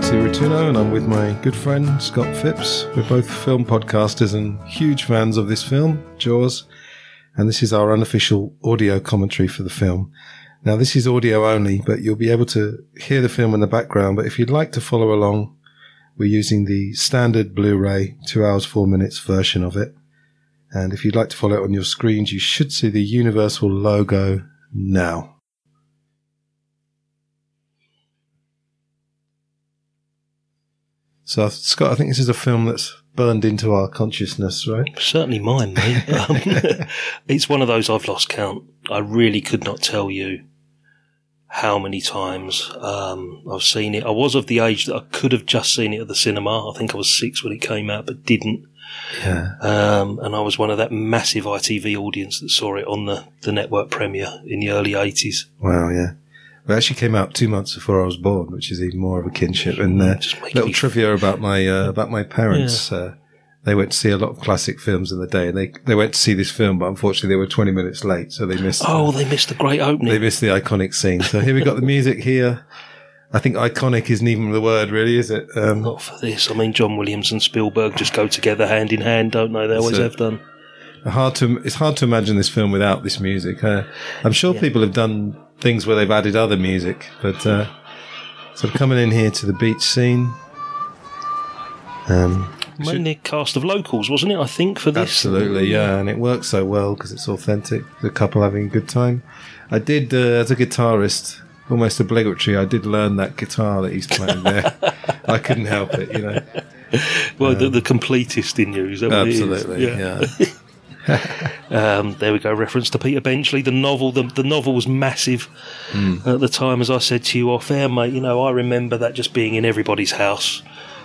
Name Rotuno, and I'm with my good friend Scott Phipps. We're both film podcasters and huge fans of this film, Jaws, and this is our unofficial audio commentary for the film. Now, this is audio only, but you'll be able to hear the film in the background. But if you'd like to follow along, we're using the standard Blu-ray, two hours, four minutes version of it. And if you'd like to follow it on your screens, you should see the Universal logo now. So, Scott, I think this is a film that's burned into our consciousness, right? Certainly mine, mate. Um, it's one of those I've lost count. I really could not tell you how many times um, I've seen it. I was of the age that I could have just seen it at the cinema. I think I was six when it came out, but didn't. Yeah. Um, and I was one of that massive ITV audience that saw it on the, the network premiere in the early 80s. Wow, yeah. It actually came out two months before I was born, which is even more of a kinship. And uh, Just making little me- trivia about my uh, about my parents. Uh, they went to see a lot of classic films in the day, and they they went to see this film, but unfortunately they were twenty minutes late, so they missed. Oh, they missed the great opening. they missed the iconic scene. So here we got the music here. I think iconic isn't even the word, really, is it? Um, Not for this. I mean, John Williams and Spielberg just go together hand in hand, don't they? They always it. have done. hard to it's hard to imagine this film without this music. Uh, I'm sure people have done things where they've added other music, but uh, so coming in here to the beach scene. Um, Mainly cast of locals, wasn't it? I think for this. absolutely, yeah, and it works so well because it's authentic. The couple having a good time. I did uh, as a guitarist, almost obligatory. I did learn that guitar that he's playing there. I couldn't help it, you know. Well, the, the completist in you. Is that what it is? Absolutely, yeah. Um, there we go. Reference to Peter Benchley. The novel. The, the novel was massive Hmm. at the time, as I said to you off air, mate. You know, I remember that just being in everybody's house.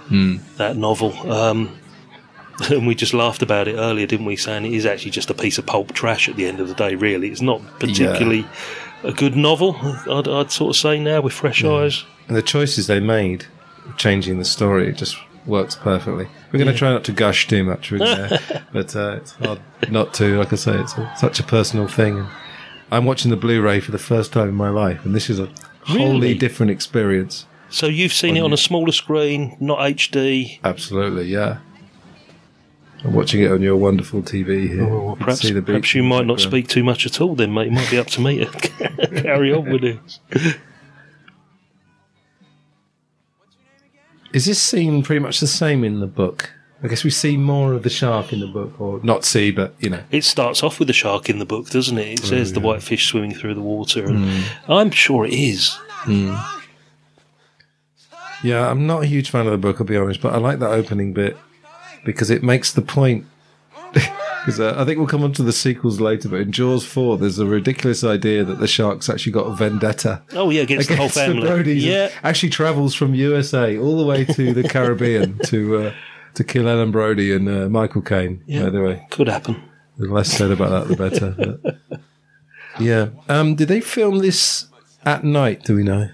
Hmm. That novel. Um, and we just laughed about it earlier, didn't we? Saying it is actually just a piece of pulp trash at the end of the day. Really, it's not particularly a good novel. I'd, I'd sort of say now with fresh eyes. And the choices they made, changing the story, just works perfectly. We're going to try not to gush too much, with there, but uh, it's hard not to. Like I say, it's a, such a personal thing. And I'm watching the Blu-ray for the first time in my life, and this is a wholly Really? different experience. So you've seen it on a smaller screen, not HD. Absolutely, yeah. I'm watching it on your wonderful TV here. Well, perhaps, see the beach perhaps you might not speak too much at all then, mate. It might be up to me to carry on with it. Is this scene pretty much the same in the book? I guess we see more of the shark in the book, or not see, but you know. It starts off with the shark in the book, doesn't it? It Oh, says the white fish swimming through the water. And Hmm. I'm sure it is. Yeah, I'm not a huge fan of the book, I'll be honest, but I like that opening bit because it makes the point. Because uh, I think we'll come on to the sequels later, but in Jaws 4, there's a ridiculous idea that the shark's actually got a vendetta. Oh, yeah, against, the whole family. And yeah. Actually travels from USA all the way to the Caribbean to uh, to kill Ellen Brody and uh, Michael Caine, Yeah. by the way. Could happen. The less said about that, the better. But- yeah. Um, did they film this at night, do we know?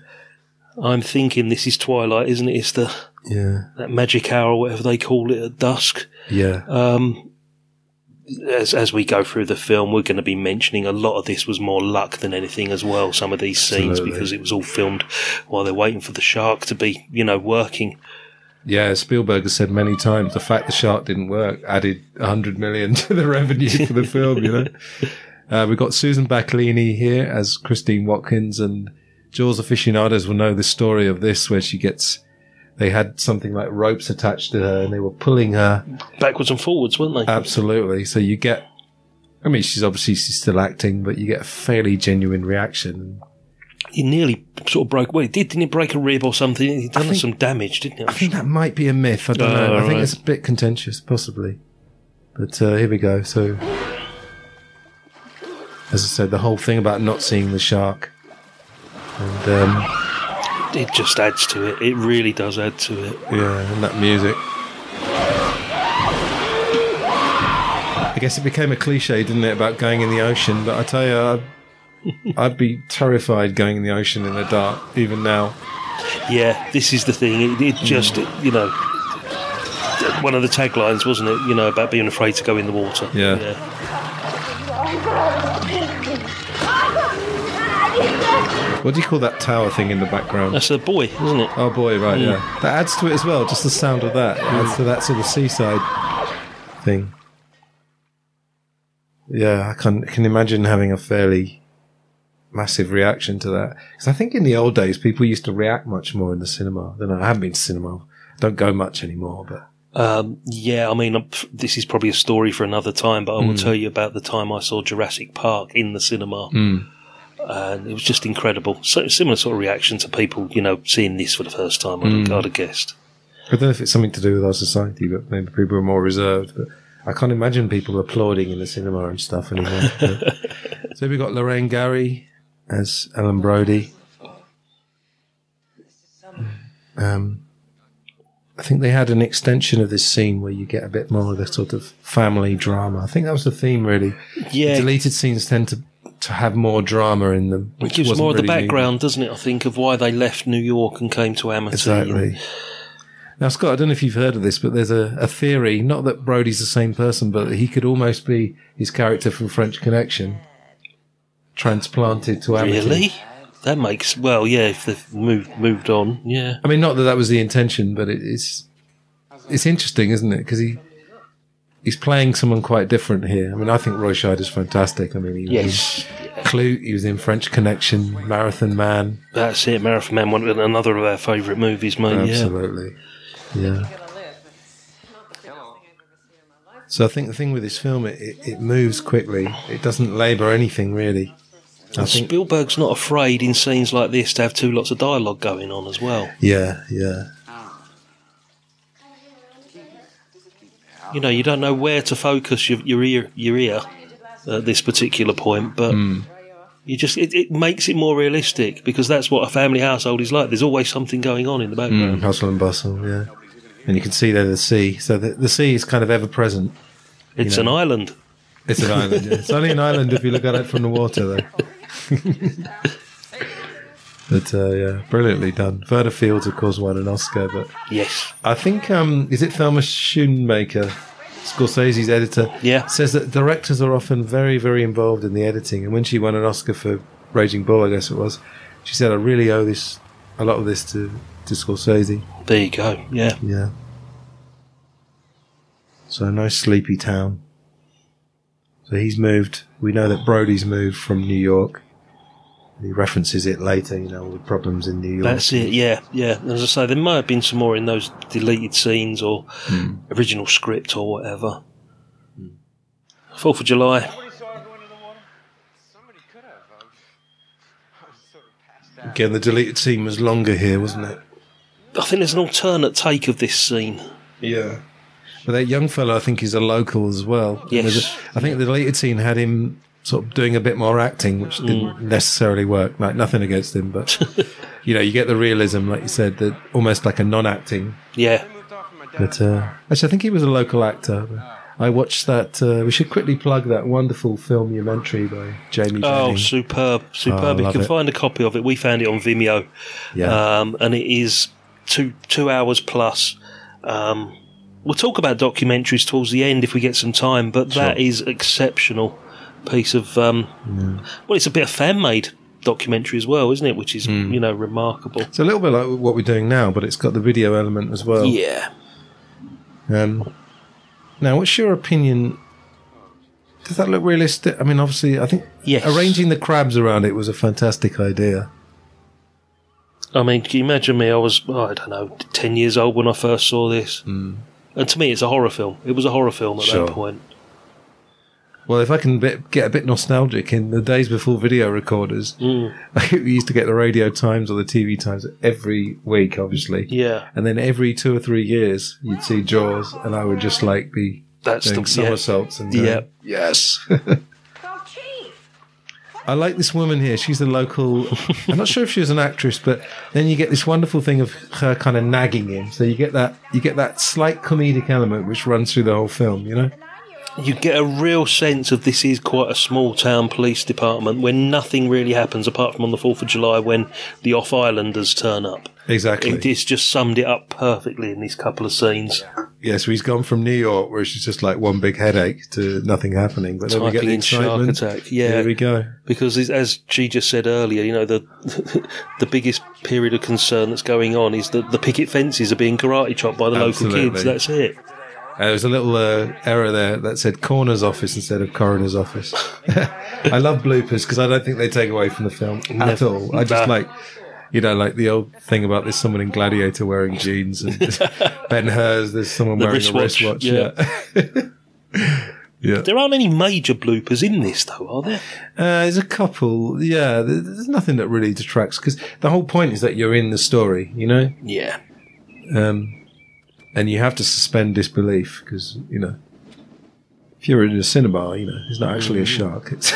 I'm thinking this is Twilight, isn't it? It's the Yeah. that magic hour, whatever they call it, at dusk. Yeah. Um, as as we go through the film, we're going to be mentioning a lot of this was more luck than anything as well. Some of these scenes Absolutely. because it was all filmed while they're waiting for the shark to be, you know, working. Yeah, Spielberg has said many times the fact the shark didn't work added 100 million to the revenue for the film, you know. Uh, we've got Susan Backlinie here as Christine Watkins, and Jaws aficionados will know the story of this, where she gets, they had something like ropes attached to her and they were pulling her. Backwards and forwards, weren't they? Absolutely. So you get, I mean, she's obviously she's still acting, but you get a fairly genuine reaction. he nearly sort of broke. Well, he did, didn't he break a rib or something? He done her some damage, didn't he? I think that might be a myth. I don't Oh, know. I think it's a bit contentious, possibly. But uh, here we go. So, as I said, the whole thing about not seeing the shark, and um, It just adds to it. It really does add to it. yeah, and that music. I guess it became a cliche, didn't it, about going in the ocean? But I tell you, I'd, I'd be terrified going in the ocean in the dark, even now. Yeah, this is the thing. It, it just, Mm. you know, one of the taglines, wasn't it? You know, about being afraid to go in the water. Yeah. What do you call that tower thing in the background? That's a buoy, isn't it? Oh boy, right, mm. yeah. That adds to it as well, just the sound of that. It adds mm. to that sort of seaside thing. Yeah, I can can imagine having a fairly massive reaction to that. Because I think in the old days, people used to react much more in the cinema. Than I haven't been to cinema. Don't go much anymore, but Um, yeah, I mean, this is probably a story for another time, but I will mm. tell you about the time I saw Jurassic Park in the cinema. And it was just incredible. So similar sort of reaction to people, you know, seeing this for the first time. I'd, I'd have guessed. I don't know if it's something to do with our society, but maybe people are more reserved. But I can't imagine people applauding in the cinema and stuff anymore. So we've got Lorraine Gary as Ellen Brody. Um, I think they had an extension of this scene where you get a bit more of the sort of family drama. I think that was the theme, really. Yeah, Deleted scenes tend to to have more drama in them. it Which gives more of the really needed. background, doesn't it? I think of why they left New York and came to Amity. Exactly. Now, Scott, I don't know if you've heard of this, but there's a, a theory, not that Brody's the same person, but he could almost be his character from French Connection, transplanted to Amity. Really? That makes well, yeah. If they've moved moved on, yeah. I mean, not that that was the intention, but it, it's it's interesting, isn't it? Because he he's playing someone quite different here. I mean, I think Roy Scheider's fantastic. I mean, he was Yes, in Klute, he was in French Connection, Marathon Man, that's it. Marathon Man, one another of our favourite movies, mate. Absolutely. Yeah. So I think the thing with this film, it, it, it moves quickly. It doesn't labour anything really. I think. Spielberg's not afraid in scenes like this to have two lots of dialogue going on as well. Yeah, yeah, You know, you don't know where to focus your, your ear your ear at this particular point, but Hmm. you just it, it makes it more realistic because that's what a family household is like. There's always something going on in the background. Mm, hustle and bustle. Yeah, and you can see there the sea. So the, the sea is kind of ever present. It's know. an island. It's an island. Yeah. It's only an island if you look at it from the water, though. but uh, yeah, brilliantly done. Verna Fields, of course, won an Oscar, but Yes. I think um, is it Thelma Schoonmaker, Scorsese's editor, Yeah. says that directors are often very, very involved in the editing. And when she won an Oscar for Raging Bull, I guess it was, she said, "I really owe this a lot of this to to Scorsese." There you go. Yeah. Yeah. So a nice sleepy town. So he's moved. We know that Brody's moved from New York. He references it later, you know, all the problems in New York. That's it, yeah, yeah. As I say, there might have been some more in those deleted scenes or Hmm. original script or whatever. Fourth of July. Somebody saw it going in the water? Somebody could have. I was, sort of passed. Again, the deleted scene was longer here, wasn't it? I think there's an alternate take of this scene. Yeah. But that young fellow, I think, is a local as well. Yes. a- I think the deleted scene had him sort of doing a bit more acting, which didn't necessarily work. Like nothing against him, but you know, you get the realism, like you said, that almost like a non-acting. Yeah, Moved off of my But uh, actually, I think he was a local actor. I watched that. Uh, we should quickly plug that wonderful filmumentary by Jamie. Oh, Benning. superb, superb! you can it. find a copy of it. We found it on Vimeo, yeah, um, and it is two two hours plus. Um, we'll talk about documentaries towards the end if we get some time, but that Sure. is exceptional piece of. Um, Well, it's a bit of fan made documentary as well, isn't it? Which is Hmm. you know remarkable. it's a little bit like what we're doing now, but it's got the video element as well. Yeah. Um, now, what's your opinion? Does that look realistic? I mean, obviously, I think Yes. arranging the crabs around it was a fantastic idea. I mean, can you imagine me? I was, oh, I don't know, 10 years old when I first saw this. Mm. And to me, it's a horror film. It was a horror film at Sure. that point. Well, if I can bit, get a bit nostalgic, in the days before video recorders, Mm. we used to get the Radio Times or the TV Times every week, obviously. Yeah. And then every two or three years, you'd see Jaws, and I would just like be That's doing the- yeah. somersaults and going, Yeah. yes. I like this woman here. She's a local. I'm not sure if she was an actress, but then you get this wonderful thing of her kind of nagging him. So you get that you get that slight comedic element which runs through the whole film. You know. You get a real sense of this is quite a small town police department where nothing really happens apart from on the 4th of July when the off islanders turn up. Exactly. It is just summed it up perfectly in these couple of scenes. Yeah, so he's gone from New York, where it's just like one big headache, to nothing happening. But then we get Typing the shark attack. Yeah. Here we go. because as she just said earlier, you know the the biggest period of concern that's going on is that the picket fences are being karate chopped by the local kids. That's it. Uh, there was a little uh, error there that said coroner's office instead of coroner's office. I love bloopers because I don't think they take away from the film at all. I just like, you know, like the old thing about there's someone in Gladiator wearing jeans and Ben Hur's, there's someone The wearing wristwatch, a wristwatch. Yeah. yeah. There aren't any major bloopers in this, though, are there? Uh, there's a couple. Yeah. There's nothing that really detracts because the whole point is that you're in the story, you know? Yeah. Um, and you have to suspend disbelief because, you know, if you're in a cinema, you know, it's not actually a shark. It's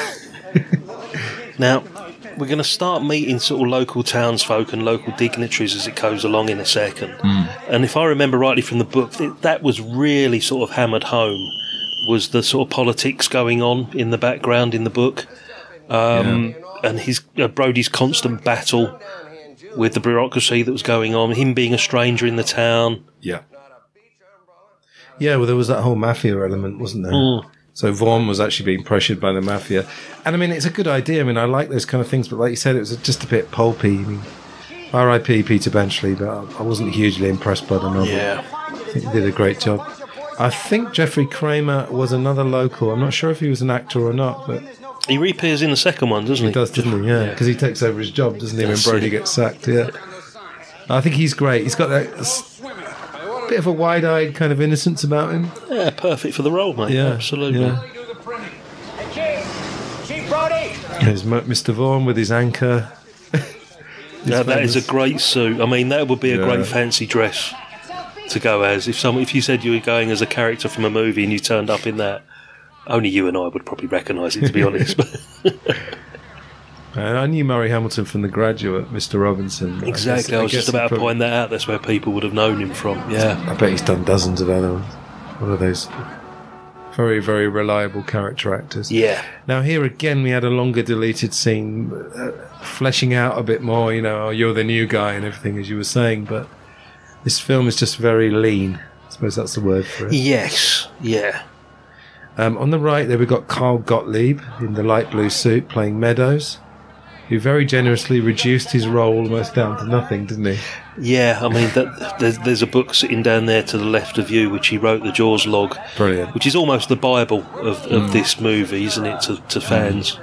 Now, we're going to start meeting sort of local townsfolk and local dignitaries as it goes along in a second. And if I remember rightly from the book, it, that was really sort of hammered home. Was the sort of politics going on in the background in the book, um, and his uh, Brody's constant battle with the bureaucracy that was going on, him being a stranger in the town. Yeah. Yeah, well, there was that whole mafia element, wasn't there? Mm. So Vaughn was actually being pressured by the mafia. And I mean, it's a good idea. I mean, I like those kind of things, but like you said, it was just a bit pulpy. I mean, R.I.P. Peter Benchley, but I wasn't hugely impressed by the novel. I think he did a great job. I think Jeffrey Kramer was another local. I'm not sure if he was an actor or not, but he reappears in the second one, doesn't he? he does, doesn't he? Yeah, because he takes over his job, doesn't he, when Brody it. gets sacked? Yeah. I think he's great. He's got that bit of a wide-eyed kind of innocence about him. Yeah, perfect for the role, mate. Yeah, absolutely. yeah. Hey, Chief! Chief Brody! There's Mr. Vaughn with his anchor. Now, that is a great suit. I mean, that would be a Yeah. great fancy dress to go as. If some, if you said you were going as a character from a movie and you turned up in that, only you and I would probably recognise it. To be honest, I knew Murray Hamilton from The Graduate, Mr. Robinson. I exactly. guess- I, was guess just about to point that out. That's where people would have known him from. Yeah, I bet he's done dozens of other ones. One of those very, very reliable character actors. yeah. Now here again, we had a longer deleted scene, uh, fleshing out a bit more. You know, oh, you're the new guy and everything, as you were saying. But this film is just very lean. I suppose that's the word for it. Yes. Yeah. Um, on the right, there we've got Carl Gottlieb in the light blue suit playing Meadows, who very generously reduced his role almost down to nothing, didn't he? Yeah, I mean, that, there's, there's a book sitting down there to the left of you, which he wrote, the Jaws log, Brilliant. which is almost the Bible of, Mm. of this movie, isn't it, to, to fans?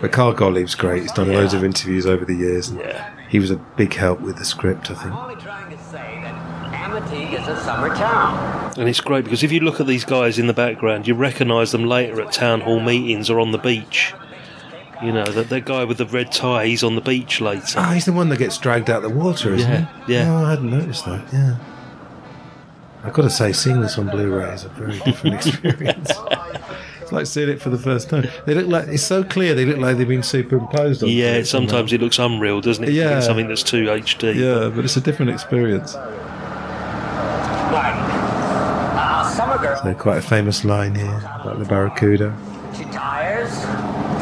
But Carl Gottlieb's great. He's done Yeah. loads of interviews over the years. And Yeah. He was a big help with the script, I think. Only trying to say that Amity is a summer town. And it's great because if you look at these guys in the background, you recognise them later at town hall meetings or on the beach. You know, that, that guy with the red tie, he's on the beach later. Ah, he's the one that gets dragged out the water, isn't Yeah, he? yeah. Oh, I hadn't noticed that. Yeah. I've got to say, seeing this on Blu-ray is a very different experience. it's like seeing it for the first time. They look like it's so clear. They look like they've been superimposed on. Yeah, sometimes it looks unreal, doesn't it? Yeah. Something that's too HD. Yeah, but it's a different experience. Like, summer girl. So quite a famous line here about the barracuda. She tires.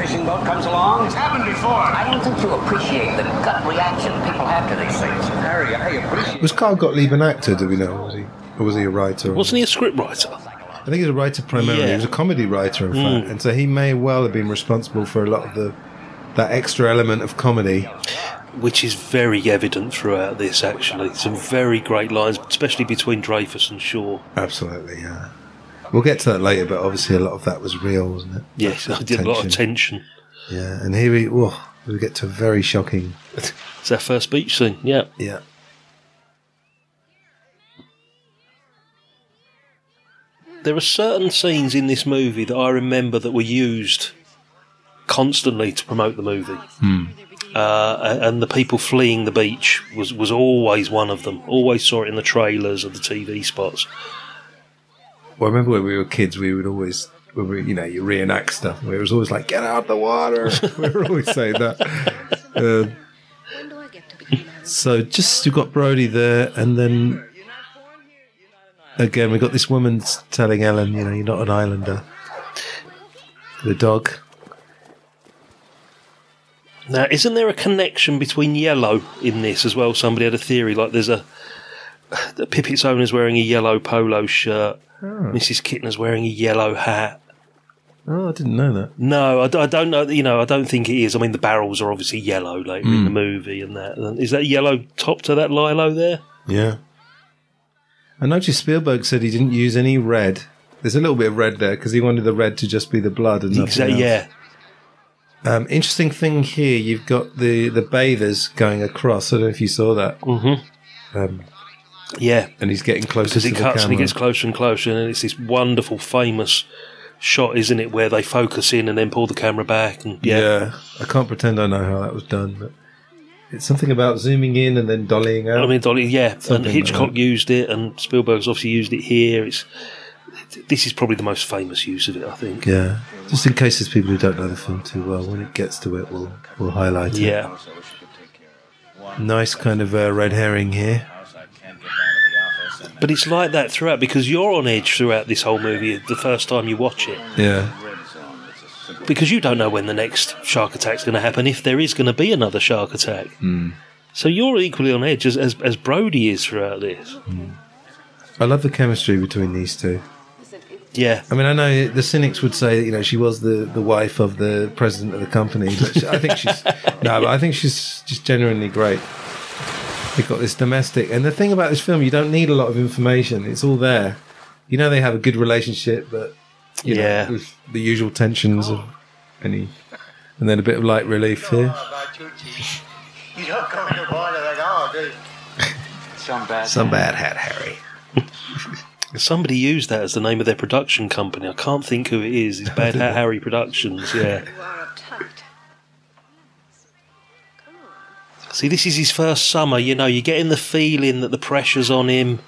Fishing boat comes along. It's happened before. I don't think you appreciate the gut reaction people have to these things. Harry, I appreciate Was Carl Gottlieb an actor? Do we know? Was he, or was he a writer? Wasn't he a scriptwriter? I think he's a writer primarily. Yeah. He was a comedy writer, in fact, mm. and so he may well have been responsible for a lot of the that extra element of comedy. Which is very evident throughout this, actually. Some very great lines, especially between Dreyfuss and Shaw. Absolutely, yeah. We'll get to that later, but obviously a lot of that was real, wasn't it? Yes, That I did a lot of tension. Tension. Yeah, and here we whoa, we get to a very shocking. It's our first beach scene, yeah. Yeah, There are certain scenes in this movie that I remember that were used constantly to promote the movie. Uh, and the people fleeing the beach was, was always one of them. Always saw it in the trailers or the TV spots. well, I remember when we were kids, we would always, when we, you know, you reenact stuff. Where it was always like, "Get out the water." we were always saying that. Uh, so just you've got Brody there, and then again we got this woman telling Ellen, you know, you're not an islander. The dog. Now, isn't there a connection between yellow in this as well? Somebody had a theory like there's a Pipit's owner's wearing a yellow polo shirt. Mrs. Kintner's wearing a yellow hat. Oh, I didn't know that. No, I don't know. You know, I don't think it is. I mean, the barrels are obviously yellow later in Hmm. the movie, and that is that yellow top to that lilo there. Yeah. I noticed Spielberg said he didn't use any red. There's a little bit of red there because he wanted the red to just be the blood and nothing Exactly. else. Yeah. Um, interesting thing here, you've got the, the bathers going across. I don't know if you saw that. Mm-hmm. Um, Yeah. and he's getting closer Because to he the cuts and he gets closer and closer, and it's this wonderful, famous shot, isn't it, where they focus in and then pull the camera back, and yeah, yeah. I can't pretend I know how that was done, but it's something about zooming in and then dollying out. I mean, Dolly, yeah, and Something like Hitchcock that. used it, and Spielberg's obviously used it here. It's this is probably the most famous use of it, I think. yeah. Just in case there's people who don't know the film too well, when it gets to it, we'll we'll highlight it. Yeah, Nice kind of uh, red herring here. But it's like that throughout because you're on edge throughout this whole movie the first time you watch it Yeah. because you don't know when the next shark attack's going to happen if there is going to be another shark attack. Hmm. So you're equally on edge as, as as Brody is throughout this. Hmm. I love the chemistry between these two. Yeah, I mean, I know the cynics would say, that, you know, she was the, the wife of the president of the company, but I think she's no, but I think she's just genuinely great. They've got this domestic, and the thing about this film, you don't need a lot of information; it's all there. You know, they have a good relationship, but you Yeah. know, with the usual tensions of any, and then a bit of light relief here. You don't go into water at all, do you? Some bad. Some bad hat, Harry. somebody used that as the name of their production company. I can't think who it is. It's Bad Hat Harry Productions. Yeah. See, this is his first summer. You know, you're getting the feeling that the pressure's on him.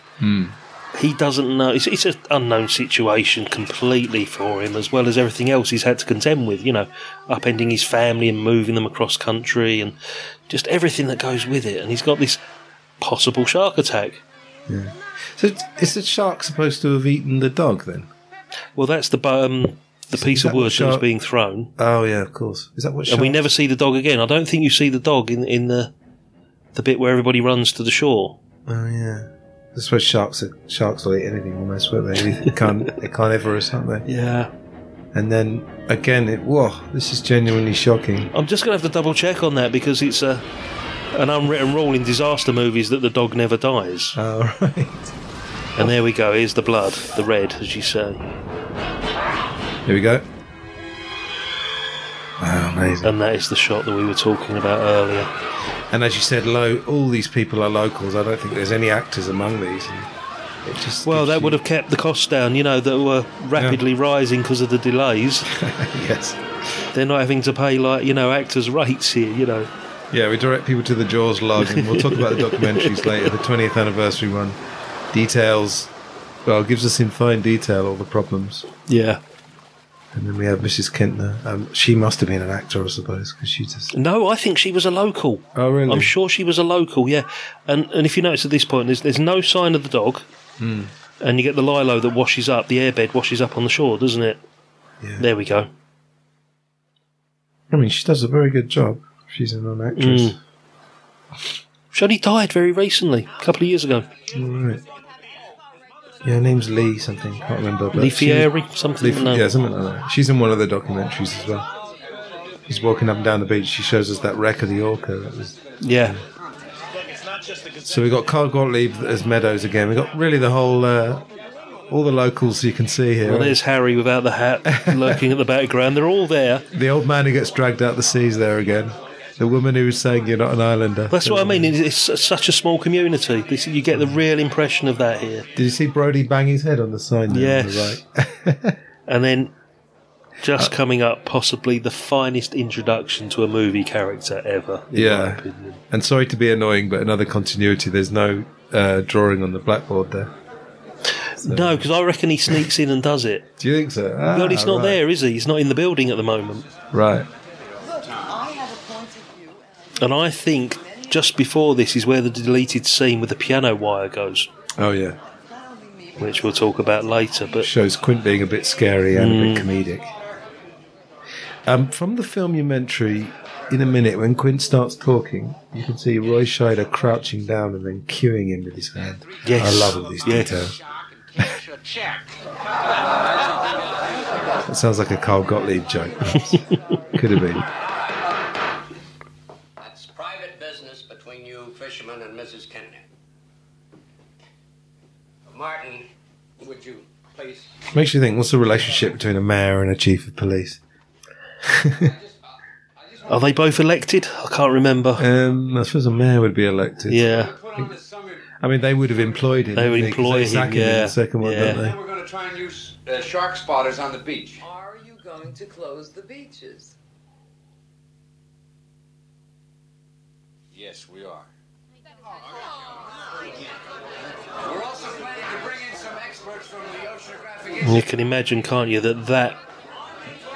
He doesn't know. It's, it's an unknown situation completely for him, as well as everything else he's had to contend with. You know, upending his family and moving them across country, and just everything that goes with it. And he's got this possible shark attack. So, is the shark supposed to have eaten the dog then? Well, that's the um, the piece of wood that was being thrown, Oh yeah, of course. Is that what? and we never see the dog again. I don't think you see the dog in in the the bit where everybody runs to the shore. Oh yeah. I suppose sharks are, sharks will eat anything almost, won't they? They can't they carnivorous, aren't they? Yeah. And then again, it whoa, this is genuinely shocking. I'm just going to have to double check on that because it's a an unwritten rule in disaster movies that the dog never dies. Oh right. And there we go. Here's the blood, the red, as you say. Here we go. Amazing. And that is the shot that we were talking about earlier. And as you said, lo- all these people are locals. I don't think there's any actors among these. It just Well, that you- would have kept the costs down, you know, that were rapidly rising because of the delays. yes. They're not having to pay, like, you know, actors' rates here, you know. Yeah, we direct people to the Jaws log, and we'll talk about the documentaries later. The 20th anniversary one details, well, gives us in fine detail all the problems. Yeah. And then we have Mrs. Kintner. Um, she must have been an actor, I suppose, because she just. No, I think she was a local. Oh, really? I'm sure she was a local, yeah. And and if you notice at this point, there's, there's no sign of the dog. Hmm. And you get the lilo that washes up, the airbed washes up on the shore, doesn't it? Yeah. There we go. I mean, she does a very good job. She's a non-actress. She only died very recently, a couple of years ago. All right. Yeah, her name's Lee something. Can't remember. but Lee Fierro, something. Lee- no. Yeah, something like that. She's in one of the documentaries as well. She's walking up and down the beach. She shows us that wreck of the Orca. That was yeah. So we've got Carl Gottlieb as Meadows again. We've got really the whole, uh, all the locals you can see here. Well, there's Harry without the hat lurking at the background. They're all there. the old man who gets dragged out the seas there again. The woman who was saying you're not an islander. That's what I mean. It's, it's such a small community. This, you get the real impression of that here. Did you see Brody bang his head on the sign? There on the Yes. right? And then, just coming up, possibly the finest introduction to a movie character ever. Yeah. and sorry to be annoying, but another continuity. There's no uh, drawing on the blackboard there. No, because I reckon he sneaks in and does it. Do you think so? Ah, well, he's not right. there, is he? He's not in the building at the moment. Right. And I think just before this is where the deleted scene with the piano wire goes, Oh yeah. which we'll talk about later. But Shows Quint being a bit scary and a Mm. bit comedic. Um, from the filmumentary, in a minute, when Quint starts talking, you can see Roy Scheider crouching down and then cueing him with his hand. Yes. I love all these Yes. details. That sounds like a Carl Gottlieb joke. Could have been. That's private business between you fishermen and Mrs. Kintner. Martin, would you please? Makes you think, what's the relationship between a mayor and a chief of police? Are they both elected? I can't remember. Um, I suppose a mayor would be elected. yeah. Put on the summer. I mean, they would have employed him. They would wouldn't 'Cause employ they him, sack in yeah. the second one, Yeah. don't they? Then we're going to try and use uh, shark spotters on the beach. Are you going to close the beaches? Yes, we are. We're also planning to bring in some experts from the Oceanographic And you can imagine, can't you, that that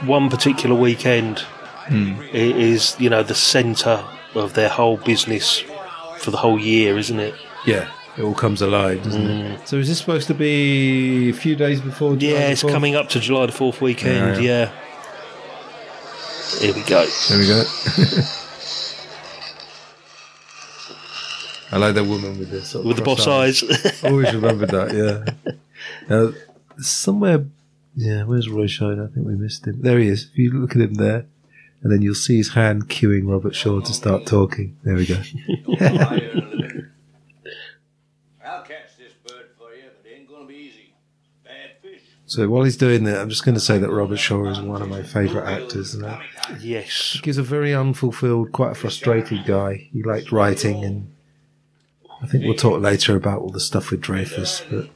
one particular weekend i- is, you know, the centre of their whole business for the whole year, isn't it? Yeah, it all comes alive, doesn't it? So is this supposed to be a few days before? July Mm. Yeah, it's 4th? coming up to July the 4th weekend, Yeah, yeah. Here we go. There we go. I like that woman with the sort of With the boss cross eyes. Always remembered that. Yeah. Uh, somewhere, yeah. Where's Roy Scheider? I think we missed him. There he is. If you look at him there, and then you'll see his hand cueing Robert Shaw to start talking. There we go. I'll catch this bird for you, but it ain't going to be easy. Bad fish. So while he's doing that, I'm just going to say that Robert Shaw is one of my favourite actors. And that yes. he's a very unfulfilled, quite a frustrated guy. He liked writing, and I think we'll talk later about all the stuff with Dreyfuss. But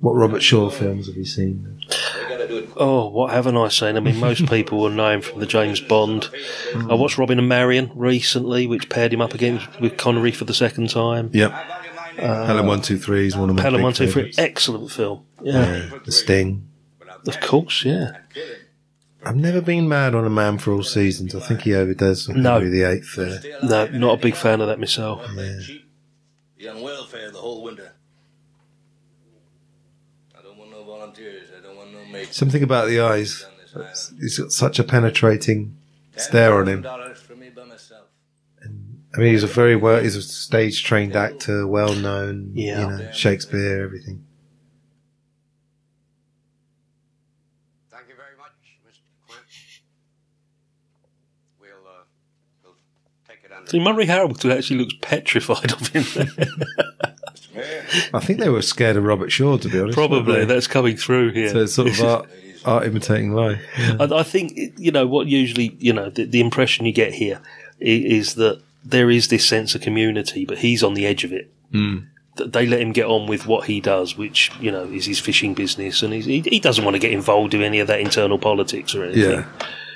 what Robert Shaw films have you seen? Oh, what haven't I seen? I mean, most people will know him from the James Bond. I watched Robin and Marian recently, which paired him up again with Connery for the second time. Yep. Uh, Pelham One Two Three is one of my Pelham big 1, 2, 3, favourites. excellent film. Yeah, Yeah, The Sting. of course, yeah. I've never been mad on a man for all seasons. I think he overdoes on No. Henry the Eighth there. No, not a big fan of that myself. Cheap. Be on welfare the whole winter. I don't want no volunteers. I don't want no mates. Something about the eyes. He's got such a penetrating stare on him. Dollars for me by myself. I mean, he's a very well. He's a stage trained actor, well known. Yeah. You know, Shakespeare, everything. Thank you very much, Mr. Quint. We'll, uh, we'll take it under. See, Murray Hamilton actually looks petrified of him. I think they were scared of Robert Shaw, to be honest. Probably that's coming through here. So it's sort of art, art imitating life. Yeah. I, I think you know what usually you know the, the impression you get here is that there is this sense of community, but he's on the edge of it. Mm. They let him get on with what he does, which you know is his fishing business, and he's, he he doesn't want to get involved in any of that internal politics or anything Yeah,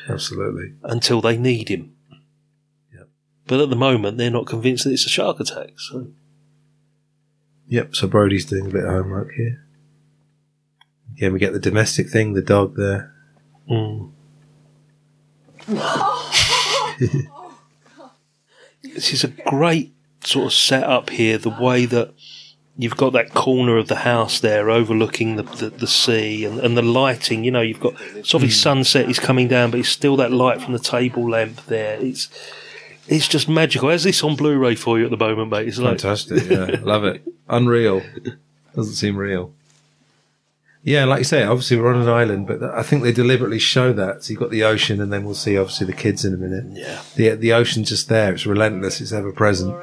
absolutely. until they need him. Yep. But at the moment, they're not convinced that it's a shark attack. So Yep. So Brody's doing a bit of homework here. Again, we get the domestic thing, the dog there. Mm. this is a great sort of setup here. The way that you've got that corner of the house there overlooking the, the, the sea and, and the lighting. You know, you've got it's obviously sunset is coming down, but it's still that light from the table lamp there. It's it's just magical. How's this on Blu-ray for you at the moment, mate? It's like Fantastic. Yeah, love it. Unreal. Doesn't seem real. Yeah, like you say, obviously we're on an island, but I think they deliberately show that. So you've got the ocean, and then we'll see obviously the kids in a minute. Yeah. The the ocean's just there. It's relentless. It's ever present,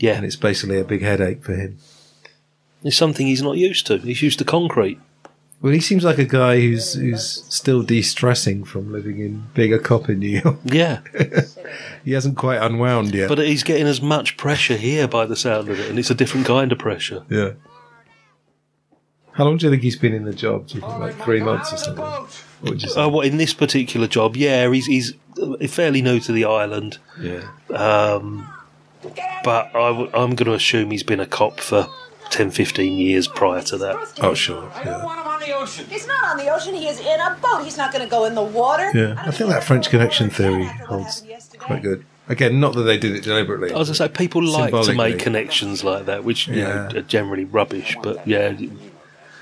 yeah, and it's basically a big headache for him. it's something he's not used to. He's used to concrete. Well, he seems like a guy who's who's still de-stressing from living in bigger cop in New York. Yeah. He hasn't quite unwound yet. But he's getting as much pressure here by the sound of it, and it's a different kind of pressure. yeah. How long do you think he's been in the job? Do you think like three months or something? What would you say? Uh, what in this particular job? Yeah, he's he's uh, fairly new to the island, yeah. um, but I w- I'm going to assume he's been a cop for 10, 15 years prior to that. Oh, sure. I don't Yeah. want him on the ocean. He's not on the ocean. He is in a boat. He's not going to go in the water. Yeah, I think that French Connection theory holds quite good. Again, not that they did it deliberately. I was going to say people like to make connections like that, which you Yeah. know, are generally rubbish. But yeah,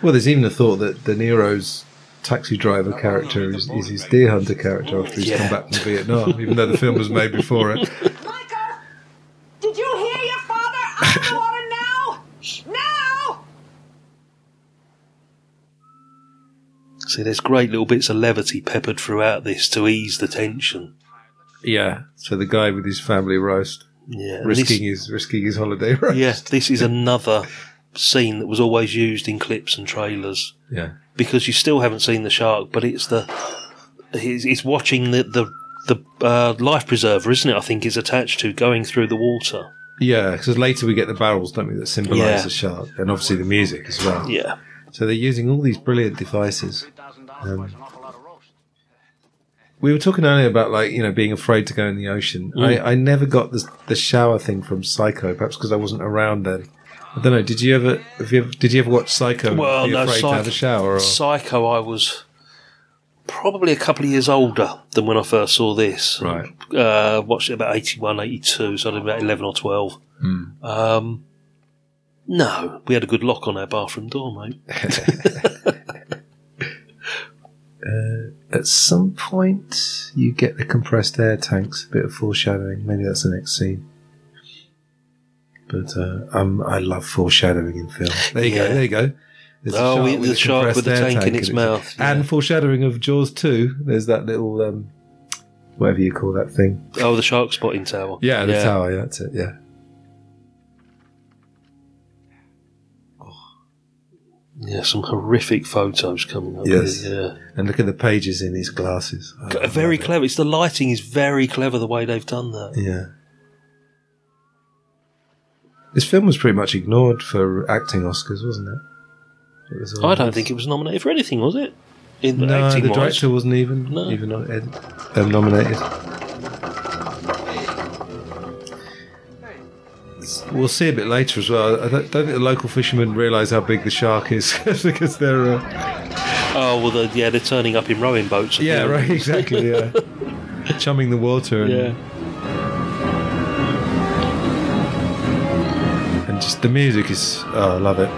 Well, there's even a thought that De Niro's taxi driver character is, is his deer hunter character after he's Yeah. come back from Vietnam, even though the film was made before it. Michael! Did you hear your father? Out of the water now! Now! See, there's great little bits of levity peppered throughout this to ease the tension. Yeah. So the guy with his family roast, Yeah, risking this, his risking his holiday roast. yeah, this is another scene that was always used in clips and trailers Yeah. because you still haven't seen the shark, but it's the it's, it's watching the the the uh, life preserver, isn't it? I think is attached to going through the water. Yeah, because later we get the barrels, don't we, that symbolise Yeah. the shark, and obviously the music as well. Yeah, So they're using all these brilliant devices. Um, we were talking earlier about like you know being afraid to go in the ocean. Mm. I, I never got the the shower thing from Psycho, perhaps because I wasn't around then. I don't know. Did you ever? Have you ever did you ever watch Psycho? Well, no, afraid to have a shower. Or? Psycho. I was probably a couple of years older than when I first saw this. Right. Uh, watched it about 81, 82, so I was about 11 or 12. Hmm. Um, no, we had a good lock on our bathroom door, mate. At some point, you get the compressed air tanks. A bit of foreshadowing. Maybe that's the next scene. But uh, um, I love foreshadowing in film. There you Yeah. go. There you go. There's Oh, shark we- the shark with the air tank in its it. mouth, yeah. And foreshadowing of Jaws 2. There's that little, um, whatever you call that thing. Oh, the shark spotting tower. Yeah, the tower. Yeah, that's it. Yeah. Yeah, some horrific photos coming up. Yes. Here, And look at the pages in his glasses. I. Very love it. clever. It's the lighting is very clever the way they've done that. Yeah. This film was pretty much ignored for acting Oscars, wasn't it? it was I don't think it was nominated for anything, was it? In No, acting the director wasn't even No. even um, nominated. We'll see a bit later as well. I don't, don't think the local fishermen realise how big the shark is because they're. Uh, Oh well, the, yeah, they're turning up in rowing boats. at yeah, right, exactly. Yeah, chumming the water and, Yeah, and just the music is. Oh, I love it.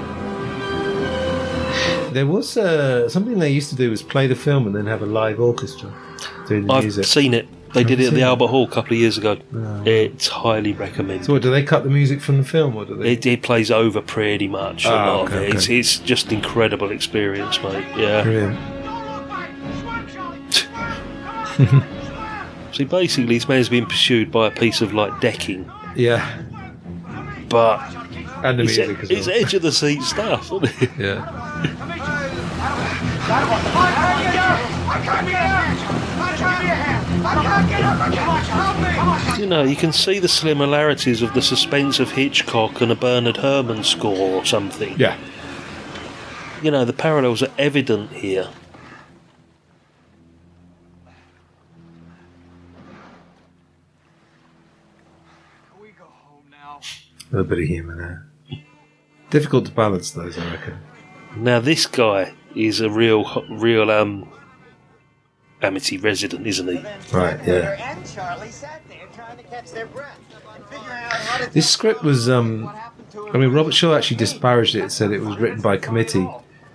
There was uh, something they used to do was play the film and then have a live orchestra doing the I've music. seen it. They did it at the it? Albert Hall a couple of years ago. It's highly recommended. So, what do they cut the music from the film, or do they? It, it plays over pretty much a Ah, lot okay, of it. It's, okay. it's just incredible experience, mate. Yeah. Brilliant. See, basically, this man's being pursued by a piece of like decking, Yeah, but and the it's, music as it's well. edge of the seat stuff, isn't it? Yeah. You know, you can see the similarities of the suspense of Hitchcock and a Bernard Herrmann score or something. Yeah. You know, the parallels are evident here. A bit of humour there. Difficult to balance those, I reckon. Now, this guy is a real, real um, Amity resident, isn't he? Right, yeah. And Charlie sat there trying to catch their breath. and figuring out how to This script was, um, I mean, Robert Shaw actually disparaged it said it was written by committee,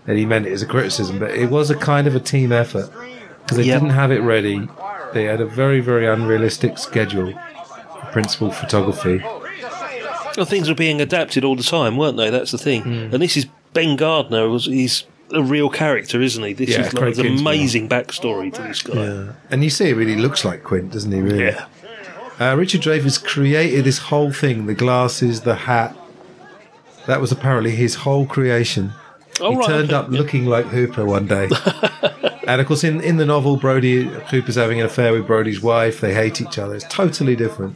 and he meant it as a criticism, but it was a kind of a team effort because they Yep. didn't have it ready. They had a very, very unrealistic schedule, for principal photography. Well, things were being adapted all the time, weren't they? That's the thing. Hmm. And this is Ben Gardner. Was he's a real character, isn't he? This Yeah, is like, Craig an Kinsman. amazing backstory to this guy. Yeah. And you see, it really looks like Quint, doesn't he? Really? Yeah. Uh, Richard Dreyfuss created this whole thing the glasses, the hat. That was apparently his whole creation. Oh, he right, turned okay, up yeah. looking like Hooper one day. and of course, in, in the novel, Brody Hooper's having an affair with Brody's wife. They hate each other. It's totally different.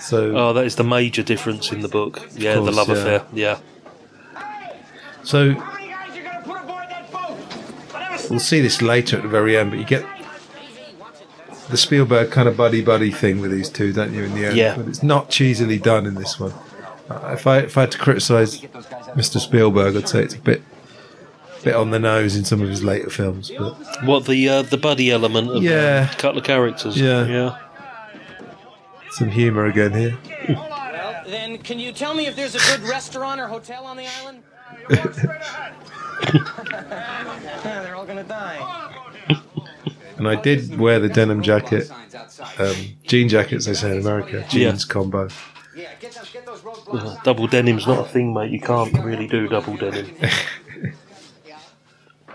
So, Oh, that is the major difference in the book. Yeah, course, the love yeah. affair. Yeah. so How many guys you gonna put aboard that boat? I never we'll see this later at the very end. But you get the Spielberg kind of buddy buddy thing with these two, don't you? In the end, Yeah. But it's not cheesily done in this one. Uh, if I if I had to criticise Mr. Spielberg, I'd say it's a bit bit on the nose in some of his later films. But What the uh, the buddy element of Yeah. um, a couple of characters. Yeah. Yeah. some humour again here. Well, then, can you tell me if there's a good restaurant or hotel on the island? Yeah, they're all gonna die. And I did wear the denim jacket, um, jean jackets they say in America, jeans combo. Yeah, get those, get those roadblocks. Uh, double denim's not a thing, mate. You can't really do double denim.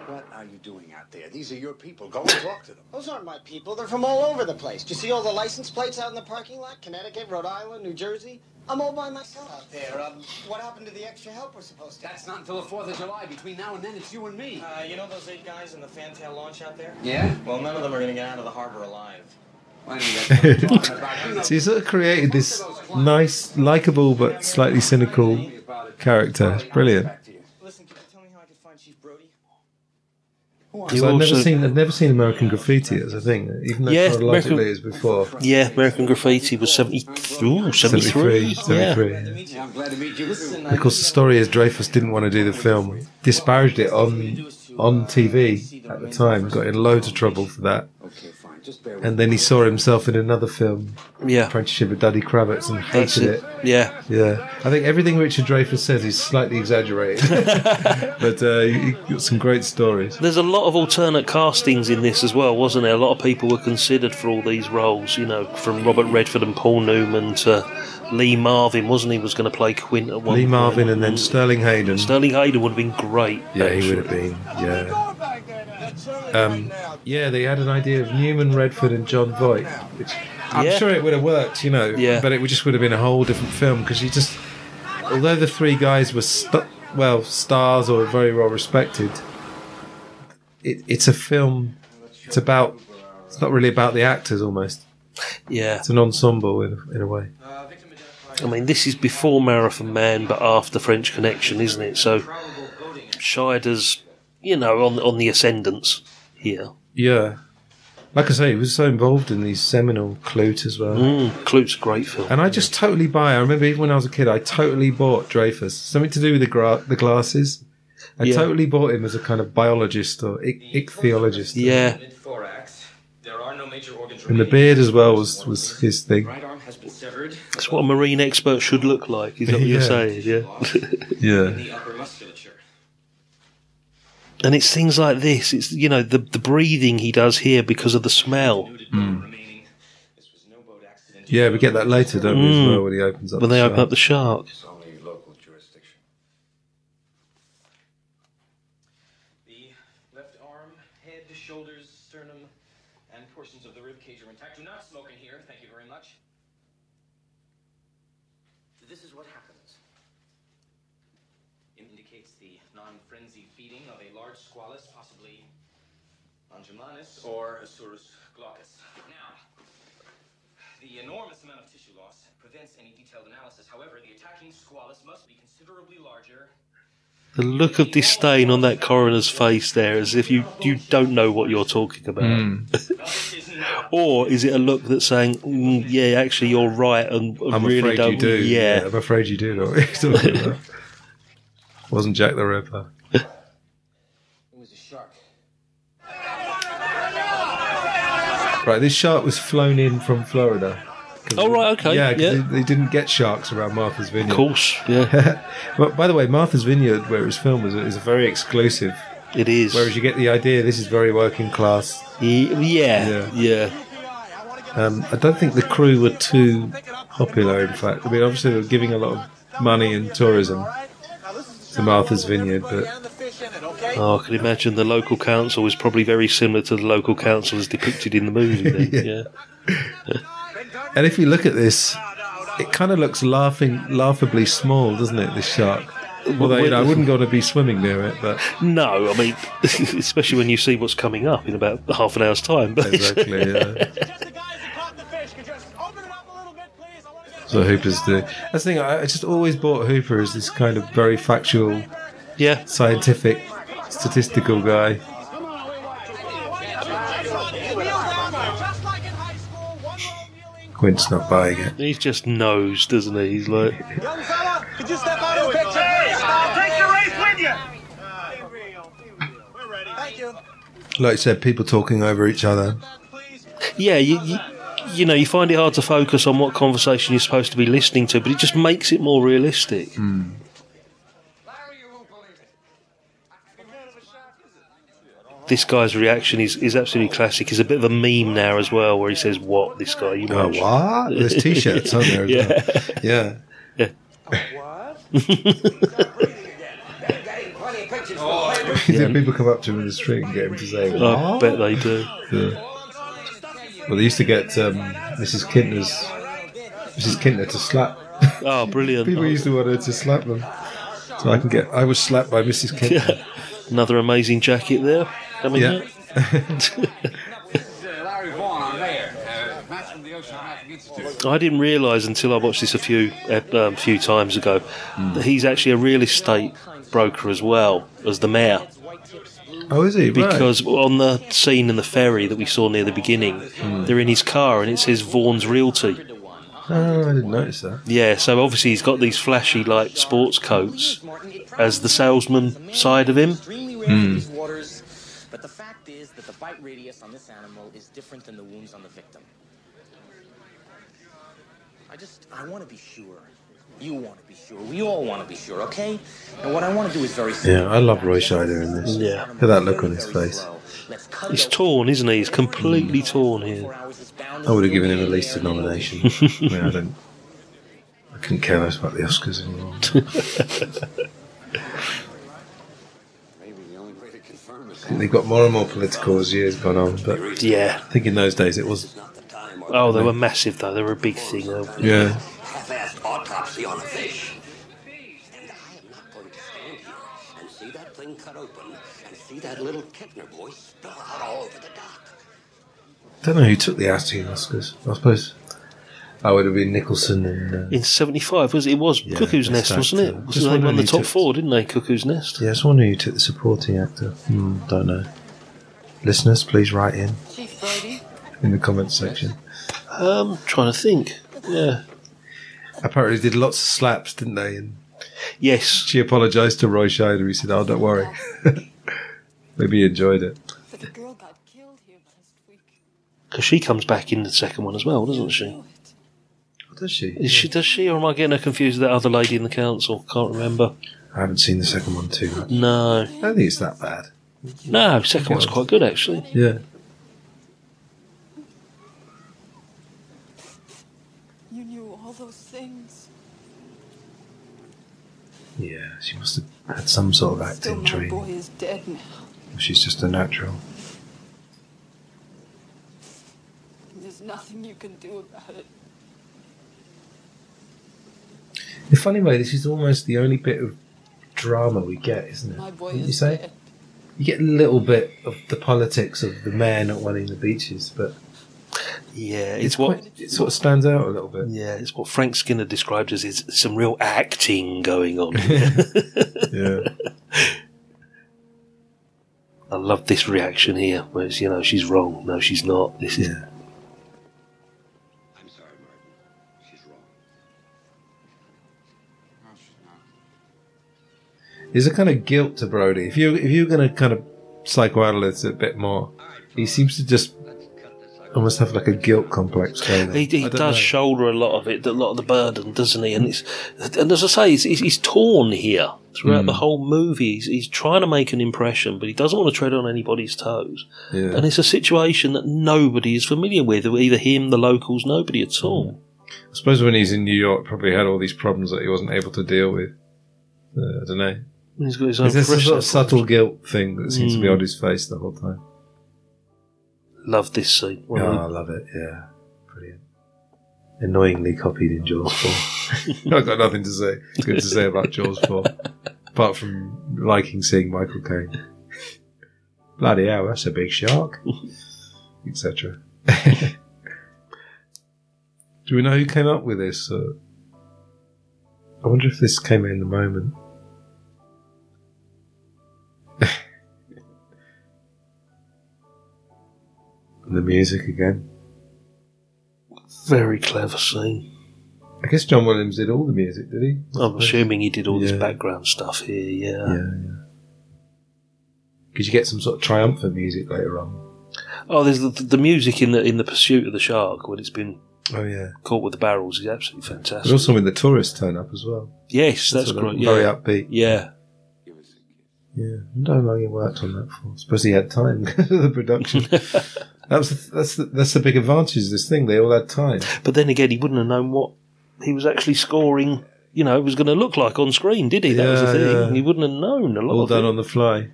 What are you doing out there? These are your people. Go and talk to them. Those aren't my people. They're from all over the place. Do you see all the license plates out in the parking lot? Connecticut, Rhode Island, New Jersey. I'm all by myself out there. Um, what happened to the extra help we're supposed to? That's not until the 4th of July. Between now and then, it's you and me. Uh, you know those eight guys in the fantail launch out there? Yeah? Well, none of them are gonna get out of the harbor alive. Why don't you guys start talking about it? You know, So he sort of created this nice, likable but slightly cynical character. It's brilliant. Listen, can you tell me how I can find Chief Brody? Because I've never seen I've never seen American Graffiti as a thing, even though Yeah, chronologically American- it's before. Yeah, American Graffiti was 70, ooh, 73. 73, Yeah. 73. Yeah, I'm glad to meet you. too. Of course, the story is Dreyfuss didn't want to do the film, disparaged it on on TV at the time, got in loads of trouble for that, and then he saw himself in another film, Yeah. Apprenticeship of Duddy Kravitz, and That's hated it. it. Yeah. Yeah, I think everything Richard Dreyfuss says is slightly exaggerated, but uh, he he got some great stories. There's a lot of alternate castings in this as well, wasn't there? A lot of people were considered for all these roles, you know, from Robert Redford and Paul Newman to Lee Marvin, wasn't he, was going to play Quint at one Lee point? Marvin and then Sterling Hayden. Sterling Hayden would have been great. Yeah, he would have been. Yeah. Um, yeah, they had an idea of Newman, Redford, and Jon Voight, which I'm Yeah. sure it would have worked, you know. Yeah. But it just would have been a whole different film because you just, although the three guys were st- well stars or very well respected, it, it's a film. It's about. It's not really about the actors. Almost, Yeah. it's an ensemble in, in a way. I mean, this is before Marathon Man, but after French Connection, isn't it? So Scheider's, you know, on on the ascendance here. Yeah. Like I say, he was so involved in these seminal Klute as well. Mm, Klute's a great film. And I just totally buy. I remember even when I was a kid, I totally bought Dreyfuss. Something to do with the gra- the glasses. I Yeah. totally bought him as a kind of biologist or ich- ichthyologist. Yeah, Mid-thorax. There are no major organs And the beard as well was, was his thing. Right arm has been severed. that's what a marine expert should look like. Is that what you're saying? Yeah. Yeah. In the upper musculature. And it's things like this. It's you know the the breathing he does here because of the smell. Nuded bone remaining. This was no boat accident. Yeah, we get that later, don't we, as hmm. well, when he opens up When the they open up the shark. It's only local jurisdiction. The left arm, head, shoulders, sternum, and portions of the rib cage are intact. Do not smoke in here. Thank you very much. This is what happens. Indicates the non-frenzied feeding of a large squalus, possibly Longimanus or Isurus glaucus. Now, the enormous amount of tissue loss prevents any detailed analysis. However, the attacking squalus must be considerably larger The look of disdain on that coroner's face there, as if you you don't know what you're talking about. Not Or is it a look that's saying, mm, "Yeah, actually, you're right," and and I'm really afraid don't. you do. Yeah. I'm afraid you do know what you're talking about. Wasn't Jack the Ripper. It was a shark. Right, this shark was flown in from Florida. Oh, right, okay, Yeah, yeah. They, they didn't get sharks around Martha's Vineyard. Of course, yeah, but by the way, Martha's Vineyard, where it was filmed, is, is a very exclusive. it is. Whereas you get the idea this is very working class. Yeah, Yeah. yeah, Um, I don't think the crew were too popular. In fact, I mean, obviously they were giving a lot of money and tourism to Martha's Vineyard, but Oh, I can imagine the local council was probably very similar to the local council as depicted in the movie. Then, Yeah. yeah. and if you look at this, it kind of looks laughing, laughably small, doesn't it? This shark. Although you know, I wouldn't um, want to be swimming near it, but No, I mean, especially when you see what's coming up in about half an hour's time. But exactly. Yeah. So Hooper's the. That's the thing. I I just always bought Hooper as this kind of very factual, yeah, scientific, statistical guy. Quint's not buying it. He's just knows, doesn't he? He's like, Young fella, could you step out of the picture, please? I'll take the race with you. We're ready. Thank you. Like you said, people talking over each other. yeah, you, you, you know, you find it hard to focus on what conversation you're supposed to be listening to, but it just makes it more realistic. Hmm. Larry, you won't believe it. This guy's reaction is, is absolutely classic. He's a bit of a meme now as well, where he says, "What this guy?" You Oh, know what? There's t-shirts, aren't there? As Yeah. Well? Yeah. Then people come up to him in the street and get him to say, I bet they do. Yeah. Well, they used to get um, Mrs. Kintner's Mrs. Kintner to slap. Oh, brilliant! People used to want her to slap them. So I can get. I was slapped by Mrs. Kintner. Another amazing jacket there. Coming Yeah. out. I'm mayor. Match from the Oceanographic Institute. I didn't realise until I watched this a few um, few times ago hmm. that he's actually a real estate broker as well as the mayor. Oh, is he? Right. Because on the scene in the ferry that we saw near the beginning, hmm. they're in his car and it says Vaughn's Realty. Oh, I didn't notice that. Yeah, so obviously he's got these flashy like sports coats as the salesman side of him. Extremely rare in these waters, but the fact is that the bite radius on this animal is different than the wounds on the victim. I just, I want to be sure. You want to be sure. We all want to be sure, okay? And what I want to do is very simple. Yeah, I love Roy Scheider in this. Yeah. Look at that look on his face. He's torn, isn't he? He's completely torn here. I would have given him at least a nomination. I mean, I don't. I couldn't care less about the Oscars anymore. Maybe the only way to confirm is I think they got more and more political as years gone on, but Yeah. I think in those days it was. Oh, they were massive though. They were a big thing. though. Yeah. half-assed autopsy on a fish. And I am not going to stand here and see that thing cut open and see that little Kintner boy spill out all over the dock. don't know who took the acting Oscars. I suppose. I would have been Nicholson and. Uh, In '75 was it? it Was Yeah, Cuckoo's best Nest, wasn't it? actor. Was Just they won wondering the top took- four, didn't they? Cuckoo's Nest. yeah, I was wondering who took the supporting actor. Hmm, don't know. Listeners, please write in in the comments section. Um, trying to think. Yeah. Apparently, they did lots of slaps, didn't they? And Yes. she apologised to Roy Scheider. He said, "Oh, don't worry." Maybe he enjoyed it. The girl got killed here last week. Because she comes back in the second one as well, doesn't she? Knew it. Does she? Is she? Does she, or am I getting her confused with that other lady in the council? Can't remember. I haven't seen the second one too much. No, I don't think it's that bad. no. Second one's quite good actually. Yeah. You knew all those things. Yeah, she must have had some sort of Still, acting my training. boy is dead now. She's just a natural. There's nothing you can do about it. In a funny way, this is almost the only bit of drama we get, isn't it? My boy Wouldn't is you say? dead. You get a little bit of the politics of the mayor not wanting the beaches, but Yeah, it's, it's what. quite, it sort of stands out a little bit. Yeah, it's what Frank Skinner described as is some real acting going on. Yeah. I love this reaction here, where it's you know she's wrong. No, she's not. This is Yeah. There's a kind of guilt to Brody. If you if you're going to kind of psychoanalyze it a bit more, he seems to just almost have like a guilt complex. He, he does know. shoulder a lot of it, a lot of the burden, doesn't he? And it's and as I say, he's, he's, he's torn here throughout Hmm. the whole movie. He's, he's trying to make an impression, but he doesn't want to tread on anybody's toes. Yeah. And it's a situation that nobody is familiar with, either him, the locals, nobody at all. I suppose when he's in New York, probably had all these problems that he wasn't able to deal with. Uh, I don't know. He's got his own Is this a sort of subtle guilt thing that seems to be Mm. on his face the whole time? Love this scene. Oh, I love it. Yeah, brilliant. Annoyingly copied in Jaws 4. I've got nothing to say good to say about Jaws 4, apart from liking seeing Michael Caine. Bloody hell, that's a big shark, etc. Do we know who came up with this? Uh, I wonder if this came in the moment. The music again. very clever scene. I guess John Williams did all the music, did he? I'm assuming he did all this background stuff here. Yeah. Yeah, yeah. Could you get some sort of triumphant music later on? Oh, there's the, the music in the in the pursuit of the shark when it's been Oh yeah. caught with the barrels is absolutely fantastic. Also when the tourists turn up as well. yes, that's of great. Very Yeah. upbeat. Yeah. Yeah, I don't know how long he worked on that for. I suppose he had time because of the production. that was the, that's the, that's the big advantage of this thing. They all had time. But then again, he wouldn't have known what he was actually scoring. You know, it was going to look like on screen, did he? That was the Yeah, thing. yeah. He wouldn't have known a lot all of done it. on the fly.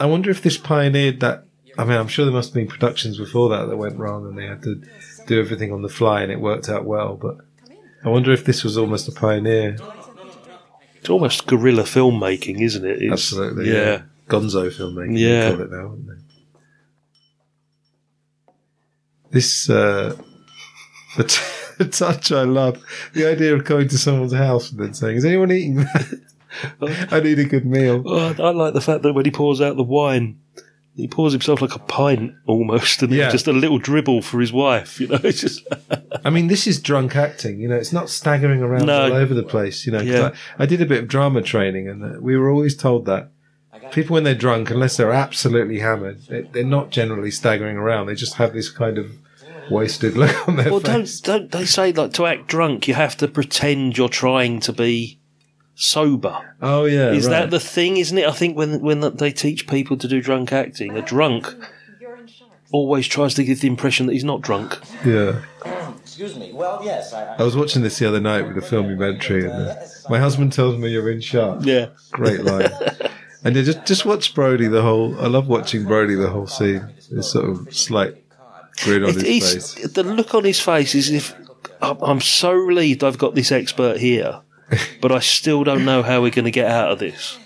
I wonder if this pioneered that. I mean, I'm sure there must have been productions before that that went wrong and they had to do everything on the fly and it worked out well. But I wonder if this was almost a pioneer. It's almost guerrilla filmmaking, isn't it? It's, Absolutely. Yeah. Gonzo filmmaking. Yeah. They call it now, wouldn't they? This, uh, the, t- the touch I love. The idea of going to someone's house and then saying, is anyone eating that? I need a good meal. Oh, I like the fact that when he pours out the wine, he pours himself like a pint almost, and Yeah. just a little dribble for his wife. You know, it's just I mean, this is drunk acting. You know, it's not staggering around No. all over the place. You know, Yeah. I, I did a bit of drama training, and uh, we were always told that people, when they're drunk, unless they're absolutely hammered, they, they're not generally staggering around. They just have this kind of wasted look on their well, face. don't don't they say like to act drunk, you have to pretend you're trying to be sober. Oh yeah, Is right. that the thing, isn't it? I think when when they teach people to do drunk acting, a drunk always tries to give the impression that he's not drunk. yeah. Excuse me. Well, yes, I. I was watching this the other night with a filmumentary, and uh, my husband tells me you're in sharp. Yeah. Great line. and yeah, just just watch Brody the whole. I love watching Brody the whole scene. It's sort of slight grin on It- his face. the look on his face is if I'm I'm so relieved I've got this expert here, but I still don't know how we're going to get out of this.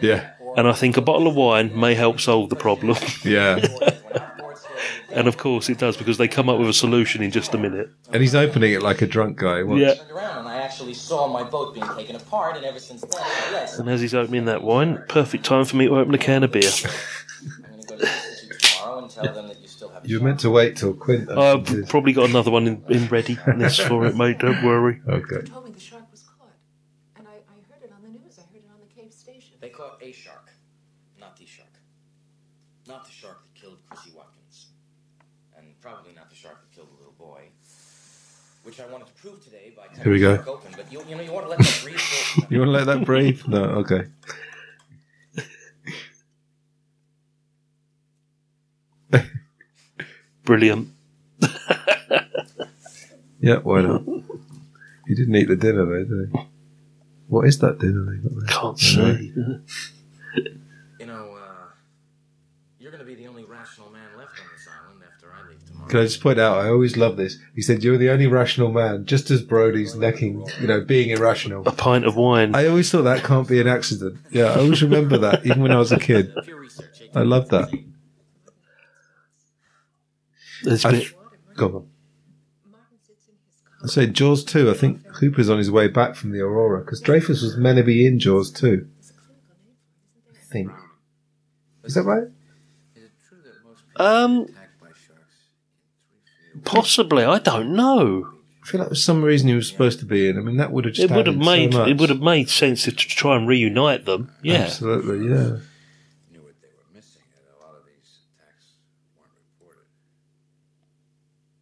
Yeah, And I think a bottle of wine may help solve the problem. yeah. and of course it does because they come up with a solution in just a minute. And he's opening it like a drunk guy. Watch. Yeah. and I actually saw my boat being taken apart, and ever since then, yes. And as he's opening that wine, perfect time for me to open a can of beer. I'm going to go to the tomorrow and tell them that you still have. You were meant to wait till Quint. Uh, I've probably got another one in, in readiness for it, mate. Don't worry. Okay. told me the shark was caught. And I, I heard it on the news. I heard it on the Cave Station. They caught a shark, not the shark. Not the shark that killed Chrissy Watkins. And probably not the shark that killed the little boy. Which I wanted to prove today by Here we go. open, but you, you know, you want to let that breathe You want to let that breathe? No. Okay. Brilliant. Yeah. Why not? He didn't eat the dinner though, did he? What is that dinner they got there? Can't No. see. You know, uh, you're going to be the only rational man left on this island after I leave tomorrow. Can I just point out? I always love this. He said, "You're the only rational man," just as Brody's necking, you know, being irrational. A pint of wine. I always thought that can't be an accident. Yeah, I always remember that, even when I was a kid. I love that. There's I been- th- go on. I say Jaws 2. I think Hooper's on his way back from the Aurora because Dreyfuss was meant to be in Jaws 2. I think. Is that right? Um, possibly. I don't know. I feel like there's some reason he was supposed to be in. I mean, that would have just It would have added so made much. it would have made sense to try and reunite them. Yeah. Absolutely, yeah.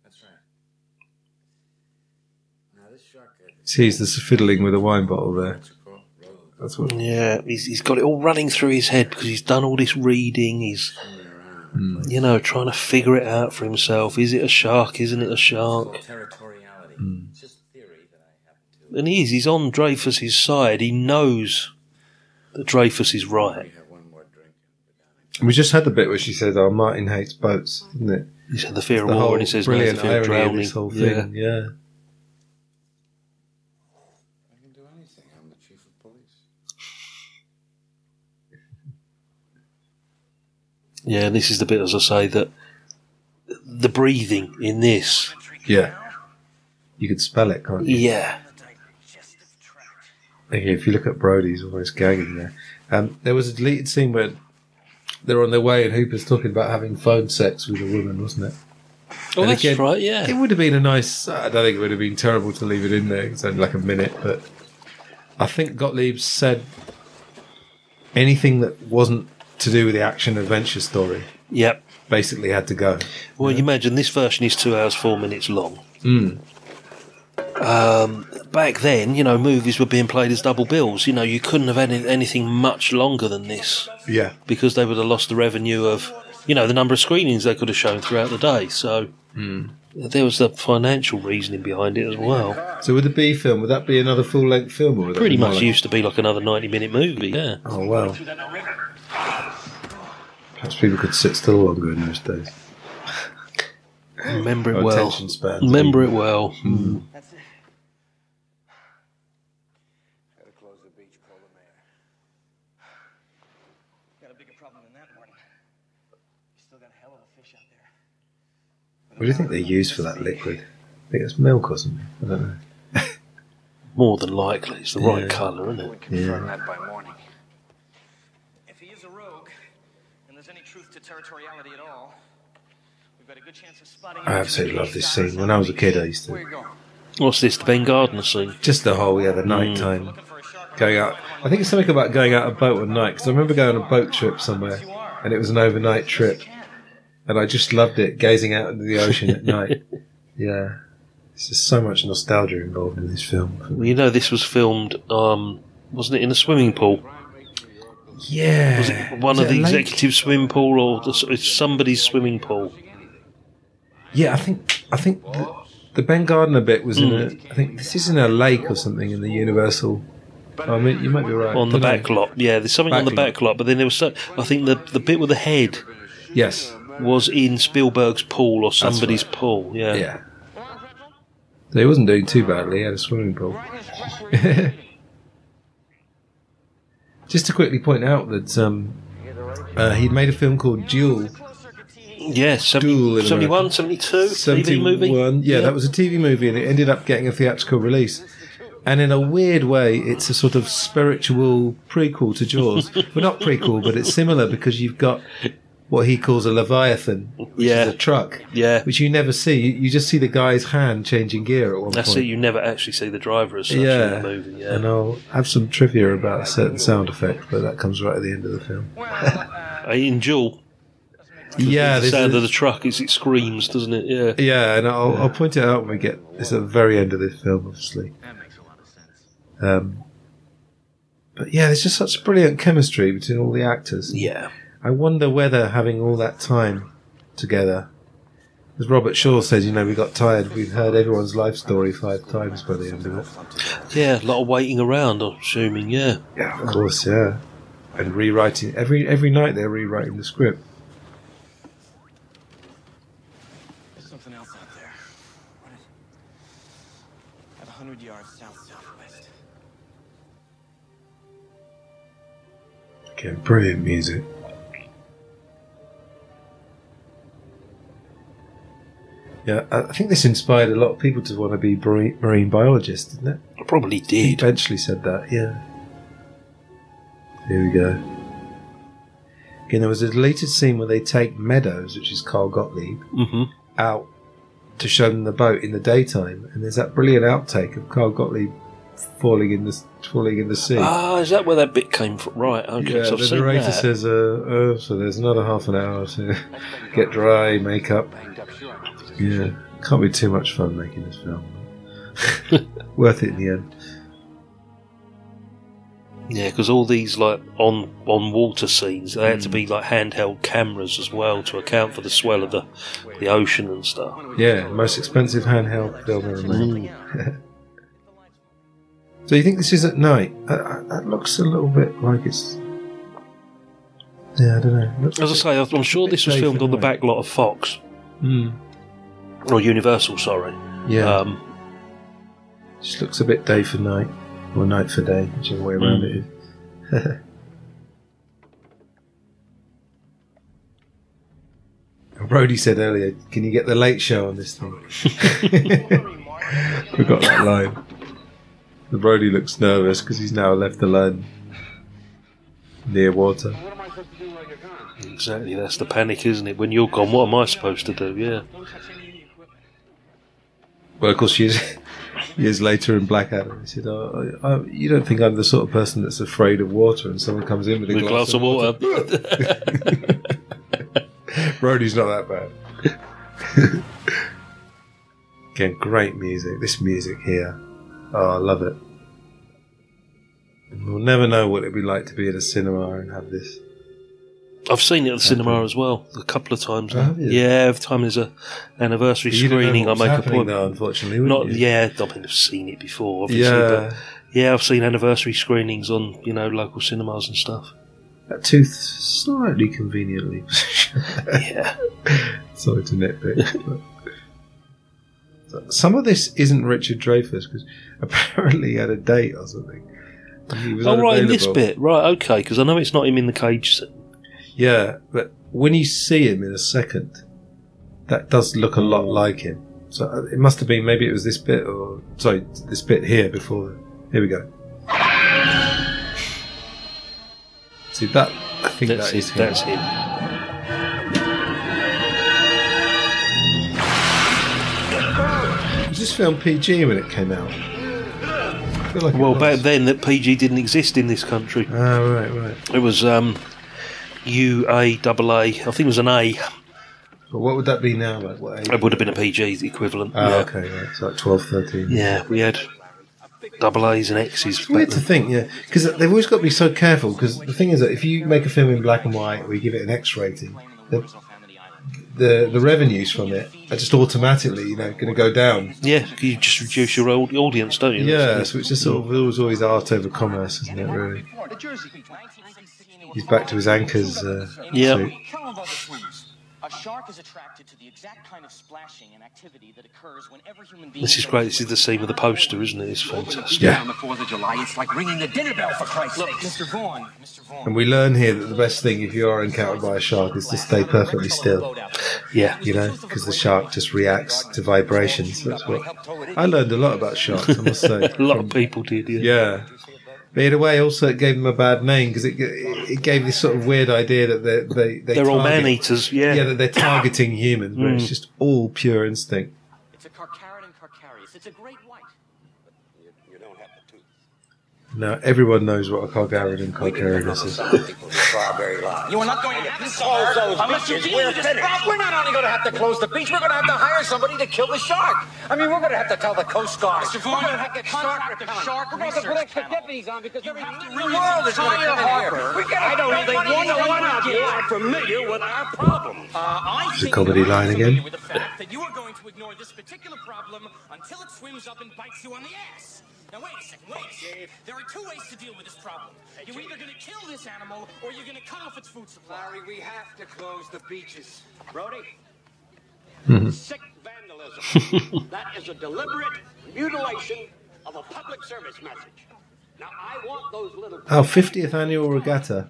That's right. Now, this shark. See, he's just fiddling with a wine bottle there. That's what. Yeah, he's, he's got it all running through his head because he's done all this reading. He's, Hmm. you know, trying to figure it out for himself. Is it a shark? Isn't it a shark? Territoriality. It's just theory that I happen to. And he is. He's on Dreyfuss's side. He knows that Dreyfuss is right. We just had the bit where she says, "Oh, Martin hates boats," isn't it? He said the fear of The war, and he says no, the fear of irony of drowning. this whole Yeah. thing. Yeah. I can do anything. I'm the chief of police. Yeah, and this is the bit, as I say, that the breathing in this. Yeah. You could spell it, can't you? Yeah. Okay, if you look at Brody, he's almost gagging there. Um, there was a deleted scene where they're on their way and Hooper's talking about having phone sex with a woman, wasn't it? Oh, And that's again, right, yeah. It would have been a nice. I don't think it would have been terrible to leave it in there. It's only like a minute, but I think Gottlieb said anything that wasn't to do with the action adventure story. Yep. Basically, had to go. Well, you imagine this version is two hours four minutes long. Mm. Um, back then, you know, movies were being played as double bills. You know, you couldn't have had any- anything much longer than this Yeah. because they would have lost the revenue of, you know, the number of screenings they could have shown throughout the day. So there was the financial reasoning behind it as well. So with the B film, would that be another full length film, or would that Pretty be more much like- used to be like another ninety-minute movie. Yeah. Oh wow. Perhaps people could sit still longer in those days. Remember it well. spans. Remember it well. Hmm. Got a bigger problem than that, Martin. You still got a hell of a fish out there. What do you think they use for that liquid? I think it's milk or something. I don't know. More than likely, it's the right colour, isn't it? Yeah. that by morning. If he is a rogue, and there's any truth to territoriality at all, we've got a good chance of spotting him I absolutely love this scene. When I was a kid, I used to. What's this? The Ben Gardner scene? Just the whole, yeah, the night time. Going out. I think it's something about going out a boat at night, because I remember going on a boat trip somewhere, and it was an overnight trip. And I just loved it, gazing out into the ocean at night. Yeah. There's just so much nostalgia involved in this film. Well, you know, this was filmed, um, wasn't it, in a swimming pool? Yeah. Was it one Was of it the executive swimming pool or the, it's somebody's swimming pool? Yeah, I think I think the, the Ben Gardner bit was in a. Mm. I think this is in a lake or something in the Universal. I mean, you might be right. on the Dunno. lot. Yeah, there's something on the Back back lot, but then there was so, I think the the bit with the head Yes. was in Spielberg's pool or somebody's right. pool. Yeah. Yeah. So he wasn't doing too badly. He had a swimming pool. Just to quickly point out that um, uh, he'd made a film called Duel. Yeah, 70, Duel in 71, America. 72, TV movie. 71. Yeah, that was a TV movie, and it ended up getting a theatrical release. And in a weird way, it's a sort of spiritual prequel to Jaws. well, not prequel, but it's similar because you've got what he calls a Leviathan, which Yeah. is a truck, Yeah. which you never see. You, you just see the guy's hand changing gear at one That's point. it. You never actually see the driver as such yeah, in the movie. Yeah. and I'll have some trivia about a certain sound effect, but that comes right at the end of the film. Uh, in Duel. Yeah, the sound a- of the truck is it screams, doesn't it? Yeah. Yeah, and I'll, I'll point it out when we get. It's at the very end of this film, obviously. That makes a lot of sense. Um, but yeah, there's just such brilliant chemistry between all the actors. Yeah. I wonder whether having all that time together, as Robert Shaw says, you know, we got tired. We've heard everyone's life story five times by the end of it. Yeah, a lot of waiting around, I'm assuming, yeah. Yeah, of course, yeah. And rewriting every every night they're rewriting the script. Brilliant music. Yeah, I think this inspired a lot of people to want to be marine, biologists, didn't it? I probably did. eventually said that, yeah. Here we go. Again, there was a deleted scene where they take Meadows, which is Carl Gottlieb, hmm out to show them the boat in the daytime, and there's that brilliant outtake of Carl Gottlieb falling in the falling in the sea. Ah, is that where that bit came from? Right, okay, Yeah, so the narrator that. says, uh, oh, so there's another half an hour to get dry, make up. Yeah, can't be too much fun making this film. Worth it in the end. Yeah, because all these like on on water scenes, they Hmm. had to be like handheld cameras as well to account for the swell of the the ocean and stuff. Yeah, most expensive handheld film ever made. So you think this is at night? Uh, uh, that looks a little bit like it's. Yeah, I don't know. Looks As I say, I'm sure this was filmed on the back lot of Fox Hmm. or Universal. Sorry. Yeah, Um, just looks a bit day for night, or night for day, whichever way around Mm. it is. Brody said earlier, "Can you get the late show on this thing?" we got that line. The Brody looks nervous because he's now left alone near water. exactly. That's the panic, isn't it? When you're gone, what am I supposed to do? Yeah. Well, of course, years, years later in Blackadder, he said, oh, I, "You don't think I'm the sort of person that's afraid of water?" And someone comes in with a With a glass of water. Brody's not that bad. Again, great music. This music here, Oh, I love it. We'll never know what it'd be like to be in a cinema and have this. I've seen it at the cinema as well a couple of times. Oh, have you? Yeah, every time there's a anniversary You don't know screening, I what's make a happening point. though, unfortunately, wouldn't Not you? yeah, I mean I've seen it before, obviously. Yeah. But yeah, I've seen anniversary screenings on you know local cinemas and stuff. That tooth slightly conveniently. yeah. Sorry to nitpick. but- Some of this isn't Richard Dreyfuss because apparently he had a date or something. He was Oh right, in this bit, right? Okay, because I know it's not him in the cage. Yeah, but when you see him in a second, that does look a lot like him. So uh, it must have been maybe it was this bit or sorry, this bit here before. Here we go. See that? I think That's that is it. him. That's him. Was this film PG when it came out? Like Well, back then that PG didn't exist in this country. Ah, right, right. It was um, U A double A. I think it was an A. But what would that be now? Like what age? It would have been a PG equivalent. Oh, yeah. okay, right. It's like 12, 13. Yeah, we had double A's and X's. It's weird back to think, yeah, because they've always got to be so careful. Because the thing is that if you make a film in black and white or you give it an X rating, the the, the revenues from it are just automatically, you know, going to go down. Yeah, you just reduce your old audience, don't you? Yeah, so it's just sort of it was always art over commerce, isn't it? Really. He's back to his anchors. Uh, Yeah. Suit. A shark is attracted to the exact kind of splashing and activity that occurs whenever human beings. This is great. This is the scene with the poster, isn't it? It's fantastic. Yeah. On the 4th of July, it's like ringing the dinner bell for Christ's Look, sake. Mr. Vaughn, Mr. Vaughn. And we learn here that the best thing if you are encountered by a shark is to stay perfectly still. Yeah. You know, because the shark just reacts to vibrations. That's what I learned a lot about sharks. I must say. A lot of people did. Yeah. Yeah. But in a way, also it gave them a bad name because it, it gave this sort of weird idea that they they they They're all man eaters. Yeah. Yeah, that they're targeting humans, but it's Mm. just all pure instinct. It's a Carcharodon carcharias. It's a great white. You don't have the tooth. Now everyone knows what a Carcharodon carcharodus is. You are not going to have Close those unless you beaches. deal We're finished. We're not only going to have to close the beach, we're going to have to hire somebody to kill the shark. I mean, we're going to have to tell the Coast Guard. We're going to have to have get to shark contract a shark We're going to have to put extra deputies on because every have the really world is going to entire come in here. harbor. We I don't spend think money one on one of you are familiar with our problems. Uh, I Is it think comedy line again? The fact that you are going to ignore this particular problem until it swims up and bites you on the ass. Now wait a second, wait. Dave. There are two ways to deal with this problem. You're either going to kill this animal or you're going to cut off its food supply. Larry, we have to close the beaches. Brody, Mhm. Sick vandalism. that is a deliberate mutilation of a public service message. Now, I want those little Our 50th annual regatta.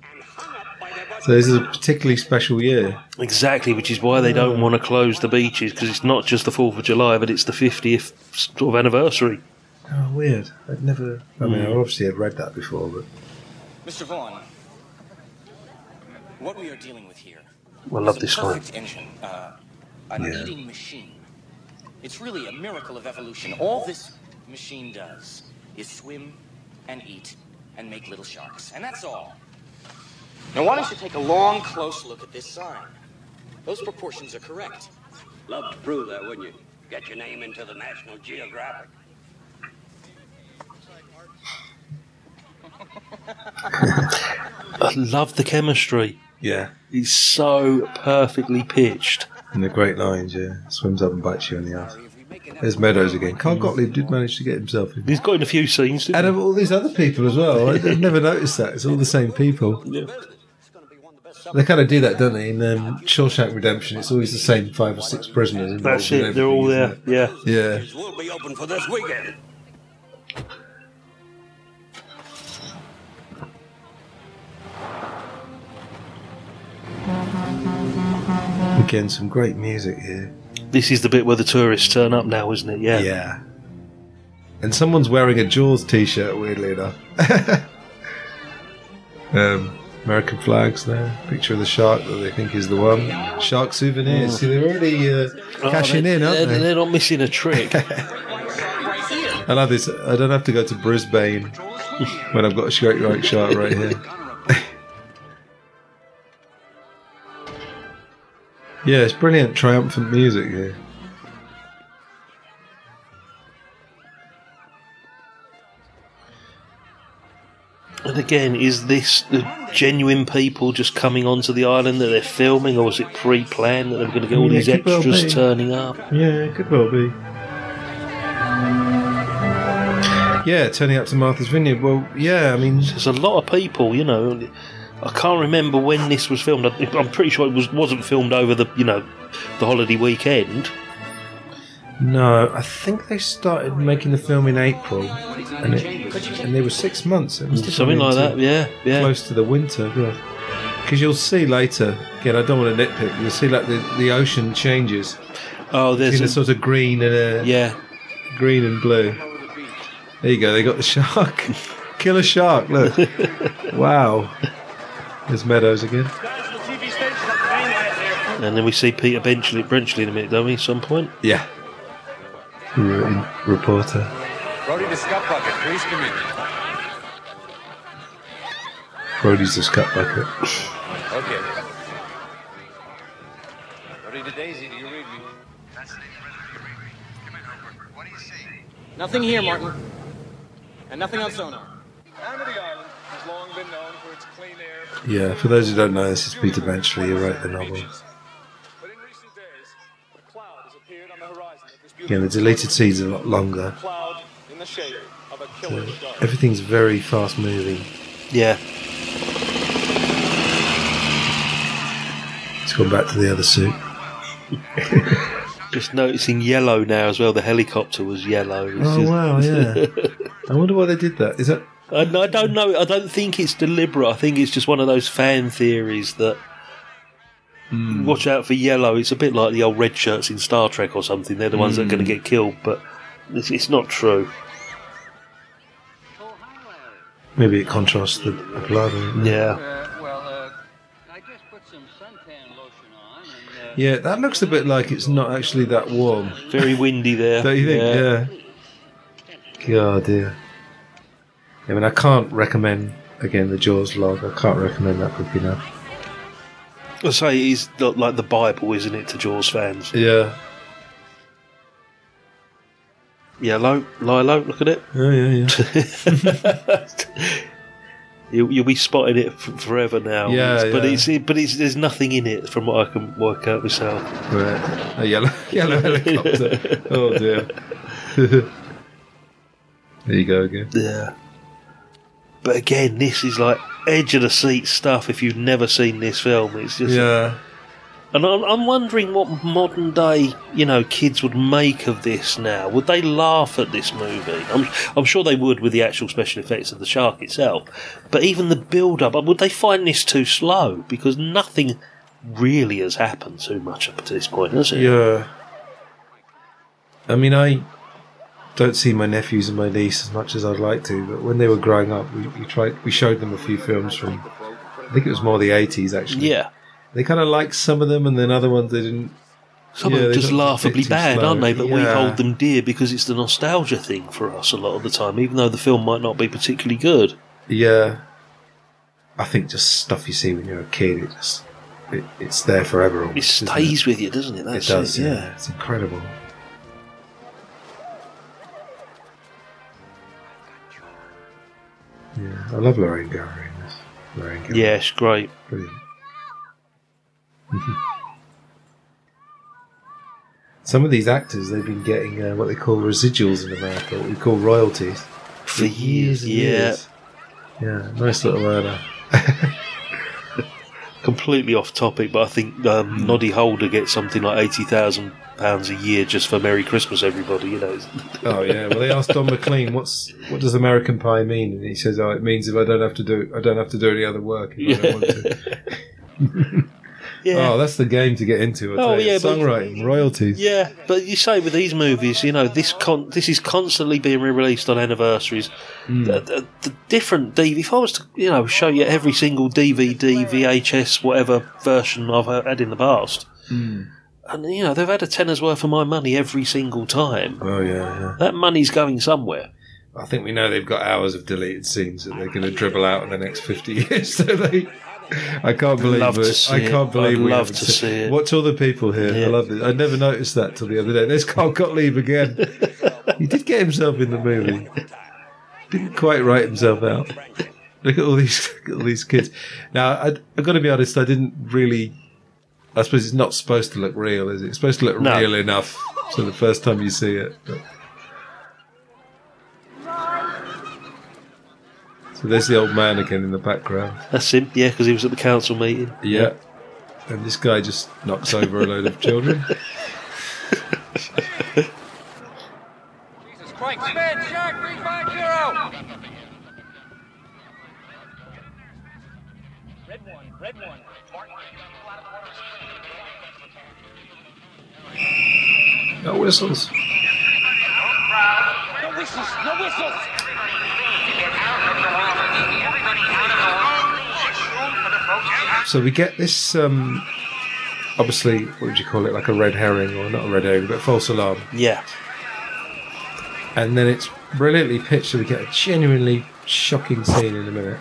So this is a particularly special year. Exactly, which is why they don't want to close the beaches because it's not just the Fourth of July, but it's the fiftieth sort of anniversary. Oh, weird. I'd never. I mean, I Mm. obviously had read that before, but Mr. Vaughn, what we are dealing with here I love is a this line. perfect engine, uh, an Yeah. eating machine. It's really a miracle of evolution. All this machine does is swim and eat and make little sharks, and that's all. Now, why don't you take a long, close look at this sign? Those proportions are correct. Love to prove that, wouldn't you? Get your name into the National Geographic. I love the chemistry. Yeah. It's so perfectly pitched. and the great lines, yeah. Swims up and bites you in the ass. There's Meadows again. Carl Gottlieb did manage to get himself in. He's got in a few scenes. didn't And of all these other people as well. I- I've never noticed that. It's all the same people. They kind of do that, don't they? In um, Shawshank Redemption, it's always the same five or six prisoners. involved That's in it. They're all there. Yeah. isn't it? Yeah. We'll be open for this weekend. Again, some great music here. This is the bit where the tourists turn up now, isn't it? Yeah. Yeah. And someone's wearing a Jaws t-shirt, weirdly enough. um, American flags there. Picture of the shark that they think is the one. Shark souvenirs. Mm. See, they're already uh, Oh, cashing they- in, aren't they're, they? They're not missing a trick. I love this. I don't have to go to Brisbane when I've got a great white shark right here. Yeah, it's brilliant, triumphant music here. And again, is this the genuine people just coming onto the island that they're filming, or was it pre-planned that they were going to get all Yeah, these could well extras turning up? Yeah, it could well be. Yeah, turning up to Martha's Vineyard. Well, yeah, I mean, There's a lot of people, you know. I can't remember when this was filmed. I- I'm pretty sure it was wasn't filmed over the you know the holiday weekend. no, I think they started making the film in April, and it, and they were six months. It was Something like that, yeah, yeah. close to the winter. Because you'll see later. Again, I don't want to nitpick. You'll see like the, the ocean changes. Oh, there's a a- sort of green and a yeah, green and blue. There you go. They got the shark, killer shark. Look, wow. There's Meadows again. And then we see Peter Benchley, Brenchley in a minute, don't we? At some point. Yeah. Re- reporter. Brody the Scut Bucket, please come in. Brody's the scut bucket. Okay. Brody to Daisy, do you read me? Fascinating. What do you see? Nothing here, Martin. And nothing on sonar. Amity Island has long been known for its clean air. Yeah, for those who don't know, this is Peter Benchley who wrote the novel. But in recent days, a cloud has appeared on the horizon of Yeah, the deleted scenes are a lot longer. cloud in the shape of a killer star. Everything's very fast moving. Yeah. It's gone back to the other suit. Just noticing yellow now as well. The helicopter was yellow. It's Oh just- wow, yeah. I wonder why they did that. Is that I, I don't know. I don't think it's deliberate. I think it's just one of those fan theories that Hmm. watch out for yellow. It's a bit like the old red shirts in Star Trek or something. They're the ones that are going to Hmm. get killed, but it's, it's not true. maybe it contrasts the, the blood? Yeah. well, uh, I just put some suntan lotion on. Uh, Yeah, that looks a bit like it's not actually that warm. Very windy there. Don't you think? Yeah. God dear. I mean, I can't recommend again the Jaws log. I can't recommend that book enough. I say he's like the Bible, isn't it, to Jaws fans? Yeah. Yellow, Lilo, look at it. Oh yeah, yeah. You, you'll be spotting it f- forever now. Yeah, but yeah. it's but it's there's nothing in it from what I can work out myself. Right. A yellow yellow helicopter. oh dear. there you go again. Yeah. But again, this is like edge of the seat stuff. If you've never seen this film, it's just Yeah. And I'm, I'm wondering what modern day, you know, kids would make of this now. Would they laugh at this movie? I'm, I'm sure they would with the actual special effects of the shark itself. But even the build up, uh, would they find this too slow? Because nothing really has happened too much up to this point, has it? Yeah. I mean, I don't see my nephews and my niece as much as I'd like to, but when they were growing up, we, we tried, we showed them a few films from, I think it was more the eighties actually. Yeah. They kind of liked some of them, and then other ones they didn't. Some yeah, of them just thought it was a laughably bad, slow. aren't they? But we hold them dear because it's the nostalgia thing for us a lot of the time, even though the film might not be particularly good. Yeah. I think just stuff you see when you're a kid, it just it, it's there forever. It Almost, isn't stays with you, doesn't it? That's it does, it, yeah. yeah. It's incredible. Yeah, I love Lorraine Gary in this. Lorraine Gary. Yes, great. Brilliant. Some of these actors, they've been getting uh, what they call residuals in America, what we call royalties. For years, and yeah. years. Yeah, nice little earner. Completely off topic, but I think um, Noddy Holder gets something like eighty thousand pounds a year just for Merry Christmas, everybody. You know. Oh yeah. Well, they asked Don McLean, "What's what does American Pie mean?" And he says, "Oh, it means if I don't have to do, I don't have to do any other work if I don't want to." Yeah. Oh, that's the game to get into. I Oh, yeah, but- songwriting, royalties. Yeah, but you say with these movies, you know, this con- this is constantly being re-released on anniversaries. Hmm. The, the, the different DVD. If I was to, you know, show you every single DVD, VHS, whatever version I've had in the past, Mm. and you know, they've had a tenner's worth of my money every single time. Oh yeah, yeah. That money's going somewhere. I think we know they've got hours of deleted scenes that they're going to dribble out in the next fifty years. So they, I can't believe Love it. I can't believe I'd we love to see it. Watch all the people here. I love it. I never noticed that till the other day. There's Carl Gottlieb again. he did get himself in the movie. Didn't quite write himself out. Look at all these at all these kids. Now, I, I've got to be honest. I didn't really. I suppose it's not supposed to look real, is it? It's supposed to look No. real enough. So the first time you see it. but- So there's the old man again in the background. That's him, yeah, because he was at the council meeting. Yeah. And this guy just knocks over a load of children. Jesus Christ. Man, Shark 350! Red one, red one. No whistles. No whistles, no whistles! So we get this, um, obviously, what would you call it? Like a red herring, or not a red herring, but false alarm. Yeah. And then it's brilliantly pitched, so we get a genuinely shocking scene in a minute.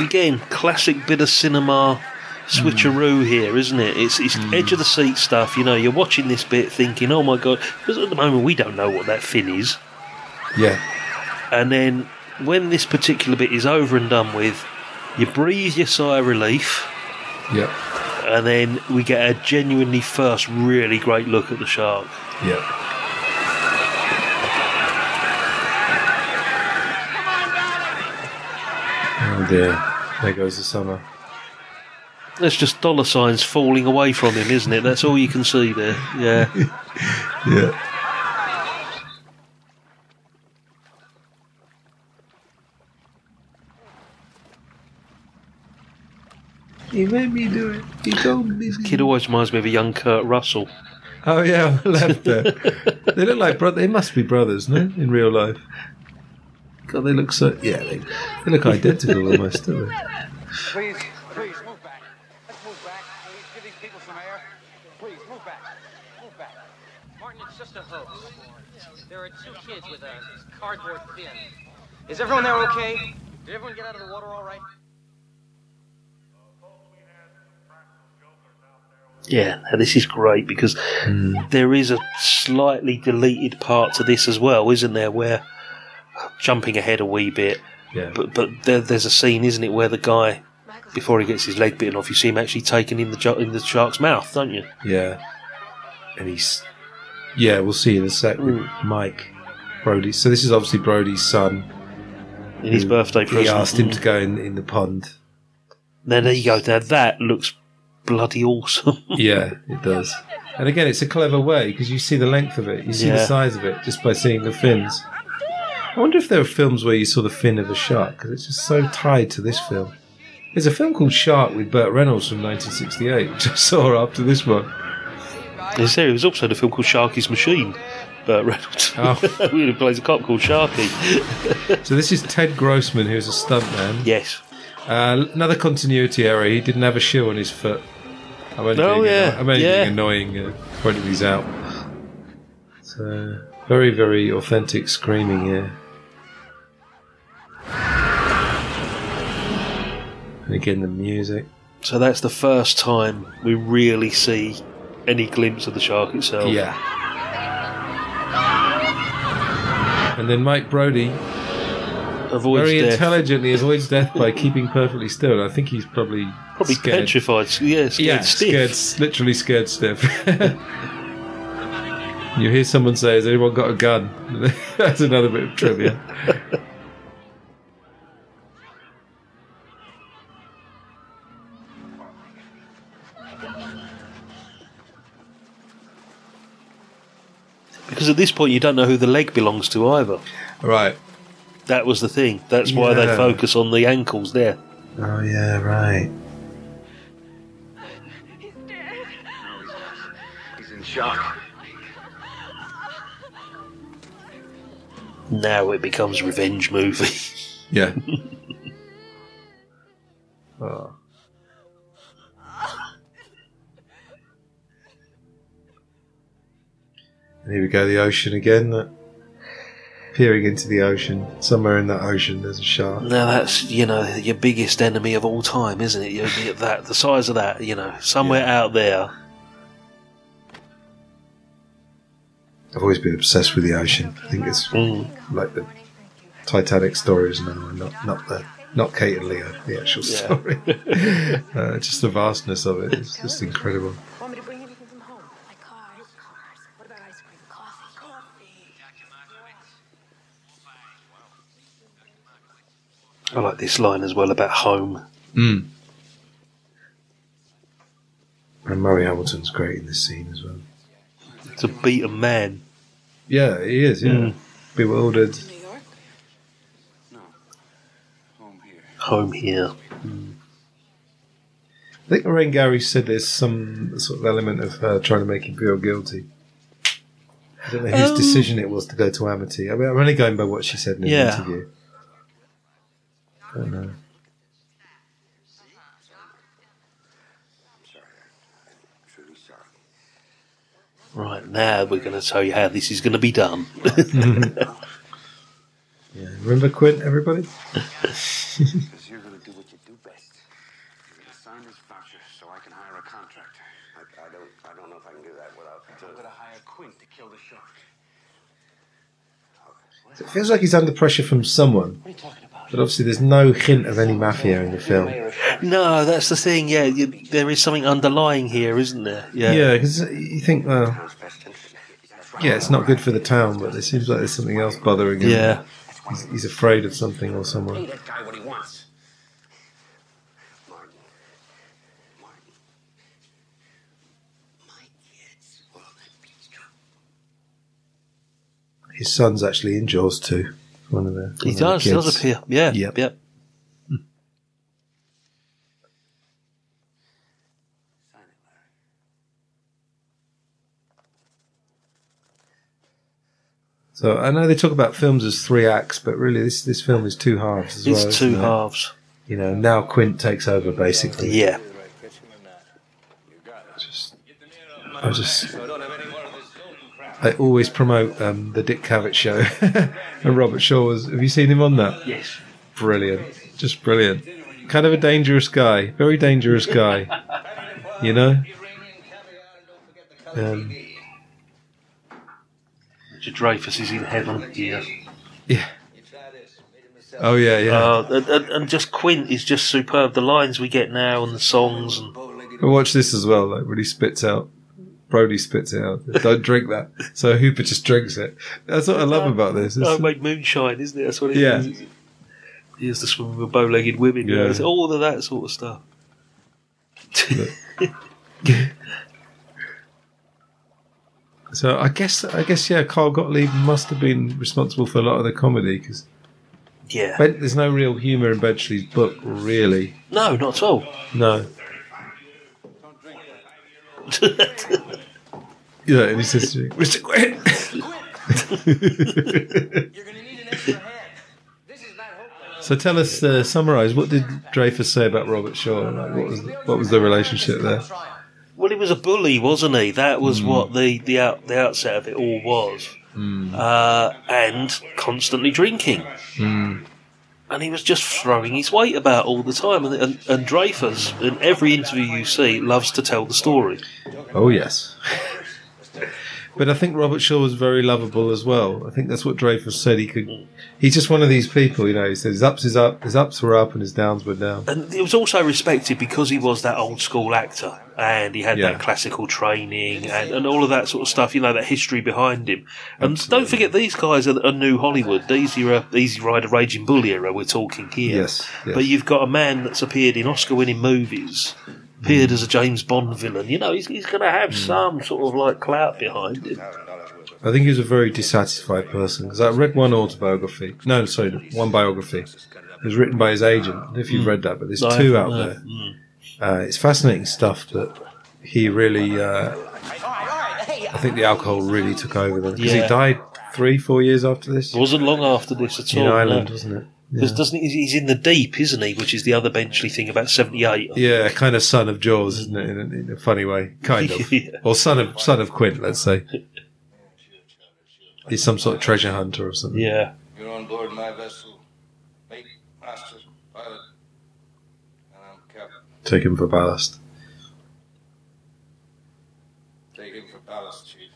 Again, classic bit of cinema switcheroo here, isn't it? It's it's edge of the seat stuff. You know, you're watching this bit thinking, "Oh my god!" Because at the moment we don't know what that fin is. Yeah. And then when this particular bit is over and done with, you breathe your sigh of relief, Yeah. and then we get a genuinely first really great look at the shark. Yeah. Oh dear. There goes the summer. That's just dollar signs falling away from him, isn't it? That's all you can see there. Yeah. Yeah. He made me do it. He told me. Kid always reminds me of a young Kurt Russell. Oh yeah, I left there. they look like brothers. They must be brothers, no? In real life. God, they look so. Yeah, they, they look identical almost, don't they? Please, please, move back. Let's move back. Please, give these people some air. Please, move back. Move back. Martin, it's just a hoax. There are two kids with a cardboard fin. Is everyone there okay? Did everyone get out of the water all right? Yeah, this is great because there is a slightly deleted part to this as well, isn't there? Where jumping ahead a wee bit, Yeah. but but there, there's a scene, isn't it, where the guy before he gets his leg bitten off, you see him actually taken in the in the shark's mouth, don't you? Yeah. And he's. Yeah, we'll see in a sec with Mike Brody. So this is obviously Brody's son. In his birthday He asked him Mm. to go in, in the pond. Now there you go. Now that looks bloody awesome. Yeah, it does. And again, it's a clever way because you see the length of it, you see the size of it just by seeing the fins. I wonder if there are films where you saw the fin of a shark because it's just so tied to this film. There's a film called Shark with Burt Reynolds from 1968, which I saw after this one. Is there? There was also the film called Sharky's Machine. Burt Reynolds. Oh. who plays a cop called Sharky. So this is Ted Grossman, who's a stuntman. Yes. Uh, another continuity error. He didn't have a shoe on his foot. I'm only Oh, being, yeah, I'm only yeah. being annoying, uh, pointing these out. So very, very authentic screaming here. And again, the music. So that's the first time we really see any glimpse of the shark itself. Yeah. And then Mike Brody Avoids very death. intelligently avoids death by keeping perfectly still. I think he's probably Probably scared. petrified. Yeah, scared yeah, stiff. scared, literally scared stiff. you hear someone say, "Has anyone got a gun?" That's another bit of trivia. Because at this point you don't know who the leg belongs to either. Right. That was the thing. That's why they Yeah. focus on the ankles there. Oh yeah, right. He's in shock. Now it becomes revenge movie. Yeah. oh. And here we go, the ocean again. That peering into the ocean. Somewhere in that ocean, there's a shark. Now that's you know your biggest enemy of all time, isn't it? You you- that the size of that, you know, somewhere out there. I've always been obsessed with the ocean. I think it's like the Titanic stories now, and not not the not Kate and Leo, the actual Yeah. story. uh, just the vastness of it is just incredible. Want me to bring anything from home? Like cars? What about ice cream? Coffee? Coffee. I like this line as well about home. Mm. And Murray Hamilton's great in this scene as well. It's a beaten man. Yeah, he is. Yeah, Mm. bewildered. Home here. I think Lorraine Gary said there's some sort of element of her trying to make him feel guilty. I don't know whose Um, decision it was to go to Amity. I mean, I'm only going by what she said in the Yeah. interview. I don't know. Truly sorry. Right now, we're going to tell you how this is going to be done. Yeah. Remember Quint, everybody? Because you're going to do what you do best. You're going to sign this voucher so I can hire a contractor. I, I don't. I don't know if I can do that without. I'm going to hire Quint to kill the shark. It feels like he's under pressure from someone. But obviously, there's no hint of any mafia in the film. no, that's the thing. Yeah, you, there is something underlying here, isn't there? Yeah. Yeah, because you think, well, yeah, it's not good for the town, but it seems like there's something else bothering him. Yeah. He's, he's afraid of something or someone. Pay that guy what he wants. Martin. Martin. My kids. Well, that beats true. His son's actually in Jaws too. One of the He one the does, does kids. appear. Yeah. Yep. Yep. So I know they talk about films as three acts, but really this this film is two halves as well. It's well. two it? halves. You know, now Quint takes over basically. Yeah. I just I always promote um, the Dick Cavett show, and Robert Shaw was. Have you seen him on that? Yes. Brilliant, just brilliant. Kind of a dangerous guy, very dangerous guy. You know. Um, Richard Dreyfuss is in heaven here. yeah. Oh yeah, yeah. Uh, and, and, just Quint is just superb. The lines we get now and the songs and But watch this as well. Like really spits out, Brody spits it out. Don't drink that. So Hooper just drinks it. That's what I love uh, about this. It's- oh, make moonshine, isn't it? That's what it Yeah. is. He has to swim with bow-legged women. Yeah. Yeah. It's all of that sort of stuff. So I guess I guess yeah, Carl Gottlieb must have been responsible for a lot of the comedy because Yeah. there's no real humour in Benchley's book, really. No, not at all. No. Yeah, and he says, to me, "Mr. Quinn." so tell us, uh, summarise. What did Dreyfuss say about Robert Shaw? Like, what was what was the relationship there? Well, he was a bully, wasn't he? That was Mm. what the the, out, the outset of it all was, uh, and constantly drinking. Mm. And he was just throwing his weight about all the time. And, and, and Dreyfuss, in every interview you see, loves to tell the story. Oh yes. But I think Robert Shaw was very lovable as well. I think that's what Dreyfuss said. He could. He's just one of these people, you know. He says his ups is up, his ups were up, and his downs were down. And he was also respected because he was that old school actor and he had Yeah. that classical training and, and all of that sort of stuff, you know, that history behind him. And don't forget, these guys are, are new Hollywood. These are uh, a Easy Rider, Raging Bull era we're talking here. Yes, yes. But you've got a man that's appeared in Oscar winning movies, appeared as a James Bond villain. You know, he's, he's going to have some sort of like clout behind him. I think he was a very dissatisfied person because I read one autobiography. No, sorry, one biography. It was written by his agent. I don't know if you've Mm. read that, but there's No, two out no. there. Mm. Uh, it's fascinating stuff that he really. Uh, I think the alcohol really took over then because Yeah. he died three, four years after this. It wasn't long after this at In all. Ireland, no. wasn't it? Because Yeah. doesn't he, he's in the deep, isn't he? Which is the other Benchley thing about seventy eight. Yeah, kind of son of Jaws, isn't it? In a, in a funny way, kind of, or son of son of Quint, let's say. He's some sort of treasure hunter or something. Yeah. You're on board my vessel, mate, master, pilot, and I'm captain. Take him for ballast. Take him for ballast, chief.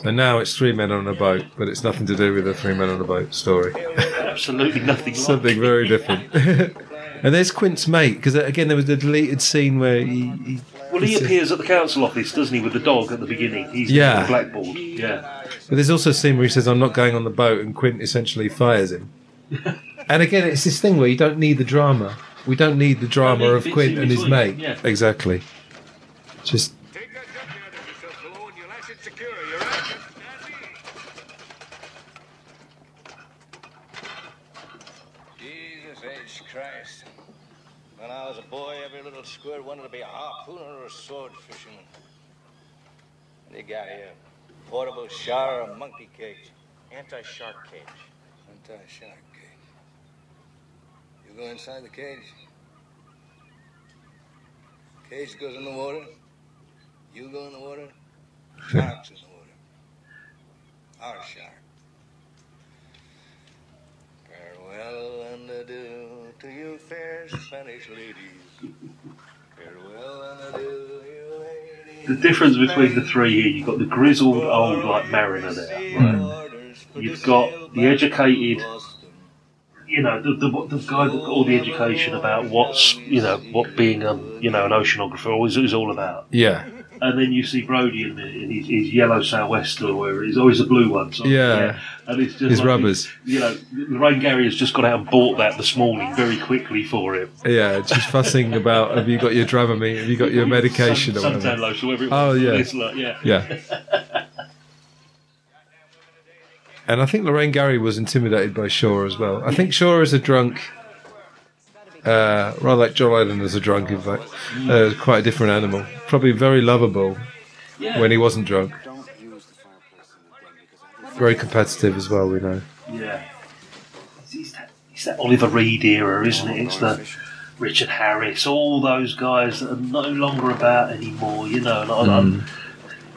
You got it. So now it's three men on a boat, but it's nothing to do with the three men on a boat story. Absolutely nothing. Something it. very different. and there's Quint's mate because uh, again there was the deleted scene where he. he Well, he appears at the council office, doesn't he, with the dog at the beginning? He's Yeah. the blackboard. Yeah. But there's also a scene where he says, "I'm not going on the boat," and Quint essentially fires him. and again, it's this thing where you don't need the drama. We don't need the drama need of Quint and his mate. yeah. Exactly. Just Jesus H. Christ. When I was a boy, every little squirt wanted to be a harpooner or a sword fisherman. Got here a uh, portable shower, a monkey cage. Anti-shark cage. Anti-shark cage. You go inside the cage. Cage goes in the water. You go in the water. Shark's in the water. Our shark. Farewell and adieu to you fair Spanish ladies. Farewell and adieu, you ladies. The difference between the three here, you've got the grizzled old like mariner there, right? Hmm. You've got the educated, you know, the, the, the guy that got all the education about what's, you know, what being a, you know, an oceanographer is, is all about. yeah, And then you see Brody in, the, in his, his yellow sou'wester, or whatever is, always a blue one. So, Yeah. And it's just His like, rubbers. You know, Lorraine Gary has just got out and bought that this morning very quickly for him. yeah. Just fussing about have you got your Dramamine? Have you got your medication or Sun, whatever? suntan lotion, whatever it Oh yeah, like, yeah. yeah. And I think Lorraine Gary was intimidated by Shaw as well. I think Shaw is a drunk, uh, rather like John Lennon as a drunk, in fact. Uh, quite a different animal. Probably very lovable when he wasn't drunk. Very competitive as well, we know. Yeah. It's, it's that, it's that Oliver Reed era, isn't it? It's the Richard Harris, all those guys that are no longer about anymore, you know. And I, Mm.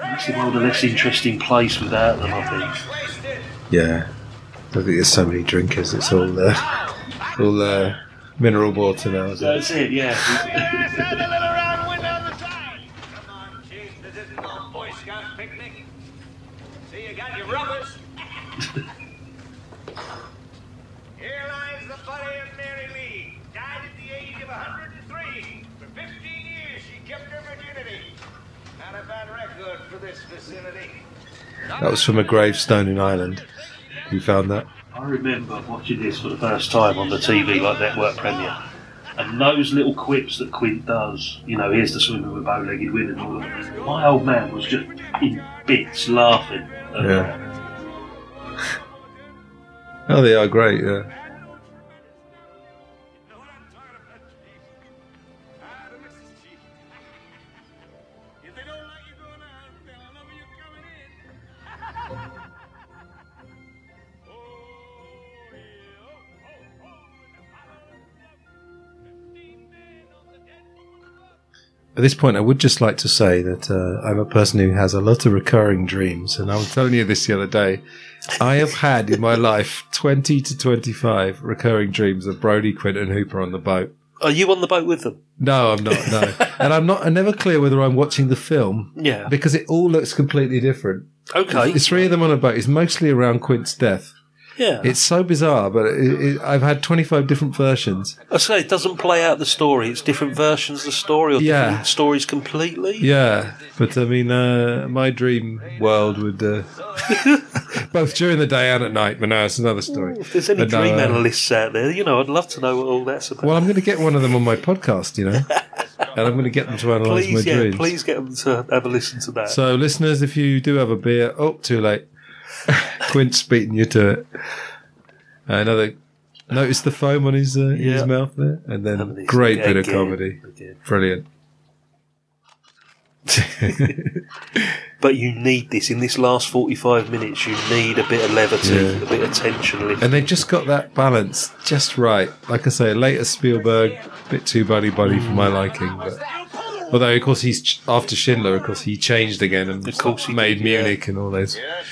I, the world a less interesting place without them, I think. Yeah. I think there's so many drinkers. It's all uh, all uh, mineral water now. Isn't That's it? it, yeah. Boy Scout picnic. See, you got your rubbers. Here lies the body of Mary Lee. Died at the age of 103. For 15 years, she kept her virginity. Not a bad record for this vicinity. That was from a gravestone in Ireland. You found that? I remember watching this for the first time on the TV, like network premiere. And those little quips that Quint does, you know, here's the swimmer with bow-legged women. and all that. My old man was just in bits laughing. Yeah. Oh, they are great. Yeah. At this point, I would just like to say that uh, I'm a person who has a lot of recurring dreams, and I was telling you this the other day. I have had in my life 20 to 25 recurring dreams of Brody, Quint, and Hooper on the boat. Are you on the boat with them? No, I'm not. No, and I'm not. I'm never clear whether I'm watching the film. Yeah. because it all looks completely different. Okay. It's three of them on a boat. It's mostly around Quint's death. Yeah. It's so bizarre, but it, it, I've had 25 different versions. I say it doesn't play out the story. It's different versions of the story or Yeah. different stories completely. Yeah, but I mean, uh, my dream world would uh, both during the day and at night. But no, it's another story. If there's any But dream uh, analysts out there, you know, I'd love to know what all that's about. Well, I'm going to get one of them on my podcast, you know, and I'm going to get them to analyse my yeah, dreams. please get them to have a listen to that. So, listeners, if you do have a beer, oh, too late. Quint's beating you to it. Uh, another. Notice the foam on his uh, in his mouth there, and then And great bit of comedy. Brilliant. But you need this in this last 45 minutes. You need a bit of levity, Yeah. a bit of tension. Lift. And they've just got that balance just right. Like I say, later Spielberg, a bit too buddy buddy for my liking. But although, of course, he's ch- after Schindler, of course, he changed again and Of course he made did, yeah. Munich and all those. Yes,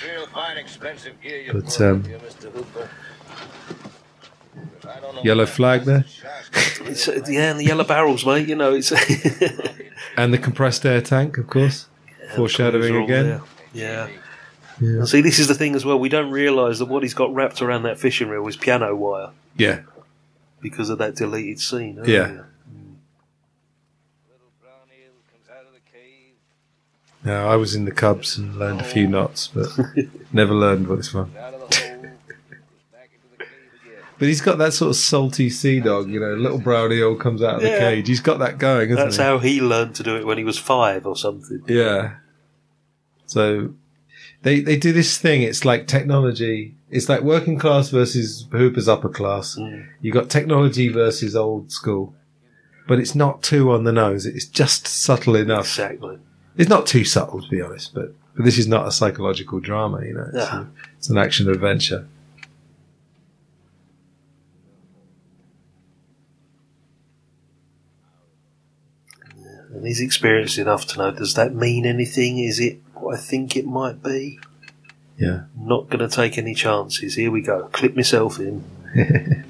real fine, expensive gear you But, um, with you, Mr. Hooper. I don't know Yellow flag there, It's, uh, yeah, and the yellow barrels, mate. You know, it's and the compressed air tank, of course, foreshadowing Clues again. there. Yeah. Yeah. See, this is the thing as well. We don't realise that what he's got wrapped around that fishing reel is piano wire Yeah. because of that deleted scene. Yeah. earlier. No, I was in the Cubs and learned a few knots, but never learned what this one. But he's got that sort of salty sea dog, you know, little brownie all comes out of the cage. He's got that going, hasn't That's he? how he learned to do it when he was five or something. Yeah. So they they do this thing. It's like technology. It's like working class versus Hooper's upper class. Mm. You got technology versus old school, but it's not too on the nose. It's just subtle enough. Exactly. It's not too subtle, to be honest. But but this is not a psychological drama. You know, it's, Yeah. a- it's an action adventure. And he's experienced enough to know does that mean anything? Is it what I think it might be? Yeah. Not going to take any chances. Here we go. Clip myself in.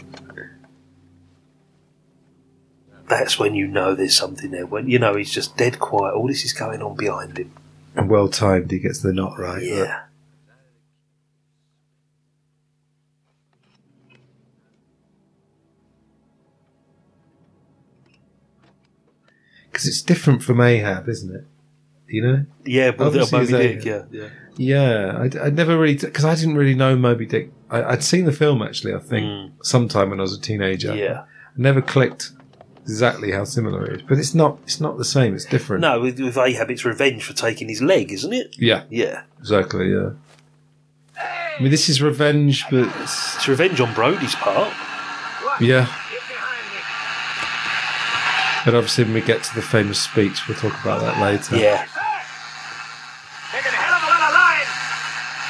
That's when you know there's something there. When you know he's just dead quiet. All this is going on behind him. And well timed. He gets the knot right. Yeah. Because it's different from Ahab, isn't it? You know. Yeah, but Obviously Moby Dick. Yeah, yeah. Yeah, I'd, I'd never really because I didn't really know Moby Dick. I, I'd seen the film actually. I think sometime when I was a teenager. Mm. Yeah. I never clicked exactly how similar it is, but it's not. It's not the same. It's different. No, with, with Ahab, it's revenge for taking his leg, isn't it? Yeah. Yeah. Exactly. Yeah. I mean, this is revenge, but it's, It's revenge on Brody's part. yeah. But obviously, when we get to the famous speech, we'll talk about that later. Yeah. Taking a hell of a lot of line.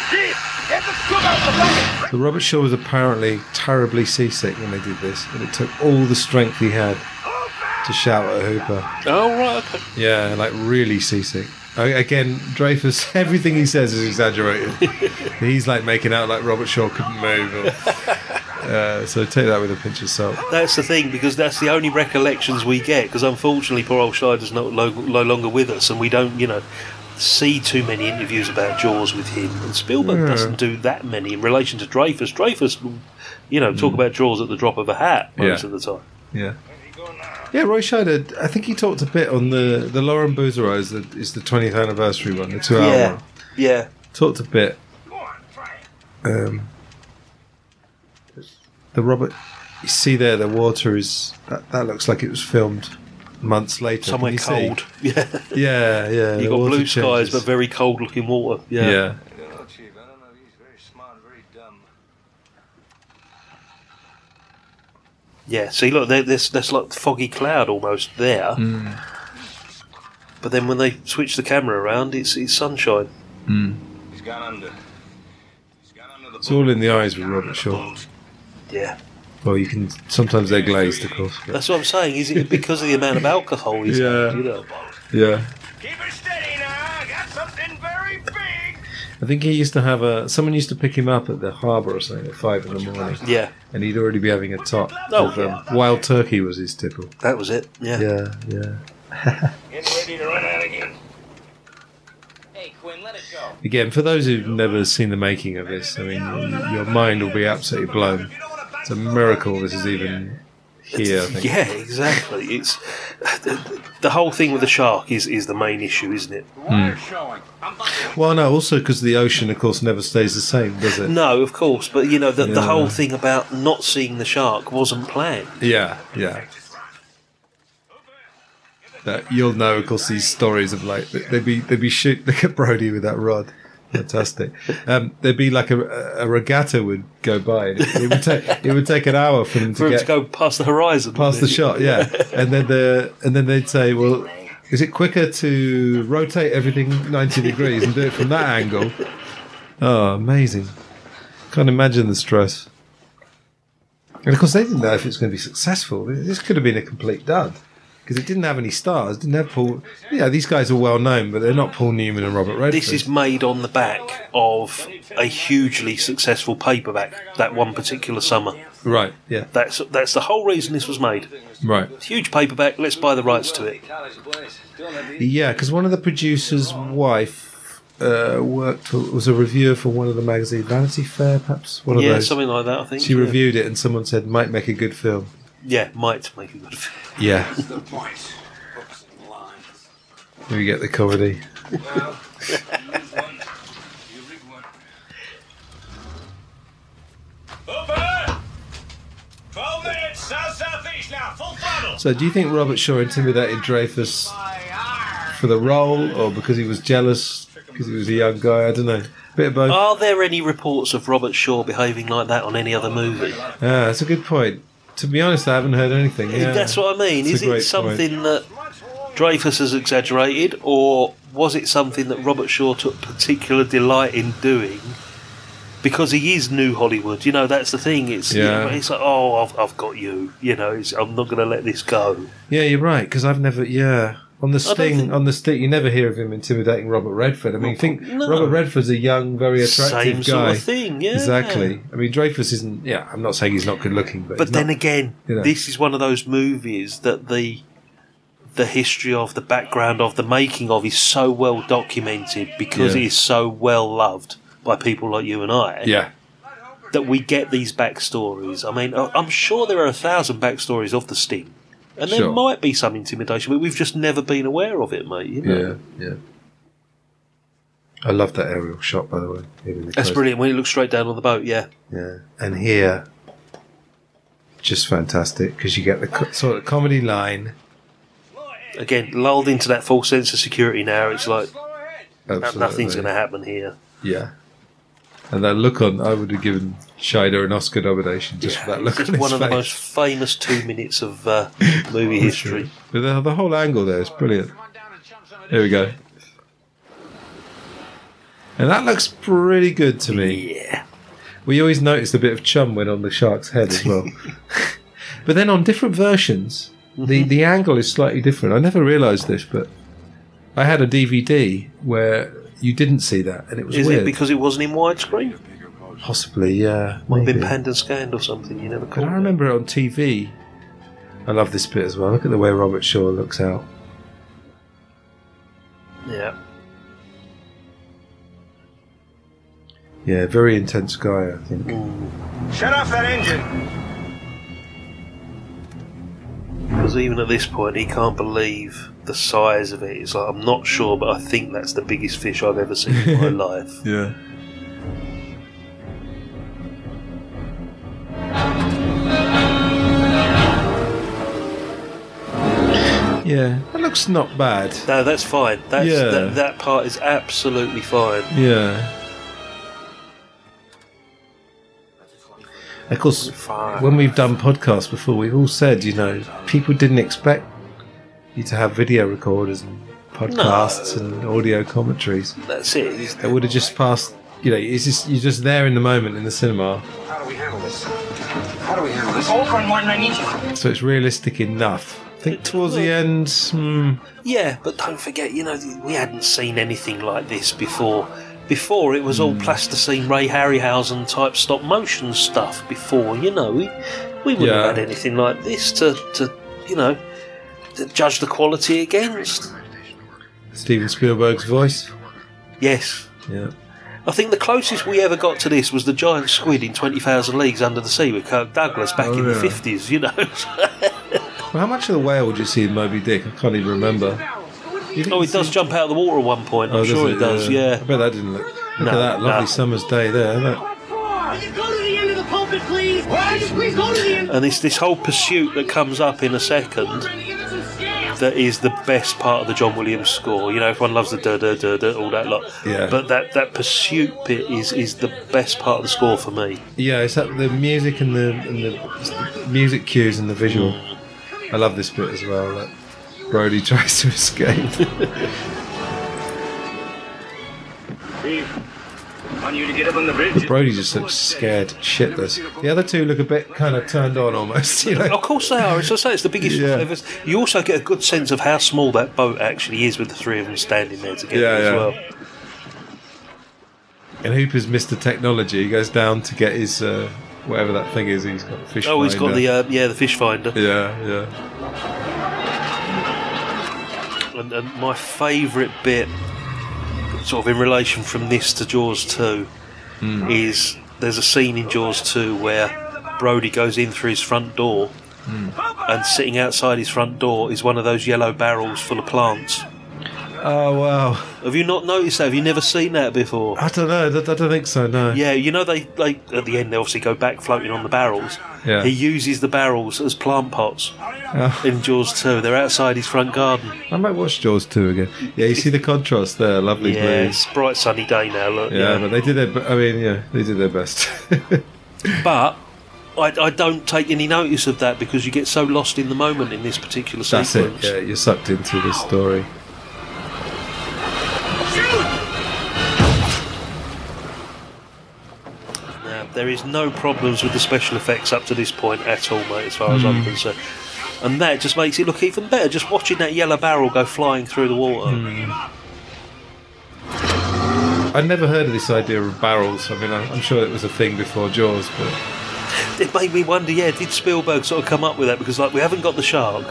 Chief, get the scoop out the bucket. So Robert Shaw was apparently terribly seasick when they did this, and it took all the strength he had to shout at Hooper. Oh, right, okay. Yeah, like really seasick. Again, Dreyfuss, everything he says is exaggerated. He's like making out like Robert Shaw couldn't move. Or, uh, so take that with a pinch of salt. That's the thing, because that's the only recollections we get. Because unfortunately, poor old Scheider's no, no, no longer with us, and we don't, you know, see too many interviews about Jaws with him. And Spielberg Yeah. doesn't do that many in relation to Dreyfuss. Dreyfuss, you know, talk about Jaws at the drop of a hat most Yeah. of the time. Yeah. Yeah, Roy Scheider, I think he talked a bit on the, the Laurent Bouzereau is the, is the 20th anniversary one, the two hour Yeah. one. Yeah. Talked a bit. Um, the Robert, you see there, the water is, that, that looks like it was filmed months later. Can Somewhere you see? cold. Yeah. Yeah, yeah. you the got water blue skies, but very cold looking water. Yeah. Yeah. Oh, Chief, I don't know. He's very smart, very dumb. Yeah, see, look, there- there's there's like foggy cloud almost there, Mm. but then when they switch the camera around, it's it's sunshine. Mm. He's gone under. It's all in the eyes with Robert Shaw. Yeah, Well, you can, sometimes they're glazed, of course. but- that's what I'm saying. Is it because of the amount of alcohol he's Yeah. had? You know? yeah. Keep it steady now. I got something very big. I think he used to have a. Someone used to pick him up at the harbour or something at five in the morning. Yeah. And he'd already be having a tot. Oh, of, um, Wild turkey was his tipple. That was it. Yeah. Yeah, yeah. Getting ready to run out again. Hey, Quinn, let it go. Again, for those who've never seen the making of this, I mean, your mind will be absolutely blown. It's a miracle this is even here. I think. Yeah, exactly. It's the, the whole thing with the shark is is the main issue, isn't it? Hmm. Well, no, also because the ocean, of course, never stays the same, does it? No, of course, but you know the, the whole thing about not seeing the shark wasn't planned. Yeah, yeah. That you'll know, of course, these stories of like they'd be they'd be shoot look at Brody with that rod, fantastic. Um, there'd be like a, a regatta would go by. It, it would take it would take an hour for them to For get to go past the horizon, past the shot, yeah. And then the and then they'd say, well, is it quicker to rotate everything ninety degrees and do it from that angle? Oh, amazing! Can't imagine the stress. And of course, they didn't know if it was going to be successful. This could have been a complete dud because it didn't have any stars. Didn't have Paul. Yeah, these guys are well known, but they're not Paul Newman and Robert Redford. This is made on the back of a hugely successful paperback that one particular summer. right. Yeah. That's that's the whole reason this was made. Right. Huge paperback. Let's buy the rights to it. Yeah, because one of the producers' wife uh, worked was a reviewer for one of the magazines, Vanity Fair, perhaps one of yeah, those. something like that. I think She yeah. reviewed it, and someone said might make a good film. Yeah, might make a good film. Yeah, That's the point. Books and lines. we get the comedy. Well, you use one, you rig one. Open! 12 minutes, south southeast now, full throttle. So, do you think Robert Shaw intimidated Dreyfuss for the role, or because he was jealous because he was a young guy? I don't know. Bit of both. Are there any reports of Robert Shaw behaving like that on any other movie? Ah, that's a good point. To be honest, I haven't heard anything. Yeah. That's what I mean. Is it something that Dreyfuss has exaggerated, or was it something that Robert Shaw took particular delight in doing? Because he is new Hollywood, you know. That's the thing. It's you Yeah. know, it's like, oh, I've, I've got you. You know, it's, I'm not going to let this go. Yeah, you're right. Because I've never. Yeah, on the sting, think- on the sting, you never hear of him intimidating Robert Redford. I mean, think no. Robert Redford's a young, very attractive Same guy. sort of thing, yeah. Exactly. I mean, Dreyfuss isn't. Yeah, I'm not saying he's not good looking, but But then not- again, you know. this is one of those movies that the the history of the background of the making of is so well documented because Yeah. it is so well loved by people like you and I. Yeah. That we get these backstories. I mean, I'm sure there are a thousand backstories of the Sting, and there Sure. might be some intimidation, but we've just never been aware of it, mate. You know? Yeah, yeah. I love that aerial shot, by the way. the That's brilliant when he looks straight down on the boat. Yeah, Yeah, and here, just fantastic because you get the co- sort of comedy line. again, lulled into that false sense of security. Now it's like Absolutely. nothing's going to happen here. Yeah. And that look on, I would have given Scheider an Oscar nomination just for that look It's on one of the most famous two minutes of uh, movie history. The, the whole angle there is brilliant. Here we go. And that looks pretty good to me. Yeah. We always noticed a bit of chum went on the shark's head as well. but then on different versions, Mm-hmm. the, the angle is slightly different. I never realised this, but I had a DVD where you didn't see that, and it was Is weird. it because it wasn't in widescreen? Possibly, yeah. Might have been maybe. panned and scanned or something. You never could. caught I it. remember it on TV. I love this bit as well. Look at the way Robert Shaw looks out. Yeah. Yeah, very intense guy, I think. Mm. Shut off that engine. Because even at this point, he can't believe the size of it. It's like, I'm not sure, but I think that's the biggest fish I've ever seen in my life. Yeah. Yeah, that looks not bad. No, that's fine. That's, Yeah. that, that part is absolutely fine. Yeah. Of course, when we've done podcasts before, we've all said, you know, people didn't expect you to have video recorders and podcasts and audio commentaries. That's it. It's- It would have just passed. You know, it's just you're just there in the moment in the cinema, How do we handle this? How do we handle this? Over and one, I need you. so it's realistic enough. I think towards the end, hmm, Yeah, but don't forget, you know, we hadn't seen anything like this before. Before it was all plasticine Ray Harryhausen type stop motion stuff. Before, you know, we we wouldn't Yeah. have had anything like this to, to you know, to judge the quality against. Steven Spielberg's voice. Yes, Yeah. I think the closest we ever got to this was the giant squid in Twenty Thousand Leagues Under the Sea with Kirk Douglas back Oh, in the yeah. fifties. You know. Well, how much of the whale would you see in Moby Dick? I can't even remember. Oh, it does see- jump out of the water at one point. I'm Oh, sure does it does. Yeah. Yeah. I bet that didn't look. Look No, at that lovely no. summer's day there. Look. Will you go to the end of the pulpit, please? Please go to the end? And it's this whole pursuit that comes up in a second that is the best part of the John Williams score. You know, everyone loves the da da da da, all that lot. Yeah. But that, that pursuit bit is, is the best part of the score for me. Yeah, it's that the music and the, and the, the music cues and the visual. I love this bit as well. Like Brody tries to escape. Steve, want you to get up on the bridge. Brody just looks scared shitless. The other two look a bit kind of turned on almost. You know? Of course they are. As I say, it's the biggest. Yeah. You also get a good sense of how small that boat actually is with the three of them standing there together Yeah, as yeah. well. And Hooper's Mr. Technology. He goes down to get his uh, whatever that thing is. He's got a fish. Oh, he's got the uh, yeah the fish finder. Yeah, yeah. And, and my favourite bit sort of in relation from this to Jaws 2 Hmm. is there's a scene in Jaws 2 where Brody goes in through his front door Hmm. and sitting outside his front door is one of those yellow barrels full of plants. Oh wow! Have you not noticed that? Have you never seen that before? I don't know. I don't, think so. No. Yeah, you know they like at the end they obviously go back floating on the barrels. Yeah. He uses the barrels as plant pots Oh. in Jaws 2. They're outside his front garden. I might watch Jaws two again. Yeah, you see the contrast there. Lovely Yeah, blue. it's bright sunny day now. Look, Yeah, but they did their. I mean, yeah, they did their best. But I, I don't take any notice of that because you get so lost in the moment in this particular That's it. Yeah, you're sucked into the story. There is no problems with the special effects up to this point at all, mate, as far as I'm Mm. concerned. And that just makes it look even better. Just watching that yellow barrel go flying through the water. I'd never heard of this idea of barrels. I mean, I'm sure it was a thing before Jaws, but It made me wonder, yeah, did Spielberg sort of come up with that? Because, like, we haven't got the shark.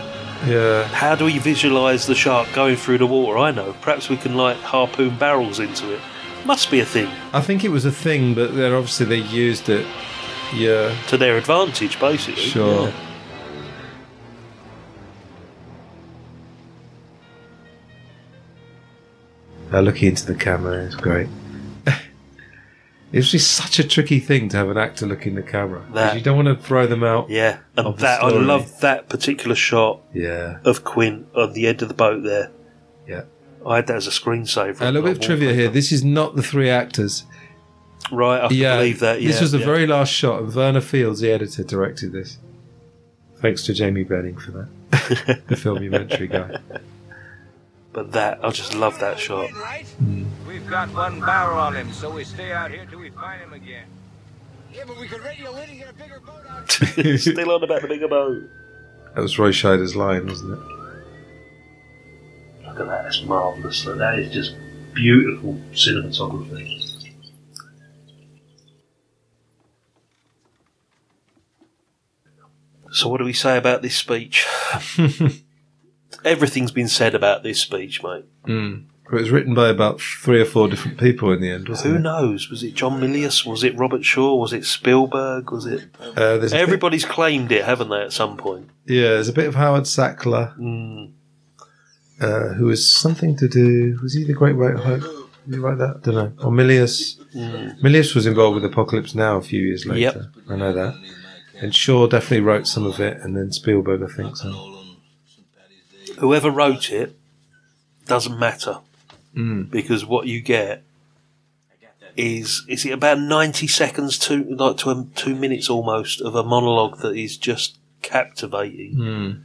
yeah, How do we visualise the shark going through the water? I know. Perhaps we can, like, harpoon barrels into it. Must be a thing. I think it was a thing. But then obviously they used it. Yeah, To their advantage, basically. sure. Yeah. Uh, looking into the camera is great. it's just such a tricky thing to have an actor look in the camera. That- you don't want to throw them out. Yeah, and of the that I love that particular shot Yeah, of Quint on the end of the boat there. yeah. I had that as a screensaver. A little bit of trivia here. This is not the three actors. Right, I can yeah, believe that. Yeah, this was the yeah. very last shot, and Verna Fields, the editor, directed this. Thanks to Jamie Benning for that, the filmumentary guy. But that I just love that shot. Hmm. We've got one barrel on him, so we stay out here till we find him again. Yeah, but we could radio in and get a bigger boat out. Still on about the bigger boat. That was Roy Scheider's line, wasn't it? Look at that, that's marvellous. That is just beautiful cinematography. So, what do we say about this speech? Everything's been said about this speech, mate. Mm. It was written by about three or four different people in the end, wasn't Who it? knows? Was it John Milius? Was it Robert Shaw? Was it Spielberg? Was it? Uh, there's a bit- Everybody's claimed it, haven't they? At some point. yeah, there's a bit of Howard Sackler, Mm. Uh, who was something to do. Was he the Great White Hope? Did you write that? I don't know. Or Milius. Mm. Milius was involved with Apocalypse Now a few years later. Yep. I know that. And Shaw definitely wrote some of it, and then Spielberg, I think so. Whoever wrote it doesn't matter Mm. because what you get is is it about ninety seconds to like to um, two minutes almost of a monologue that is just captivating. Mm.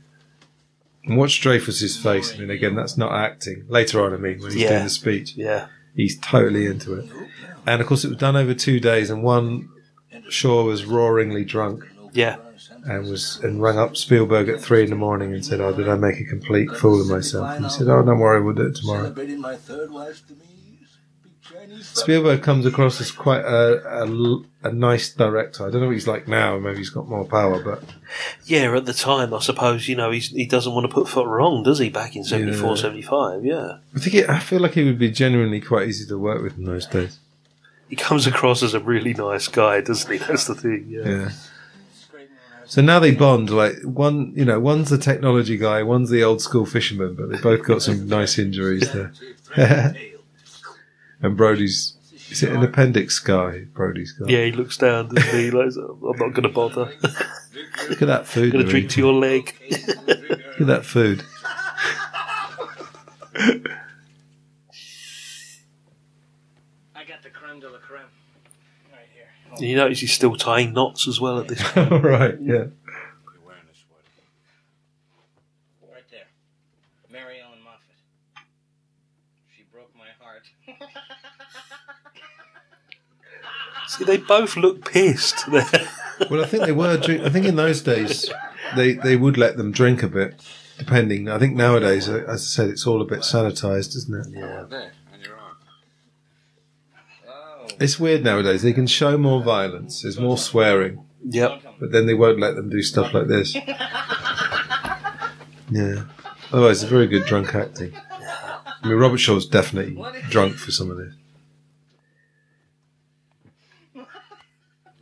And watch Dreyfuss's face. I mean, again, that's not acting. Later on, I mean, when he's Yeah. doing the speech, Yeah, he's totally into it. And of course, it was done over two days, and one Shaw was roaringly drunk yeah. and was and rang up Spielberg at three in the morning and said, "Oh, did I make a complete fool of myself?" And he said, "Oh, don't worry, we'll do it tomorrow." Spielberg comes across as quite a nice director. I don't know what he's like now. Maybe he's got more power, but Yeah, at the time, I suppose, you know, he's, he doesn't want to put foot wrong, does he, back in 74, Yeah. 75? Yeah. I think it, I feel like he would be genuinely quite easy to work with in those days. He comes across as a really nice guy, doesn't he? That's the thing, yeah. Yeah. So now they bond. Like one, you know, one's the technology guy, one's the old school fisherman, but they both got some nice injuries there. and Brody's is it an appendix guy? Brody's got. Yeah, he looks down, doesn't he? Like, I'm not going to bother. Look at that food. going to they're drink to your leg. Look at that food. I got the creme de la creme. Right here. And you notice he's still tying knots as well at this point. All right. Yeah. See, they both look pissed there. Well, I think they were. Drink, I think in those days they they would let them drink a bit, depending. I think nowadays, uh, as I said, it's all a bit sanitized, isn't it? Yeah. There, on your. It's weird nowadays. They can show more violence. There's more swearing. Yep. But then they won't let them do stuff like this. Yeah. Otherwise, it's very good drunk acting. I mean, Robert Shaw's definitely drunk for some of this.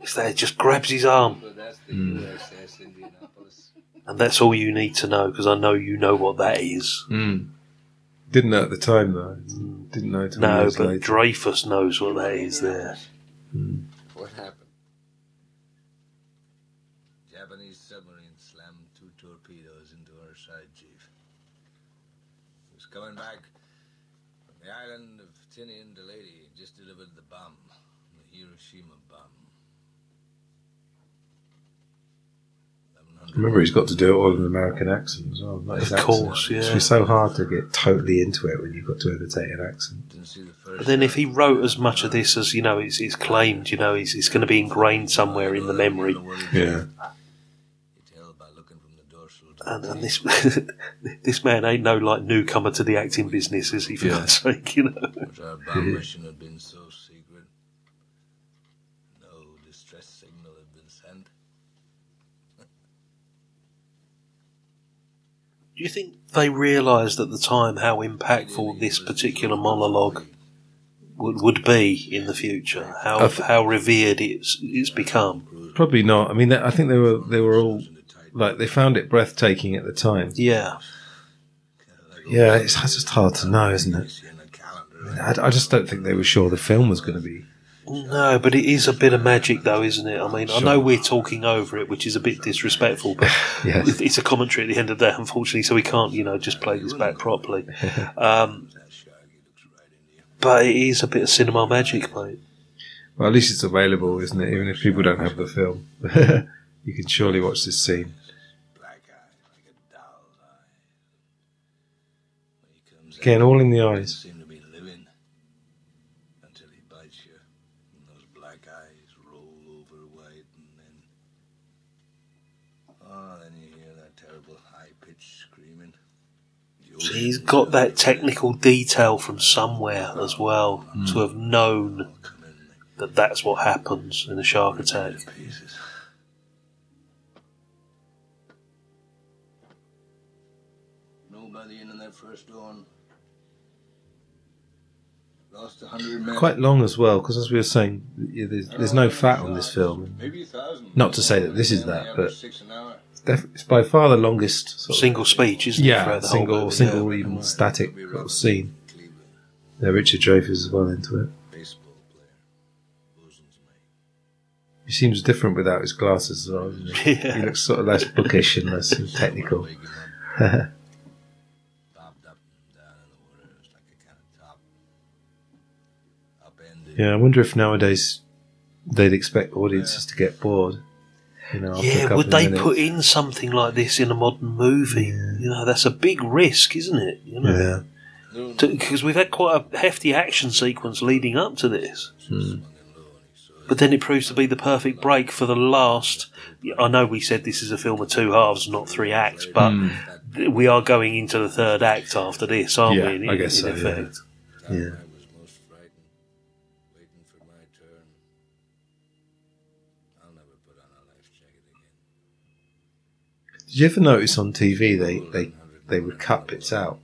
Is just grabs his arm, Mm. and that's all you need to know because I know you know what that is. Mm. Didn't know at the time though. Didn't know No, but later. Dreyfuss knows what that is there. What happened? Japanese submarine slammed two torpedoes into our side, Chief. It was coming back from the island of Tinian to Leyte and just delivered the bomb, the Hiroshima bomb. Remember, he's got to do it all in an American accent as well. Of accent. course, It's yeah. so hard to get totally into it when you've got to imitate an accent. But then if he wrote as much of this as, you know, it's, it's claimed, you know, it's, it's going to be ingrained somewhere in the memory. Yeah. And, and this this man ain't no like newcomer to the acting business, is he? For Yeah. God's sake, you know. But our bomb mission had been so secret. No distress signal had been sent. Do you think they realised at the time how impactful this particular monologue would, would be in the future? How th- how revered it's it's become? Probably not. I mean, I think they were they were all like they found it breathtaking at the time. Yeah. Yeah, it's, just hard to know, isn't it? I, I just don't think they were sure the film was going to be. No, but it is a bit of magic, though, isn't it? I mean, I know we're talking over it, which is a bit disrespectful, but Yes. it's a commentary at the end of the day, unfortunately, so we can't, you know, just play this back properly. Um, but it is a bit of cinema magic, mate. Well, at least it's available, isn't it? Even if people don't have the film, you can surely watch this scene. Again, all in the eyes. Seem to be living until he bites you. And those black eyes roll over white, and then. Oh, then you hear that terrible high pitched screaming. So he's got that technical detail from somewhere as well hmm. to have known that that's what happens in a shark attack. Nobody in that first dawn. Lost a hundred men. Quite long as well, because as we were saying, yeah, there's, there's no fat on this film. Maybe a thousand. Not to say that this is that, but Six an hour. it's, def- it's by far the longest sort of- Single speech, isn't it? yeah, throughout the whole single, movie, single, yeah. even static little scene. Yeah, Richard Dreyfuss is well into it. He seems different without his glasses as well. Doesn't he? Yeah. he looks sort of less bookish and less technical. yeah, I wonder if nowadays they'd expect audiences to get bored. You know, after Yeah, would they minutes. put in something like this in a modern movie? You know, that's a big risk, isn't it? You know, because we've had quite a hefty action sequence leading up to this. Hmm. But then it proves to be the perfect break for the last. I know we said this is a film of two halves, not three acts, but Hmm. we are going into the third act after this, aren't Yeah, we? In, I guess in so, yeah. Yeah. Did you ever notice on TV they, they, they would cut bits out?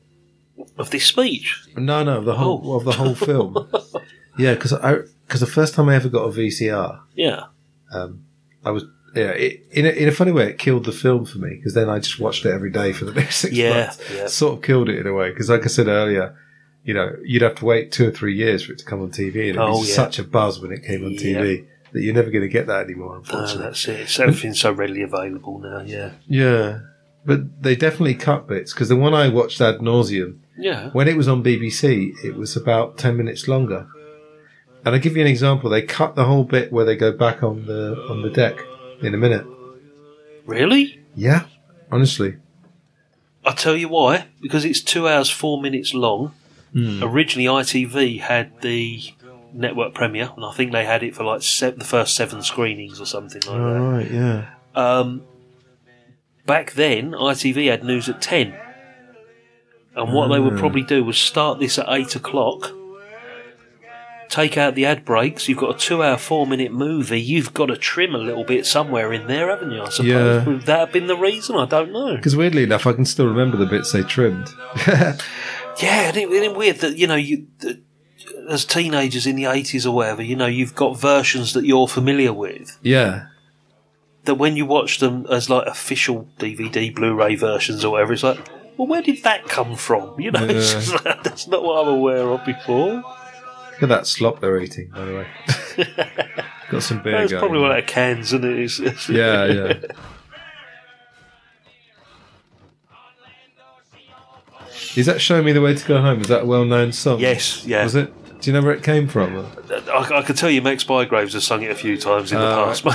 Of this speech? No, no, of the whole Oh. of the whole film. yeah, because I because the first time I ever got a VCR, Yeah. um, I was yeah it, in a, in a funny way it killed the film for me because then I just watched it every day for the next six Yeah, months. yeah. Sort of killed it in a way because, like I said earlier, you know you'd have to wait two or three years for it to come on TV, and it Oh, was yeah. such a buzz when it came on TV that you're never going to get that anymore. No, that's it. It's, everything's so readily available now. Yeah. yeah. But they definitely cut bits because the one I watched ad nauseum, Yeah. when it was on BBC, it was about ten minutes longer. And I'll give you an example. They cut the whole bit where they go back on the on the deck in a minute. Really? Yeah, honestly. I'll tell you why. Because it's two hours, four minutes long. Hmm. Originally, ITV had the network premiere, and I think they had it for like se- the first seven screenings or something like that. right, yeah. Um, back then, ITV had news at 10. And what they would Ah. probably do was start this at 8 o'clock, take out the ad breaks. You've got a two hour, four minute movie. You've got to trim a little bit somewhere in there, haven't you? I suppose. Yeah. Would that have been the reason? I don't know. Because weirdly enough, I can still remember the bits they trimmed. Yeah, and it, it weird that you know you as teenagers in the eighties or whatever, you know, you've got versions that you're familiar with. Yeah. That when you watch them as like official DVD, Blu-ray versions or whatever, it's like, well, where did that come from? You know, it's Yeah. just like, that's not what I'm aware of before. Look at that slop they're eating, by the way. Got some beer That's probably one out of cans, isn't it? It's, it's- Yeah, yeah. Is that "Show Me the Way to Go Home"? Is that a well-known song? Yes, yeah. Was it? Do you know where it came from? I, I can tell you, Max Bygraves has sung it a few times in the Ah, past, mate.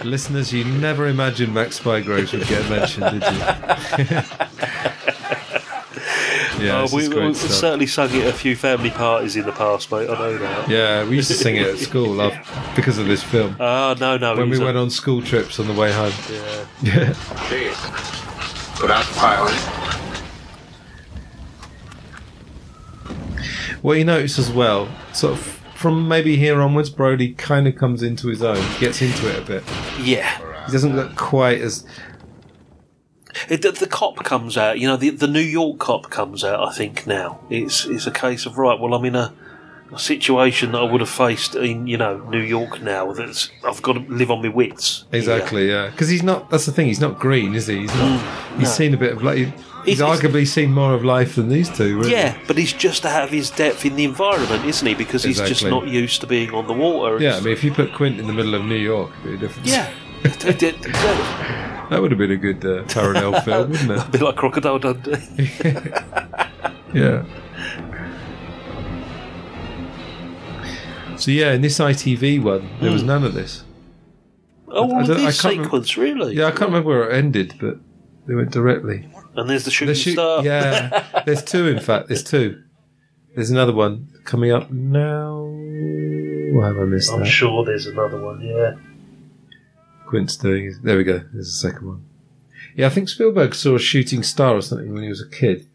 Listeners, you never imagined Max Bygraves would get mentioned, did you? yeah, uh, this we, is great we've certainly sung it at a few family parties in the past, mate. I know that. Yeah, we used to sing it at school love, because of this film. Oh, no, no. when we was a- went on school trips on the way home. Yeah. Yeah. Jeez. Put out the fire. What you notice as well, sort of from maybe here onwards, Brody kind of comes into his own, gets into it a bit. Yeah. He doesn't look quite as. It, the, the cop comes out, you know, the, the New York cop comes out, I think, now. It's, it's a case of, right, well, I'm in a, a situation that I would have faced in, you know, New York now. That's I've got to live on my wits. Exactly, yeah. Because he's not. That's the thing. He's not green, is he? He's not. Mm, he's no. seen a bit of like. He's, He's- arguably seen more of life than these two. Really. Yeah, but he's just out of his depth in the environment, isn't he? Because he's just not used to being on the water. Yeah, I mean, if you put Quint in the middle of New York, it'd be a different. Yeah. That would have been a good uh, Taranell film, wouldn't it? A bit like Crocodile Dundee. Yeah. So yeah, in this ITV one, there was Hmm. none of this. Oh, I don't- I this sequence, really? Yeah, I can't remember where it ended, but they went directly. And there's the shooting The shoot- star. Yeah, there's two. In fact, there's two. There's another one coming up now. Why have I missed I'm that? sure there's another one, yeah. Quint's doing. it. There we go. There's the second one. Yeah, I think Spielberg saw a shooting star or something when he was a kid.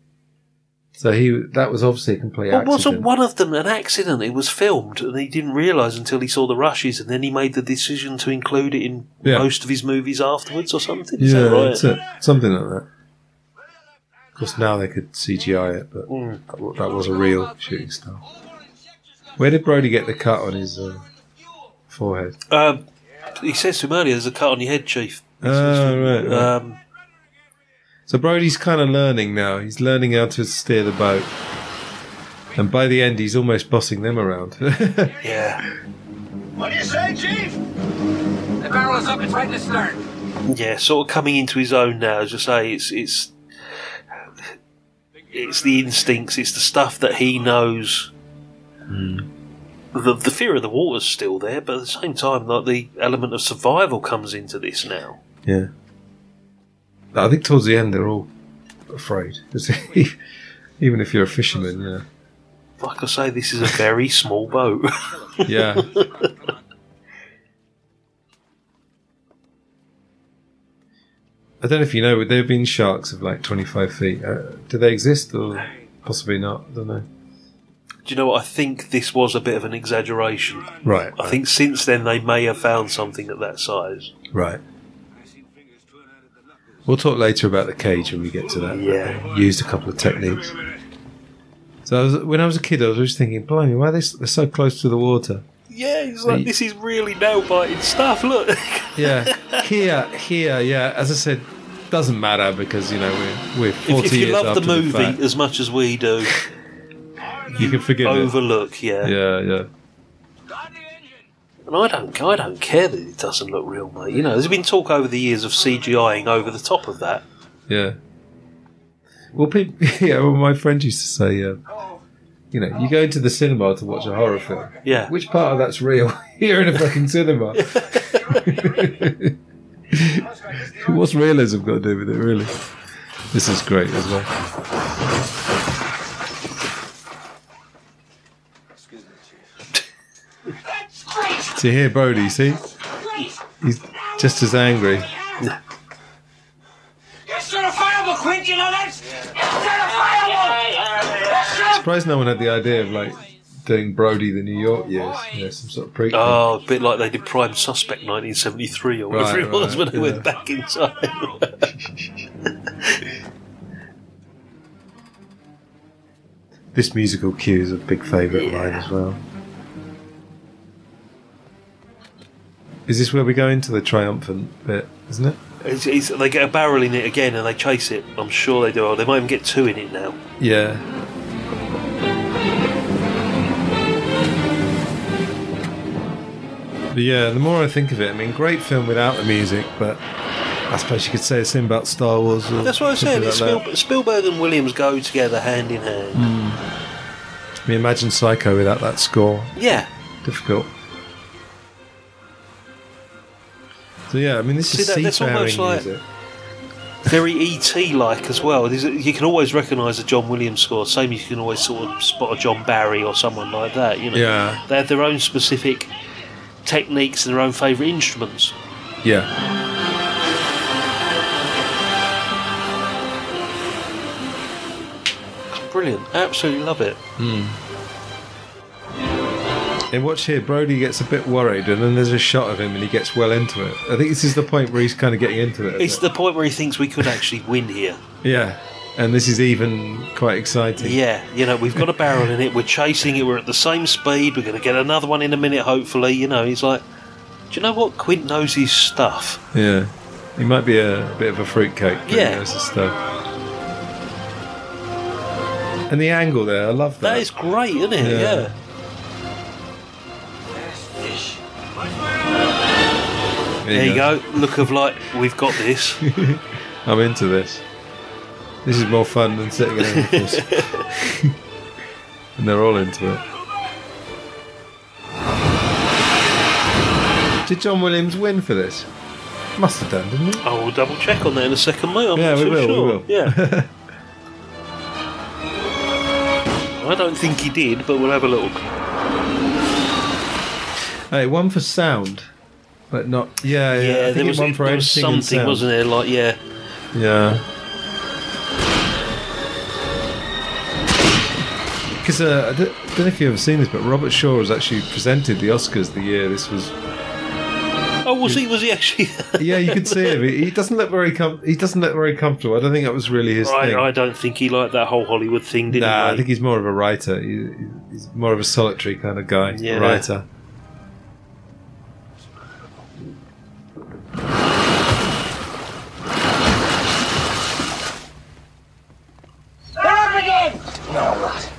So he that was obviously a complete Well, accident. wasn't one of them an accident? It was filmed, and he didn't realise until he saw the rushes, and then he made the decision to include it in Yeah. most of his movies afterwards, or something. Is yeah, that right? it. Something like that. Of course, now they could CGI it, but that that was a real shooting star. Where did Brody get the cut on his uh, forehead? Um, he says to him earlier, "There's a cut on your head, Chief." Oh, right, right. Um, So Brody's kind of learning now. He's learning how to steer the boat. And by the end, he's almost bossing them around. yeah. What do you say, Chief? The barrel is up. It's right in the stern. Yeah, sort of coming into his own now. As I say, it's it's it's the instincts, it's the stuff that he knows. Hmm. The the fear of the water's still there, but at the same time, like the element of survival comes into this now. yeah. I think towards the end, they're all afraid. Even if you're a fisherman, yeah. Like I say, this is a very small boat. Yeah. I don't know if you know, but there have been sharks of like 25 feet. Uh, do they exist or possibly not? I don't know. Do you know what? I think this was a bit of an exaggeration. Right, I think since then they may have found something at that size. Right. We'll talk later about the cage when we get to that. Yeah. Used a couple of techniques. So I was, when I was a kid, I was always thinking, blimey, why are they they're so close to the water? Yeah, it's like this is really nail biting stuff. Look. Yeah. here, here, yeah. As I said, doesn't matter because, you know, we're, we're 40 if, if you years love the after movie fact. as much as we do, you can forgive it. overlook. Yeah. Yeah, yeah. And I don't, I don't care that it doesn't look real, mate. You know, there's been talk over the years of CGIing over the top of that. Yeah. Well, people, yeah. Well, my friend used to say, uh, you know, you go into the cinema to watch a horror film. Yeah. Which part of that's real? You're in a fucking cinema. What's realism got to do with it, really? This is great as well. So here, Brody, see? He's just as angry. It's certifiable, Quint. You know that? It's certifiable. Surprised no one had the idea of like doing Brody the New York years, you know, some sort of prequel. Oh, a bit like they did Prime Suspect 1973 or whatever Right, it was right, when they yeah. went back in time. this musical cue is a big favourite of mine as well. Is this where we go into the triumphant bit, isn't it? It's, it's, they get a barrel in it again and they chase it. I'm sure they do. Oh, they might even get two in it now. Yeah. Yeah, the more I think of it, I mean, great film without the music, but I suppose you could say the same about Star Wars. Or That's what I said. something It's like. Spiel, Spielberg and Williams go together hand in hand. Hmm. I mean, imagine Psycho without that score. Yeah. Difficult. So yeah, I mean, this See, is that- seafaring almost like- music. Very ET like as well. You can always recognise a John Williams score, same as you can always sort of spot a John Barry or someone like that. You know, Yeah. they have their own specific techniques and their own favourite instruments. Yeah. Brilliant, absolutely love it. Hmm. And watch here, Brody gets a bit worried, and then there's a shot of him, and he gets well into it. I think this is the point where he's kind of getting into it. It's isn't the point where he thinks we could actually win here. yeah, and this is even quite exciting. Yeah, you know, we've got a barrel in it, we're chasing it, we're at the same speed, we're going to get another one in a minute, hopefully. You know, he's like, do you know what? Quint knows his stuff. Yeah, he might be a, bit of a fruitcake. but he Yeah. knows his stuff. And the angle there, I love that. That is great, isn't it? Yeah. Yeah. There you go. Look of like, we've got this. I'm into this. This is more fun than sitting in an office. and they're all into it. Did John Williams win for this? Must have done, didn't he? I will double check on that in a second, mate. I'm Yeah, we too will, we will. Yeah. I don't think he did, but we'll have a look. Hey, one for sound, but not. Yeah, yeah. Yeah, I there was, it won for there was something, sound. wasn't there? Like, yeah. Yeah. Because uh, I don't, don't know if you've ever seen this, but Robert Shaw has actually presented the Oscars the year this was. Oh, was he? Was he actually? Yeah, you could see him. He, he doesn't look very com- he doesn't look very comfortable. I don't think that was really his I, thing. I don't think he liked that whole Hollywood thing, did nah, I think he's more of a writer. He, he's more of a solitary kind of guy. Yeah. Writer. They're up again! Now what?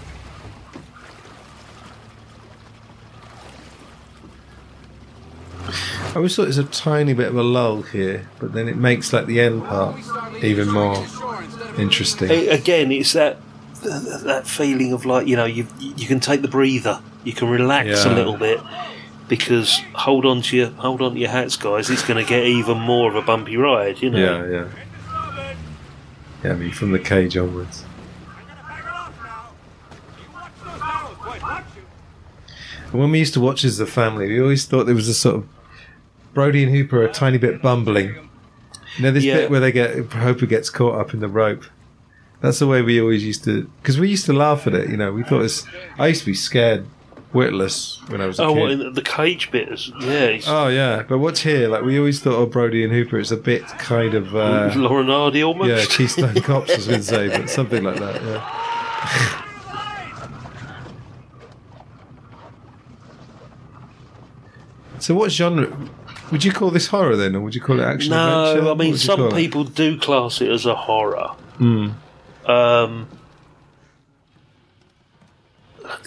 I always thought there's a tiny bit of a lull here, but then it makes like the end part even more interesting. A- Again, it's that that feeling of like you know you you can take the breather, you can relax a little bit because hold on to your hold on to your hats, guys. It's going to get even more of a bumpy ride, you know. Yeah, yeah. Yeah, I mean, from the cage onwards. When we used to watch as a family, we always thought there was a sort of Brody and Hooper are a tiny bit bumbling. You know, this Yeah. bit where they get Hooper gets caught up in the rope. That's the way we always used to, because we used to laugh at it. You know, we thought it's. I used to be scared, witless when I was a Oh, kid. the- the cage bit? is- Yeah, Oh yeah, but what's here? Like we always thought of Brody and Hooper. It's a bit kind of uh, Laurel and Hardy almost. yeah, Keystone Cops I was going to say, but something like that. Yeah. so, what genre would you call this horror then, or would you call it action no, adventure? I mean some it? people do class it as a horror. Hmm. Um,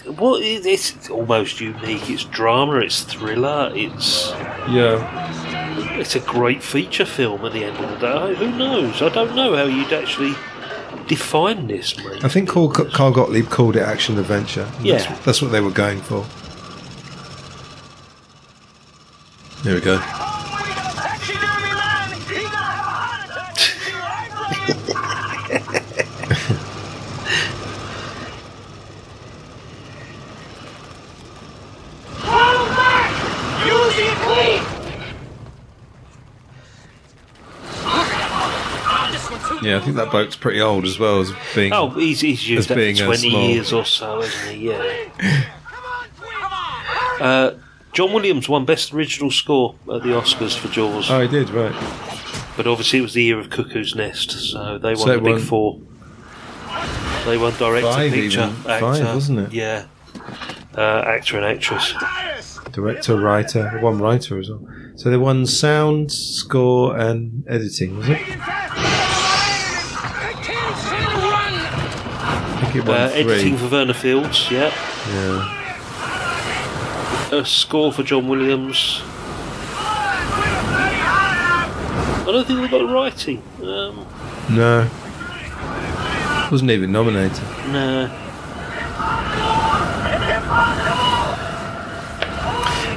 what is it's almost unique. It's drama. It's thriller. It's Yeah, it's a great feature film. At the end of the day, who knows? I don't know how you'd actually define this, mate. I think Carl, Carl Gottlieb called it action adventure. That's- Yeah. that's what they were going for. There we go. Hold back! Use the clean! Yeah, I think that boat's pretty old as well as being. Oh, he's, he's used that for twenty years or so, hasn't he? Yeah. Uh, John Williams won Best Original Score at the Oscars for Jaws, Oh, he did right. but obviously it was the year of Cuckoo's Nest, so they won So the big won- four. They won director, Five picture, even. actor. Five, wasn't it? Yeah. Uh, actor and actress. Director, writer, one writer as well. So they won sound, score, and editing, was it? I think it won Uh, editing for Verna Fields, yeah. Yeah. A score for John Williams. I don't think they got the writing. Um, No. Wasn't even nominated. no.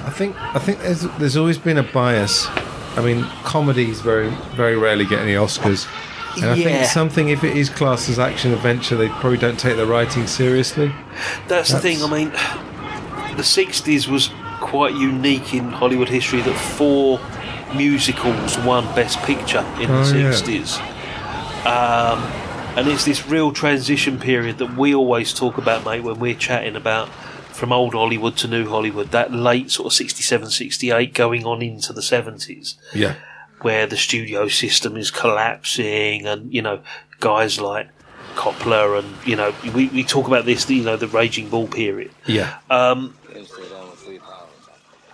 I think I think there's there's always been a bias. I mean, comedies very very rarely get any Oscars. And I Yeah. think something if it is classed as action adventure, they probably don't take the writing seriously. That's, the thing. I mean, the '60s was quite unique in Hollywood history that four musicals won Best Picture in Oh, the yeah. '60s, um, and it's this real transition period that we always talk about, mate, when we're chatting about from old Hollywood to new Hollywood. That late sort of '67, '68, going on into the '70s Yeah. where the studio system is collapsing and you know guys like Coppola and you know we, we talk about this you know the raging bull period Yeah. um,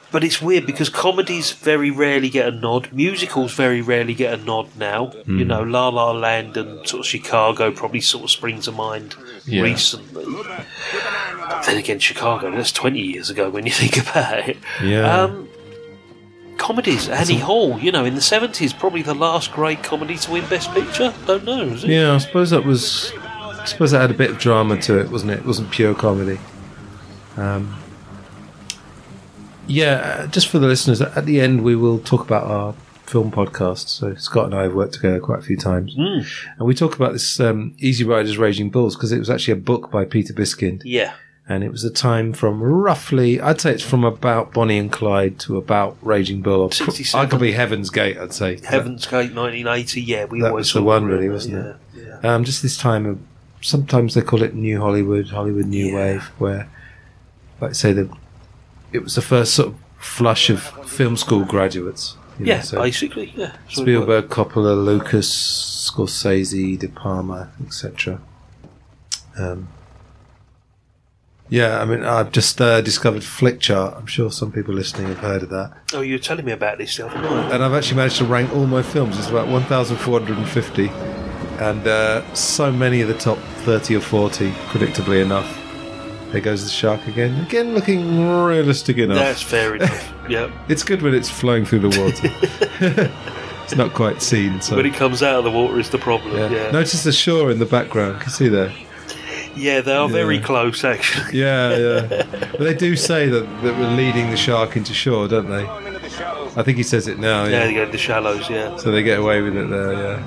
but it's weird because comedies very rarely get a nod musicals very rarely get a nod now you Mm. know La La Land and sort of Chicago probably sort of spring to mind Yeah. recently but then again Chicago that's 20 years ago when you think about it Yeah. um, comedies. Annie Hall, you know, in the seventies, probably the last great comedy to win Best Picture. Don't know. Is it? Yeah, I suppose that was. I suppose that had a bit of drama to it, wasn't it? It wasn't pure comedy. Um, yeah, uh, just for the listeners, at the end we will talk about our film podcast. So Scott and I have worked together quite a few times, Mm. and we talk about this um, Easy Riders Raging Bulls because it was actually a book by Peter Biskind, Yeah. And it was a time from roughly, I'd say it's from about Bonnie and Clyde to about Raging Bull. Pr- 67. Arguably Heaven's Gate, I'd say. Heaven's Gate, nineteen eighty. Yeah, we that always was the one, really, wasn't yeah. it? Um, just this time of sometimes they call it New Hollywood, Hollywood New Wave, where, like I say, the it was the first sort of flush of film school graduates. you know, Yeah, so basically, yeah. Spielberg, Coppola, Lucas, Scorsese, De Palma, etc. Um, yeah, I mean, I've just uh, discovered Flickchart. I'm sure some people listening have heard of that. Oh, you were telling me about this the other night. And I've actually managed to rank all my films. It's about 1,450. And uh, so many of the top 30 or 40, predictably enough. There goes the shark again. Again, looking realistic enough. That's fair enough. yeah. It's good when it's flowing through the water. it's not quite seen. So When it comes out of the water is the problem. yeah. Yeah. Notice the shore in the background. Can you see there? Yeah, they are very close, actually. Yeah, yeah. but they do say that, that we're leading the shark into shore, don't they? I think he says it now. Yeah, Yeah. they go to the shallows. Yeah. So they get away with it there, yeah.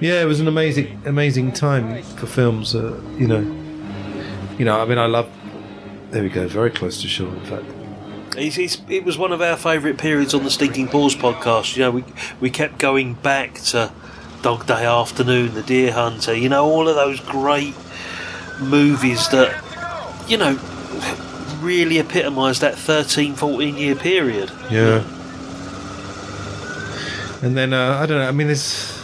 Yeah, it was an amazing, amazing time for films. Uh, you know, you know. I mean, I love. There we go. Very close to shore, in fact. It's, it's, it was one of our favourite periods on the Stinking Balls podcast. You know, we we kept going back to Dog Day Afternoon, The Deer Hunter. You know, all of those great movies that you know really epitomised that 13, 14 year period. Yeah. And then uh, I don't know. I mean, it's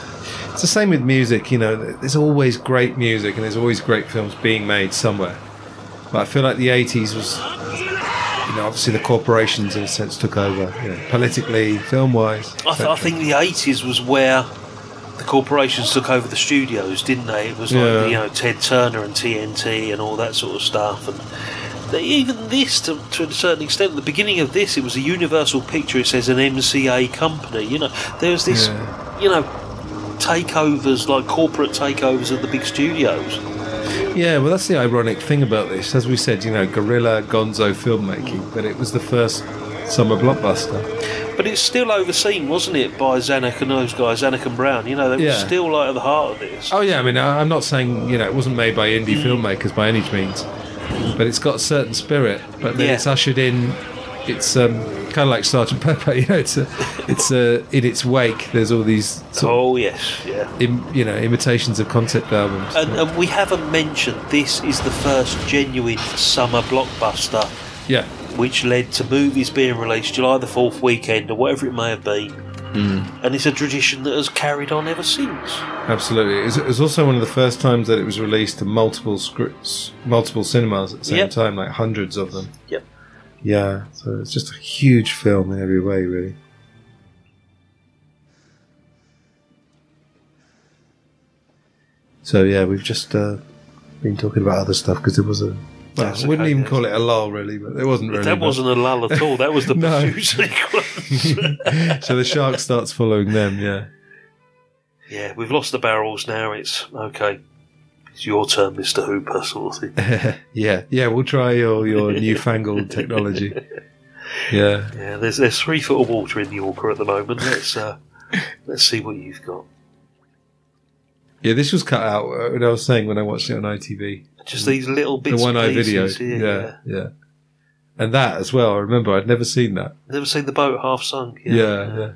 it's the same with music. You know, there's always great music and there's always great films being made somewhere. But I feel like the '80s was, you know, obviously the corporations in a sense took over, you know, politically, film-wise. I, th- I think the eighties was where the corporations took over the studios, didn't they? It was like Yeah. you know Ted Turner and TNT and all that sort of stuff, and they, even this to, to a certain extent. At the beginning of this, it was a Universal Picture. It says an MCA company. You know, there was this, you know, takeovers like corporate takeovers of the big studios. Yeah, well, that's the ironic thing about this. As we said, you know, guerrilla gonzo filmmaking, but it was the first summer blockbuster. But it's still overseen, wasn't it, by Zanuck and those guys, Zanuck and Brown? You know, they were Yeah. still like at the heart of this. Oh yeah, I mean, I'm not saying you know it wasn't made by indie Mm. filmmakers by any means, but it's got a certain spirit. But then Yeah. it's ushered in. It's um, kind of like Sergeant Pepper, you know. It's a, it's a, in its wake. There's all these sort Oh yes, yeah. im, you know, imitations of concept albums. And, and we haven't mentioned this is the first genuine summer blockbuster, yeah, which led to movies being released July the 4th weekend or whatever it may have been. Mm. and it's a tradition that has carried on ever since. Absolutely. It was, also one of the first times that it was released to multiple scripts, multiple cinemas at the same Yep. time, like hundreds of them. Yep. Yeah, so it's just a huge film in every way, really. So yeah, we've just uh, been talking about other stuff because there was a. Well, I wouldn't even yes. call it a lull, really, but it wasn't really. that but- wasn't a lull at all. That was the No. pursuit sequence. so the shark starts following them. Yeah. yeah, we've lost the barrels now. It's okay. It's your turn, Mister Hooper, sort of thing. yeah, yeah. We'll try your your newfangled technology. Yeah. Yeah, there's there's three foot of water in the Orca at the moment. Let's uh, let's see what you've got. Yeah, this was cut out. Uh, what I was saying when I watched it on ITV. Just these little bits. the one eye video. here, yeah, yeah, And that as well. I remember I'd never seen that. Never seen the boat half sunk. Yeah, yeah.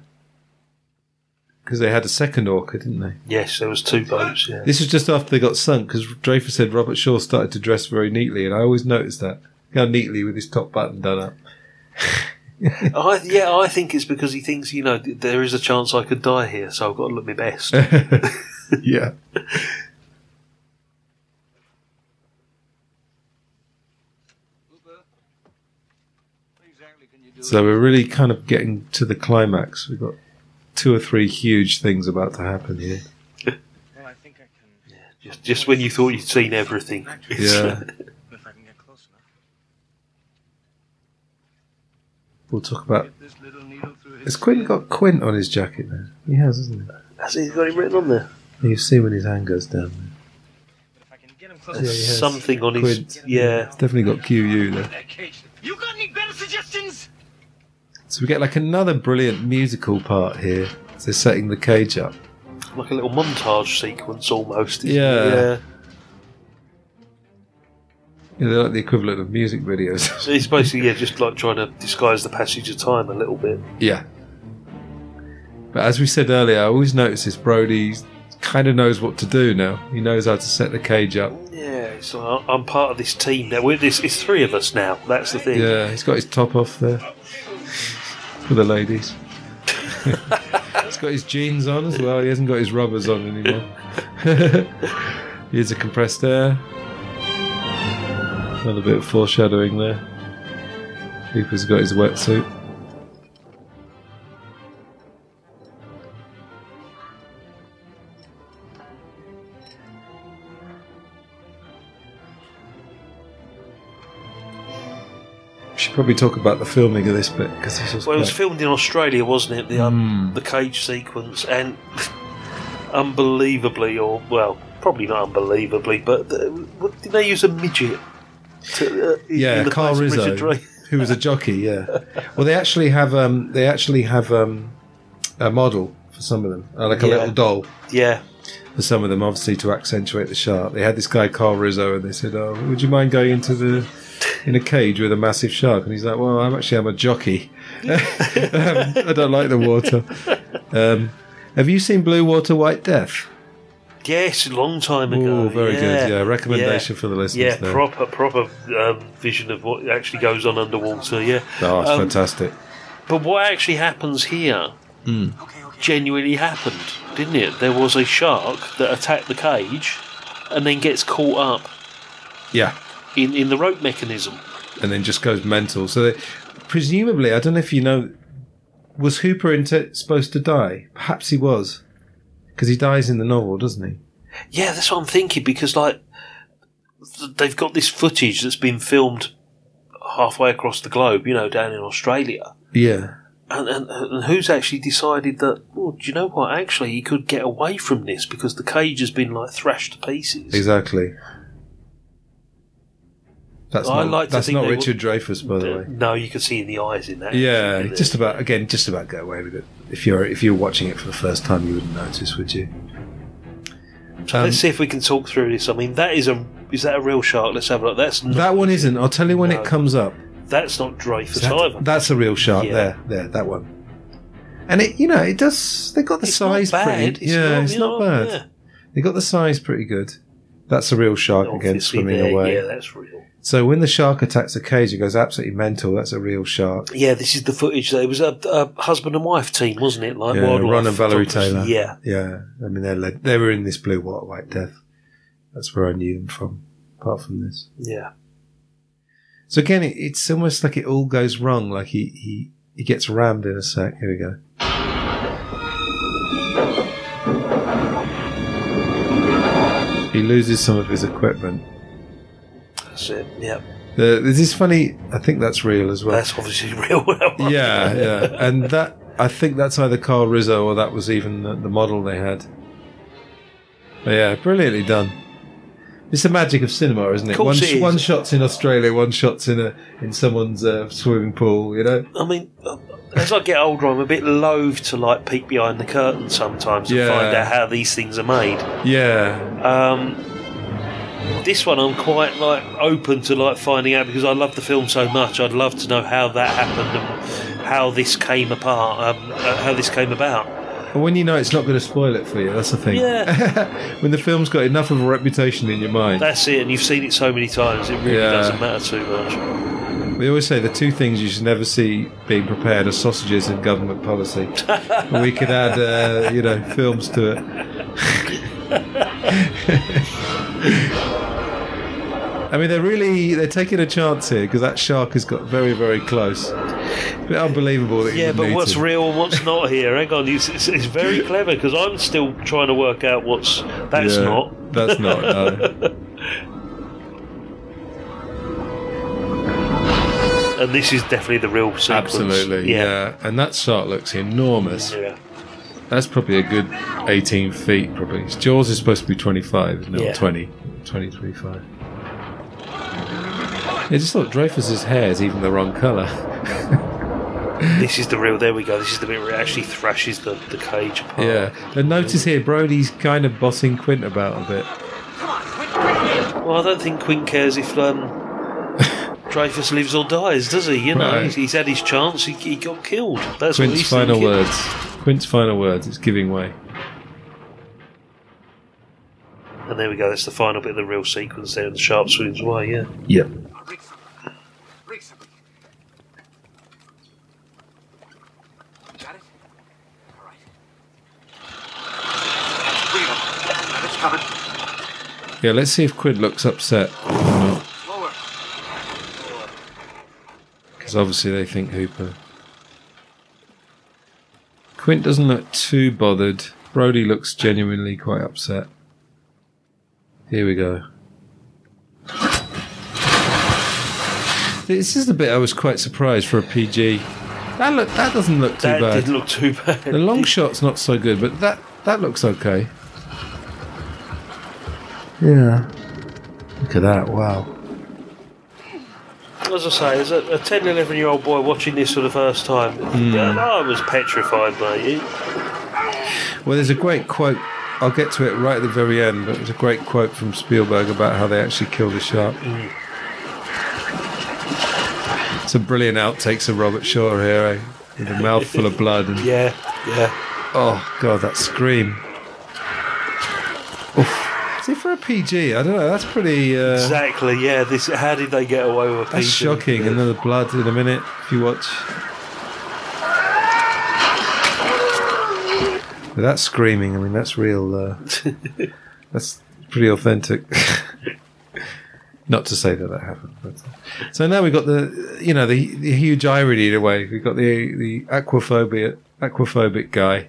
Because they had a second orca, didn't they? Yes, there was two boats. Yeah. This was just after they got sunk because Dreyfuss said Robert Shaw started to dress very neatly, and I always noticed that how neatly with his top button done up. I, yeah, I think it's because he thinks, you know, there is a chance I could die here, so I've got to look my best. yeah. So we're really kind of getting to the climax. We've got two or three huge things about to happen here. just, just when you thought you'd seen everything. Yeah. We'll talk about. Has Quint got Quint on his jacket now? He has, hasn't he? Has he got it written on there? You see when his hand goes down. There. There's he has. something on his. Quint. Yeah. It's definitely got QU there. You got any better suggestions? So we get like another brilliant musical part here. They're setting the cage up. Like a little montage sequence almost. isn't? Yeah. yeah. They're like the equivalent of music videos. So it's basically yeah, just like trying to disguise the passage of time a little bit. yeah. But as we said earlier, I always notice this Brody kind of knows what to do now. He knows how to set the cage up. Yeah, it's like, I'm part of this team now. We're this. It's three of us now. That's the thing. Yeah, he's got his top off there for the ladies. he's got his jeans on as well. He hasn't got his rubbers on anymore. Here's a compressed air. Another bit of foreshadowing there. Hooper's got his wetsuit. Probably talk about the filming of this bit because this was Well, it was quite- filmed in Australia, wasn't it? The um, Hmm. the cage sequence, and unbelievably, or well, probably not unbelievably, but uh, what, did they use a midget? To, uh, in- yeah, in the Carl place of Rizzo, Richard Drey? who was a jockey. Yeah. Well, they actually have um, they actually have um, a model for some of them, uh, like a Yeah. little doll Yeah, for some of them, obviously to accentuate the shark. They had this guy Carl Rizzo, and they said, "Oh, would you mind going into the in a cage with a massive shark?" And he's like, "Well, I'm actually I'm a jockey. um, I don't like the water." Um, have you seen Blue Water White Death? yes, a long time ago. Oh, very yeah. good. Yeah, recommendation Yeah. for the listeners. Yeah, there. proper proper um, vision of what actually goes on underwater. Yeah. Oh, it's Um, fantastic. But what actually happens here Mm. genuinely happened, didn't it? There was a shark that attacked the cage and then gets caught up Yeah. In, in the rope mechanism. and then just goes mental. So that, presumably, I don't know if you know, was Hooper into, supposed to die? Perhaps he was, because he dies in the novel, doesn't he? Yeah, that's what I'm thinking because, like, they've got this footage that's been filmed halfway across the globe, you know, down in Australia. Yeah. And, and, and who's actually decided that, well, do you know what? Actually, he could get away from this because the cage has been, like, thrashed to pieces. Exactly. That's I not, like that's not Richard would- Dreyfuss, by the way. No, you can see in the eyes in that. Yeah, actually, just about again, just about get away with it. If you're if you're watching it for the first time, you wouldn't notice, would you? Um, let's see if we can talk through this. I mean, that is a is that a real shark? Let's have a look. That's not, That one isn't. I'll tell you when No. it comes up. that's not Dreyfuss That- either. that's a real shark. Yeah. There, there, that one. And it, you know, it does. They got the It's size bad. pretty. It's yeah, not- it's not bad. yeah. They got the size pretty good. That's a real shark again swimming away. Yeah, that's real. So when the shark attacks the cage, it goes absolutely mental. That's a real shark. Yeah, this is the footage. It was a, a husband and wife team, wasn't it? Like yeah, wildlife Ron and Valerie. Taylor. Yeah, yeah. I mean, they led, they were in this Blue Water White Death. That's where I knew them from. Apart from this, yeah. so again, it, it's almost like it all goes wrong. Like he he he gets rammed in a sec. Here we go. He loses some of his equipment. That's it. Yeah, The, this funny. I think that's real as well. that's obviously real. yeah, yeah, and that I think that's either Carl Rizzo or that was even the, the model they had. But yeah, brilliantly done. It's the magic of cinema, isn't it? Course one, it is. one shot's in Australia, one shot's in a in someone's uh, swimming pool. You know. I mean, uh, as I get older, I'm a bit loath to like peek behind the curtain sometimes and Yeah. find out how these things are made. Yeah, Um, this one, I'm quite like open to like finding out because I love the film so much. I'd love to know how that happened and how this came apart, um, uh, how this came about. but when you know it's not going to spoil it for you, that's the thing. Yeah. when the film's got enough of a reputation in your mind. That's it, and you've seen it so many times, it really Yeah. doesn't matter too much. We always say the two things you should never see being prepared are sausages and government policy. we could add, uh, you know, films to it. I mean, they're really they're taking a chance here because that shark has got very, very close. Bit unbelievable that Yeah, but what's real and what's not here? Hang on, it's, it's, it's very clever because I'm still trying to work out what's that's Yeah, not. That's not. No. and this is definitely the real sequence. Absolutely, Yeah. yeah. And that shark looks enormous. Yeah. That's probably a good 18 feet, probably. Jaws is supposed to be 25, isn't it? Or Yeah. 20. 20, 25. Yeah, just thought Dreyfuss's hair is even the wrong colour. This is the real. There we go. This is the bit where it actually thrashes the, the cage apart. yeah. And notice here, Brody's kind of bossing Quint about a bit. Well, I don't think Quint cares if um, Dreyfuss lives or dies, does he? You know, Right. he's, he's had his chance. He, he got killed. That's what Quint's he's final thinking. words. Quint's final words. It's giving way. And there we go. That's the final bit of the real sequence there. And the sharp swims away. Yeah. Yep. Got it? All right. Rio, it's covered. Yeah, let's see if Quint looks upset or not. Because obviously they think Hooper. Quint doesn't look too bothered. Brody looks genuinely quite upset. Here we go. This is the bit I was quite surprised for a PG. That look that doesn't look too That bad. didn't look too bad. The long shot's not so good, but that that looks okay. Yeah. Look at that! Wow. As I say, as a, a 10, 11 year old boy watching this for the first time, Hmm. I was petrified, by mate. Well, there's a great quote. I'll get to it right at the very end, but there's a great quote from Spielberg about how they actually killed a shark. It's a brilliant outtakes of Robert Shaw here, eh? With a mouthful of blood. And, Yeah, yeah. Oh, God, that scream. Oof. See, for a PG, I don't know, that's pretty. Uh, Exactly, yeah. This. How did they get away with a That's PG? shocking. Then the blood in a minute, if you watch. But that screaming, I mean, that's real. Uh, that's pretty authentic. Not to say that that happened. But, uh, so now we've got the, you know, the, the huge irony in a way. We've got the the aquaphobia, aquaphobic guy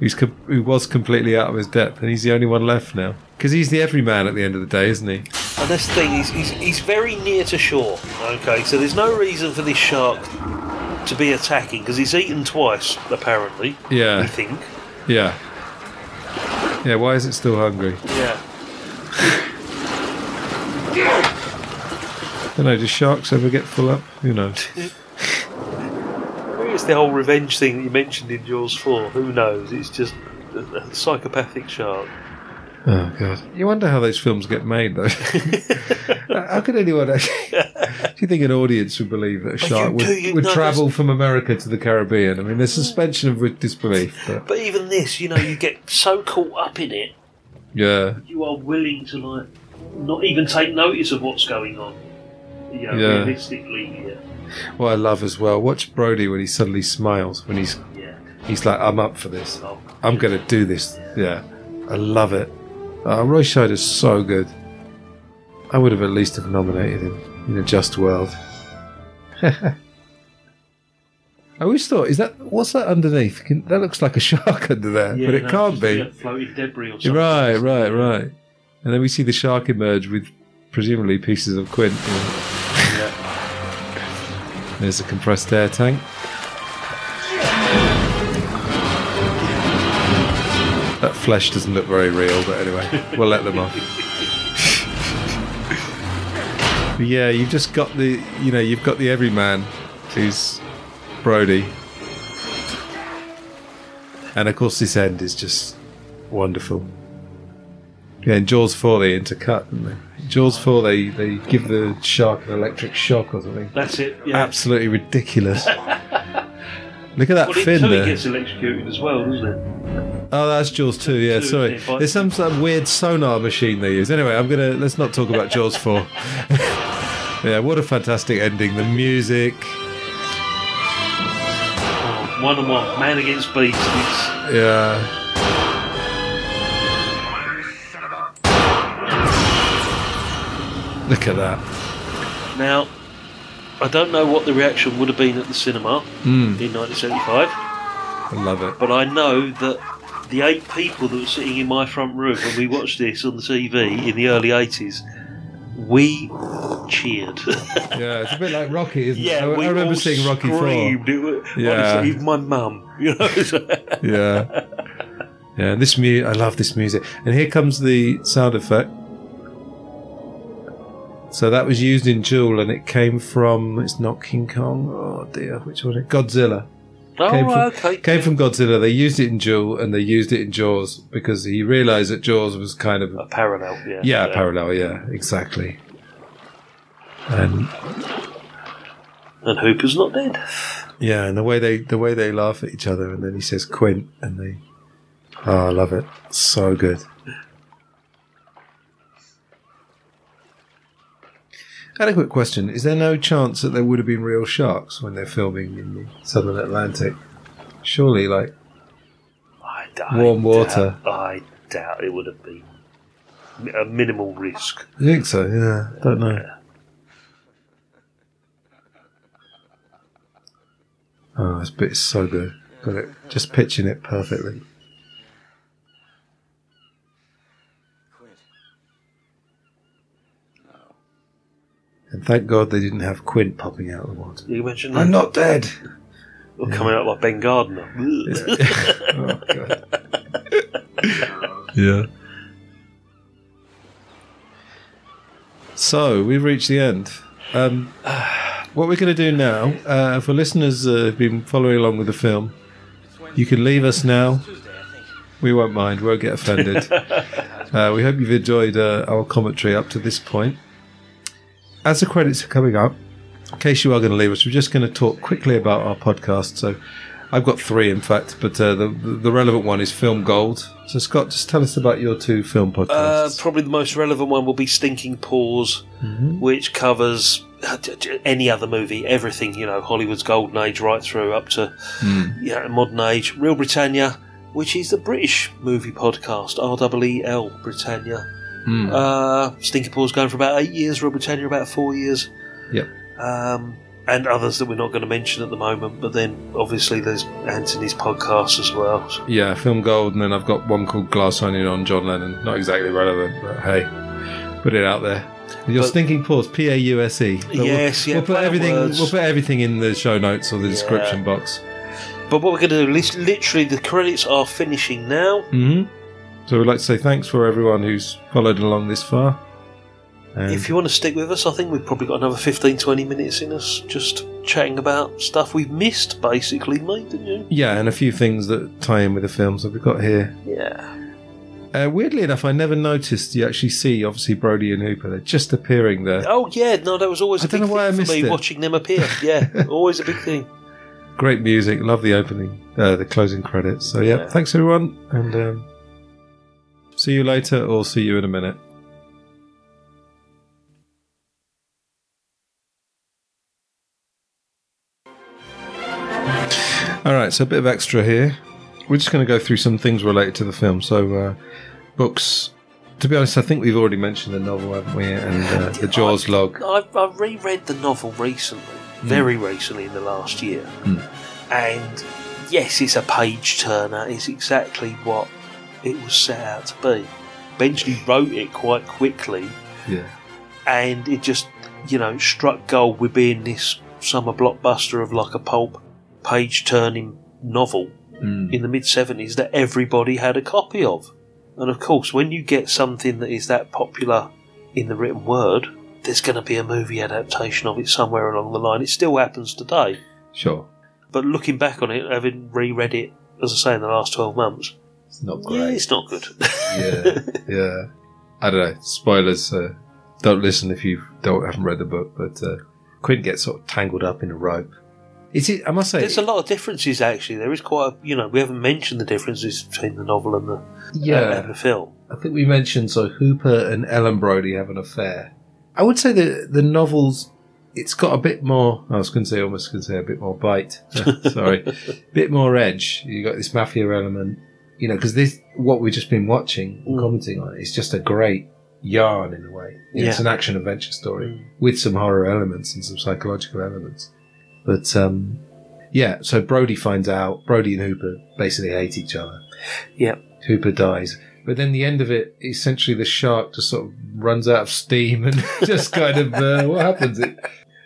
who's com- who was completely out of his depth, and he's the only one left now because he's the everyman at the end of the day, isn't he? And that's the thing, he's, he's, he's very near to shore. Okay, so there's no reason for this shark to be attacking because he's eaten twice, apparently. Yeah. I think. Yeah. Yeah, why is it still hungry? Yeah. I don't know, do sharks ever get full up? Who knows? Maybe it's the whole revenge thing that you mentioned in Jaws 4. Who knows? It's just a, a psychopathic shark. Oh, God. You wonder how those films get made, though. how could anyone actually. Do you think an audience would believe that a shark do, would, you would know, travel from America to the Caribbean? I mean, there's suspension of disbelief, but But even this, you know, you get so caught up in it, yeah. you are willing to, like, not even take notice of what's going on. Yeah, Yeah. realistically, yeah. What I love as well, watch Brody when he suddenly smiles when he's Yeah. he's like, I'm up for this. Oh, I'm going to do this. Yeah, I love it. Uh, Roy Scheider's so good. I would have at least have nominated him in a Just World. I always thought, is that what's that underneath? Can, that looks like a shark under there, Yeah, but it no, can't be. floating debris or something. Right, right, right. And then we see the shark emerge with presumably pieces of Quint. Yeah. There's a compressed air tank. That flesh doesn't look very real, but anyway, we'll let them off. Yeah, you've just got the, you know, you've got the everyman who's Brody. And of course, this end is just wonderful. Yeah, in Jaws 4 they intercut, didn't they? In Jaws 4 they, they give the shark an electric shock or something. That's it. Yeah. Absolutely ridiculous. Look at that well, fin in two there. it gets electrocuted as well, doesn't it? Oh, that's Jaws 2, yeah, Two, sorry. There's some sort of weird sonar machine they use. Anyway, I'm gonna let's not talk about Jaws 4. yeah, what a fantastic ending. The music. Oh, one on one, man against beast. It's, Yeah. Look at that. now, I don't know what the reaction would have been at the cinema Mm. in 1975, I love it. but I know that the eight people that were sitting in my front room when we watched this on the TV in the early 80s, we cheered. Yeah, it's a bit like Rocky, isn't yeah, it? I, we I remember all seeing Rocky 4. screamed. It was, Yeah. honestly, even my mum, you know. yeah. Yeah, and this mu- I love this music. And here comes the sound effect. So that was used in Duel, and it came from. It's not King Kong. Oh dear, which one? Godzilla. Oh, came from, okay. Came from Godzilla. They used it in Duel, and they used it in Jaws because he realised that Jaws was kind of a parallel. Yeah, yeah, parallel. Yeah, exactly. And And Hooper's not dead. Yeah, and the way they the way they laugh at each other, and then he says Quint, and they, oh, I love it, so good. Adequate question: Is there no chance that there would have been real sharks when they're filming in the Southern Atlantic? Surely, like I, I warm water. Doubt, I doubt it would have been a minimal risk. I think so. Yeah, don't know. Oh, this bit is so good. Got it. Just pitching it perfectly. And thank God they didn't have Quint popping out of the water. You mentioned that. I'm not dead. Or coming out like Ben Gardner. oh, God. Yeah. So we've reached the end. Um, what we're going to do now, uh, for listeners uh, who've been following along with the film, you can leave us now. We won't mind. We won't get offended. uh, we hope you've enjoyed uh, our commentary up to this point. As the credits are coming up, in case you are going to leave us, we're just going to talk quickly about our podcast. So I've got three, in fact, but uh, the, the relevant one is Film Gold. So, Scott, just tell us about your two film podcasts. Uh, probably the most relevant one will be Stinking Pause, Mhm. which covers uh, any other movie, everything, you know, Hollywood's golden age right through up to Mm. yeah, modern age. Reel Britannia, which is the British movie podcast, R-E-E-L, Britannia. Mm. Uh, going for about eight years, Reel Britannia about four years. Yep. Um, and others that we're not going to mention at the moment, but then obviously there's Anthony's podcast as well. So- Yeah, Film Gold, and then I've got one called Glass Onion on John Lennon. Not exactly relevant, but hey, put it out there. Your But- stinking pause, P A U S E. Yes, we'll, yeah, We'll put everything. words. We'll put everything in the show notes or the description Yeah. box. But what we're going to do, literally, the credits are finishing now. hmm So we'd like to say thanks for everyone who's followed along this far. And If you want to stick with us, I think we've probably got another 15, 20 minutes in us just chatting about stuff we've missed, basically, mate, didn't you? yeah, and a few things that tie in with the films that we've got here. Yeah. Uh, weirdly enough, I never noticed you actually see obviously Brody and Hooper. They're just appearing there. Oh, yeah, no, that was always a I don't big know why I thing for me, it. watching them appear. Yeah, always a big thing. Great music. Love the opening, uh, the closing credits. So yeah, Yeah. thanks everyone, and um, See you later, or see you in a minute. All right, so a bit of extra here. We're just going to go through some things related to the film. So, uh, books. To be honest, I think we've already mentioned the novel, haven't we? And uh, the Jaws log. I, I reread the novel recently, hmm. very recently in the last year, Mm. and yes, it's a page turner. It's exactly what it was set out to be. Benchley wrote it quite quickly, Yeah. and it just, you know, struck gold with being this summer blockbuster of like a pulp page turning novel Mm. in the mid 70s that everybody had a copy of. And of course, when you get something that is that popular in the written word, there's going to be a movie adaptation of it somewhere along the line. It still happens today. Sure. But looking back on it, having reread it, as I say, in the last 12 months, It's not yeah, it's not good. yeah, yeah. I don't know. Spoilers. Uh, don't listen if you don't haven't read the book. But uh, Quint gets sort of tangled up in a rope. Is it? I must say, There's a lot of differences, actually. There is quite, a, you know, we haven't mentioned the differences between the novel and the, Yeah. uh, and the film. I think we mentioned so Hooper and Ellen Brody have an affair. I would say the the novels. It's got a bit more. I was going to say almost going to say a bit more bite. Sorry, bit more edge. You got this mafia element, you know, because this what we've just been watching and commenting on. It's just a great yarn in a way. Know, It's an action adventure story with some horror elements and some psychological elements. But um, yeah, so Brody finds out. Brody and Hooper basically hate each other. Yeah. Hooper dies. But then the end of it, essentially the shark just sort of runs out of steam and just kind of, uh, what happens? It,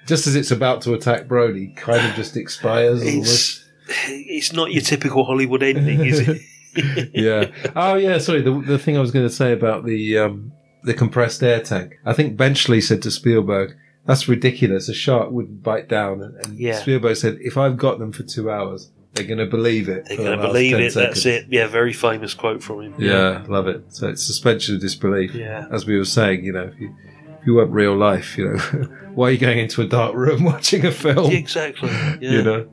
just as it's about to attack Brody, kind of just expires. It's, it's not your typical Hollywood ending, is it? yeah. Oh, yeah. Sorry. The, the thing I was going to say about the um, the compressed air tank. I think Benchley said to Spielberg, "That's ridiculous. A shark wouldn't bite down." And, and Yeah. Spielberg said, "If I've got them for two hours, they're going to believe it. They're going to believe 10 it. That's it. Yeah, very famous quote from him. Yeah, love it. So it's suspension of disbelief. Yeah. As we were saying, you know, if you if you want real life, you know, why are you going into a dark room watching a film? Exactly. Yeah. You know.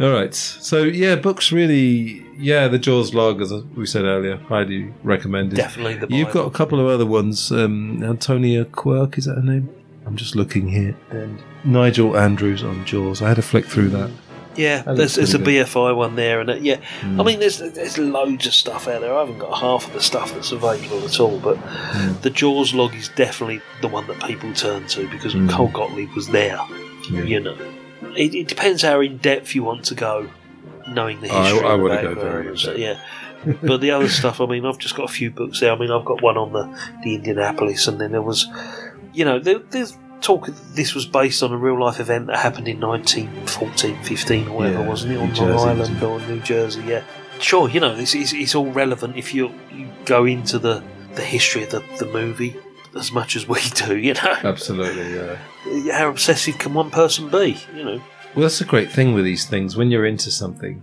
All right. So yeah, books really. Yeah, the Jaws log, as we said earlier, highly recommended. Definitely the You've got a couple of other ones. Um, Antonia Quirk is that her name? I'm just looking here, and Nigel Andrews on Jaws. I had to flick through that. Yeah, That there's, there's a BFI one there, and uh, yeah, Mm. I mean, there's there's loads of stuff out there. I haven't got half of the stuff that's available at all, but Mm. the Jaws log is definitely the one that people turn to because Mm. Carl Gottlieb was there. Yeah. You know, it, it depends how in depth you want to go, knowing the oh, history. I and the wanna go very in Yeah. but the other stuff, I mean, I've just got a few books there. I mean, I've got one on the, the Indianapolis, and then there was, you know, there, there's talk this was based on a real life event that happened in 1914, 15 or whatever, Yeah, wasn't it? On Long Island or New Jersey, yeah. Sure, you know, it's, it's, it's all relevant if you you go into the, the history of the, the movie as much as we do, you know. Absolutely. Yeah. How obsessive can one person be, you know? Well, that's the great thing with these things. When you're into something,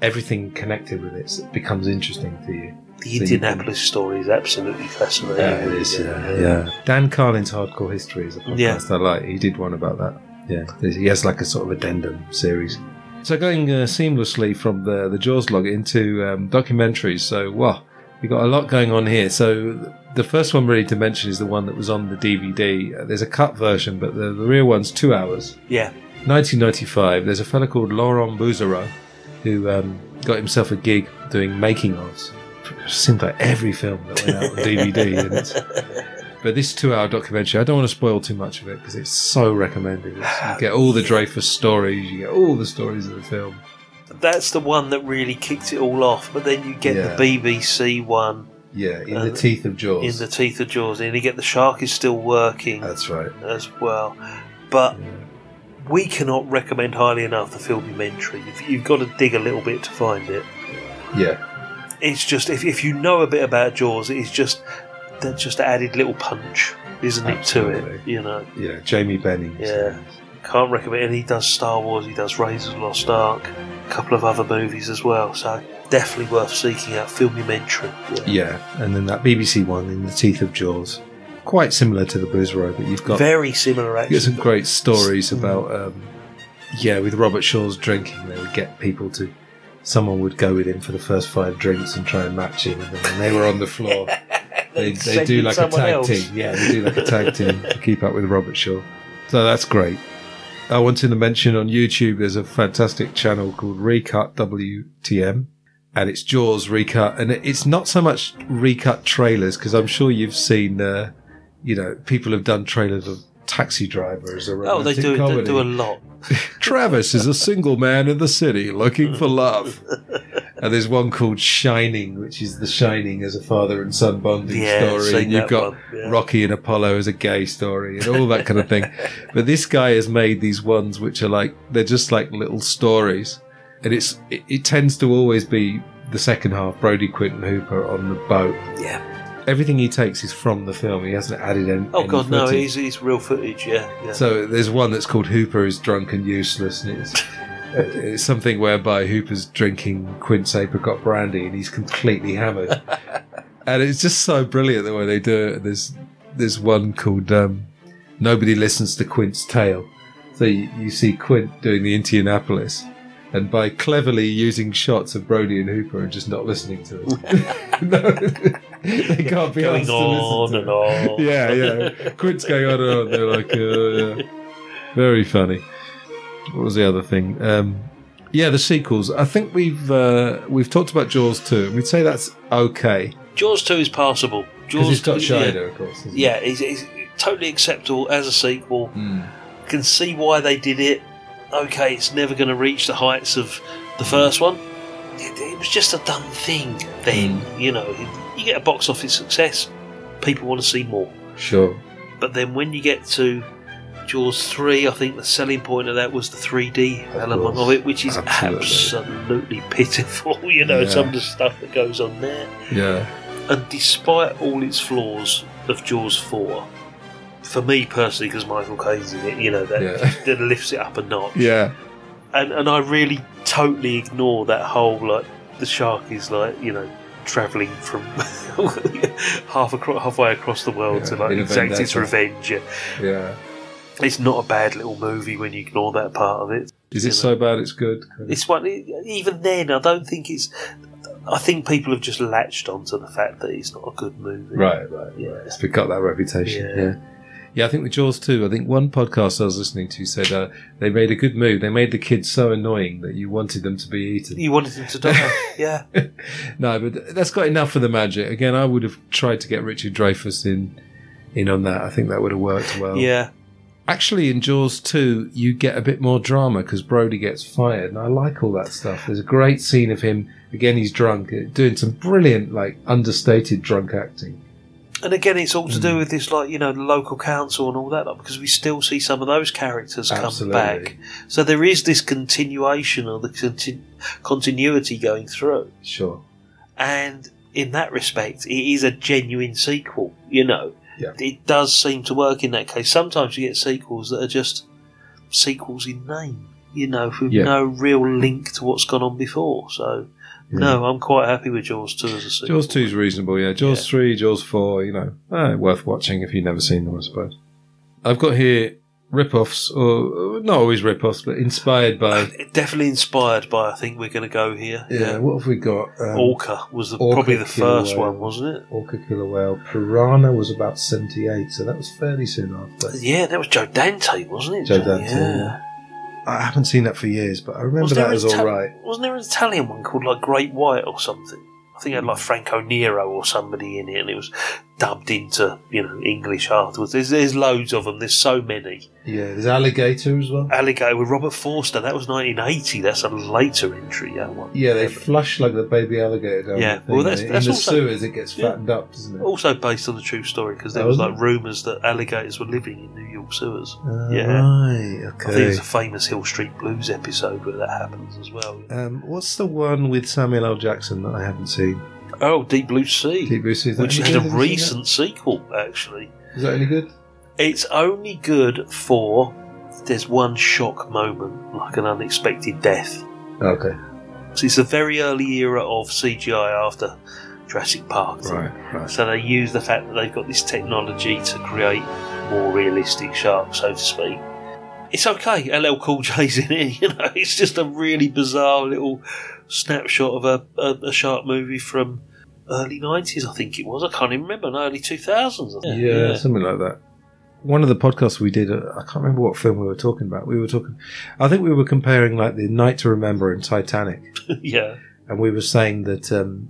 everything connected with it becomes interesting to you. The So you Indianapolis story is absolutely fascinating. Yeah, it is. Yeah, yeah. Dan Carlin's Hardcore History is a podcast Yeah. I like. He did one about that. Yeah, he has like a sort of addendum series. So going uh, seamlessly from the the Jaws log into um, documentaries. So wow, we got a lot going on here. So the first one really to mention is the one that was on the DVD. There's a cut version, but the, the real one's two hours. Yeah. 1995. There's a fella called Laurent Bouzereau who um, got himself a gig doing making ofs. Seems like every film that went out on DVD. But this two-hour documentary, I don't want to spoil too much of it because it's so recommended. It's, you get all the Dreyfuss stories, you get all the stories of the film. That's the one that really kicked it all off, but then you get Yeah. the BBC one. Yeah, in the teeth of Jaws. In the teeth of Jaws, and you get the shark is still working. That's right. As well, but we cannot recommend highly enough the filmumentary. If you've got to dig a little bit to find it. Yeah, It's just if, if you know a bit about Jaws, it's just that just added little punch, isn't it, to it? You know. yeah. Jamie Benning. Yeah. Can't recommend. And he does Star Wars. He does Raiders of the Lost Ark. A couple of other movies as well. So definitely worth seeking out. Filmumentary. Yeah. Yeah, and then that BBC one in the teeth of Jaws, quite similar to the Bouzereau, but you've got Very similar, You actually. get some great stories about, um, yeah, with Robert Shaw's drinking, they would get people to. Someone would go with him for the first five drinks and try and match him, and then when they were on the floor, they, they do like a tag else. team. Yeah, they do like a tag team to keep up with Robert Shaw. So that's great. I wanted to mention on YouTube, there's a fantastic channel called Recut WTM, and it's Jaws recut, and it's not so much recut trailers because I'm sure you've seen, uh, you know, people have done trailers of Taxi Driver as a Oh, they do. They do a lot. Travis is a single man in the city looking for love. And there's one called Shining, which is the Shining as a father and son bonding Yeah, story. And you've got one, yeah. Rocky and Apollo as a gay story and all that kind of thing. but this guy has made these ones which are like, they're just like little stories. And it's, it, it tends to always be the second half, Brody Quinton Hooper on the boat. Yeah. Everything he takes is from the film. He hasn't added any. Oh any God, no! he's, it's real footage. Yeah, yeah. So there's one that's called Hooper is drunk and useless, and it's, it's something whereby Hooper's drinking Quint's apricot brandy and he's completely hammered, and it's just so brilliant the way they do it. There's there's one called um, Nobody Listens to Quint's Tale. So you, you see Quint doing the Indianapolis. And by cleverly using shots of Brody and Hooper and just not listening to it, no, they can't be Going asked to on listen and to on. Yeah, yeah. Quint's going on and on. They're like, uh, yeah. very funny. What was the other thing? Um, yeah, the sequels. I think we've uh, we've talked about Jaws two, we'd say that's okay Jaws two is passable. because Jaws it's got 2, yeah. Of course. isn't it? Yeah, it's, it's totally acceptable as a sequel. Hmm. Can see why they did it. Okay, it's never going to reach the heights of the first one. It, it was just a dumb thing then. Hmm. You know, you get a box office success, people want to see more. Sure. But then when you get to Jaws 3, I think the selling point of that was the 3D element course. of it, which is Absolutely. absolutely pitiful. You know, Yeah. some of the stuff that goes on there. Yeah. And despite all its flaws of Jaws 4, for me personally, because Michael Caine's in it, you know, that, Yeah. that lifts it up a notch. Yeah. And, and I really totally ignore that whole, like, the shark is, like, you know, travelling from half across, halfway across the world to, like, exact its revenge. Yeah. Yeah. It's not a bad little movie when you ignore that part of it. Is it so bad it's good? It's one. Even then, I don't think it's. I think people have just latched onto the fact that it's not a good movie. Right, right, right. It's got that reputation. Yeah. Yeah. Yeah. I think with Jaws too. I think one podcast I was listening to said uh, they made a good move. They made the kids so annoying that you wanted them to be eaten. You wanted them to die. yeah. no, but that's got enough for the magic. Again, I would have tried to get Richard Dreyfuss in in on that. I think that would have worked well. Yeah. Actually, in Jaws 2, you get a bit more drama because Brody gets fired, and I like all that stuff. There's a great scene of him, again, he's drunk, uh, doing some brilliant, like, understated drunk acting. And again, it's all to do mm. with this, like you know, the local council and all that, like, because we still see some of those characters come back. So there is this continuation or the conti- continuity going through. Sure. and in that respect, it is a genuine sequel. You know, Yeah. it does seem to work in that case. Sometimes you get sequels that are just sequels in name. You know, with Yeah. no real link to what's gone on before. So, no, I'm quite happy with Jaws two as a sequel. Jaws 2 is reasonable, yeah. Jaws 3, Jaws 4, you know, eh, worth watching if you've never seen them, I suppose. I've got here rip-offs, or not always rip-offs, but inspired by... Definitely inspired by. I think we're going to go here. Yeah, what have we got? Um, Orca was the, Orca probably the first Whale. one, wasn't it? Orca Killer Whale. Piranha was about 78, so that was fairly soon after. Yeah, that was Joe Dante, wasn't it? Joe Dante, Yeah. I haven't seen that for years, but I remember that there as an Ita- alright. Wasn't there an Italian one called like Great White or something? I think it had like Franco Nero or somebody in it, and it was dubbed into you know English afterwards. There's, there's loads of them. There's so many. Yeah, there's Alligator as well. Alligator with Robert Forster. That was 1980. That's a later entry. That one. Yeah, they flush like the baby alligator down Yeah, the well, that's- in that's the also- sewers, it gets Yeah. fattened up, doesn't it? Also based on a true story because there Oh, was like rumours that alligators were living in New York sewers. Ah, yeah, Right, I think okay. there's a famous Hill Street Blues episode where that happens as well. Um, what's the one with Samuel L. Jackson that I haven't seen? Oh, Deep Blue Sea, Deep Blue Sea. Which had a good? Have you seen recent sequel actually. Is that any good? It's only good for there's one shock moment, like an unexpected death. Okay. So it's the very early era of CGI after Jurassic Park. Right, right. So they use the fact that they've got this technology to create more realistic sharks, so to speak. It's okay. LL Cool J's in it. You know, it's just a really bizarre little snapshot of a, a, a shark movie from early nineties. I think it was. I can't even remember. No, early two thousands. Yeah, something like that. one of the podcasts we did, uh, I can't remember what film we were talking about. We were talking, I think we were comparing like the Night to Remember and Titanic, yeah. and we were saying that um,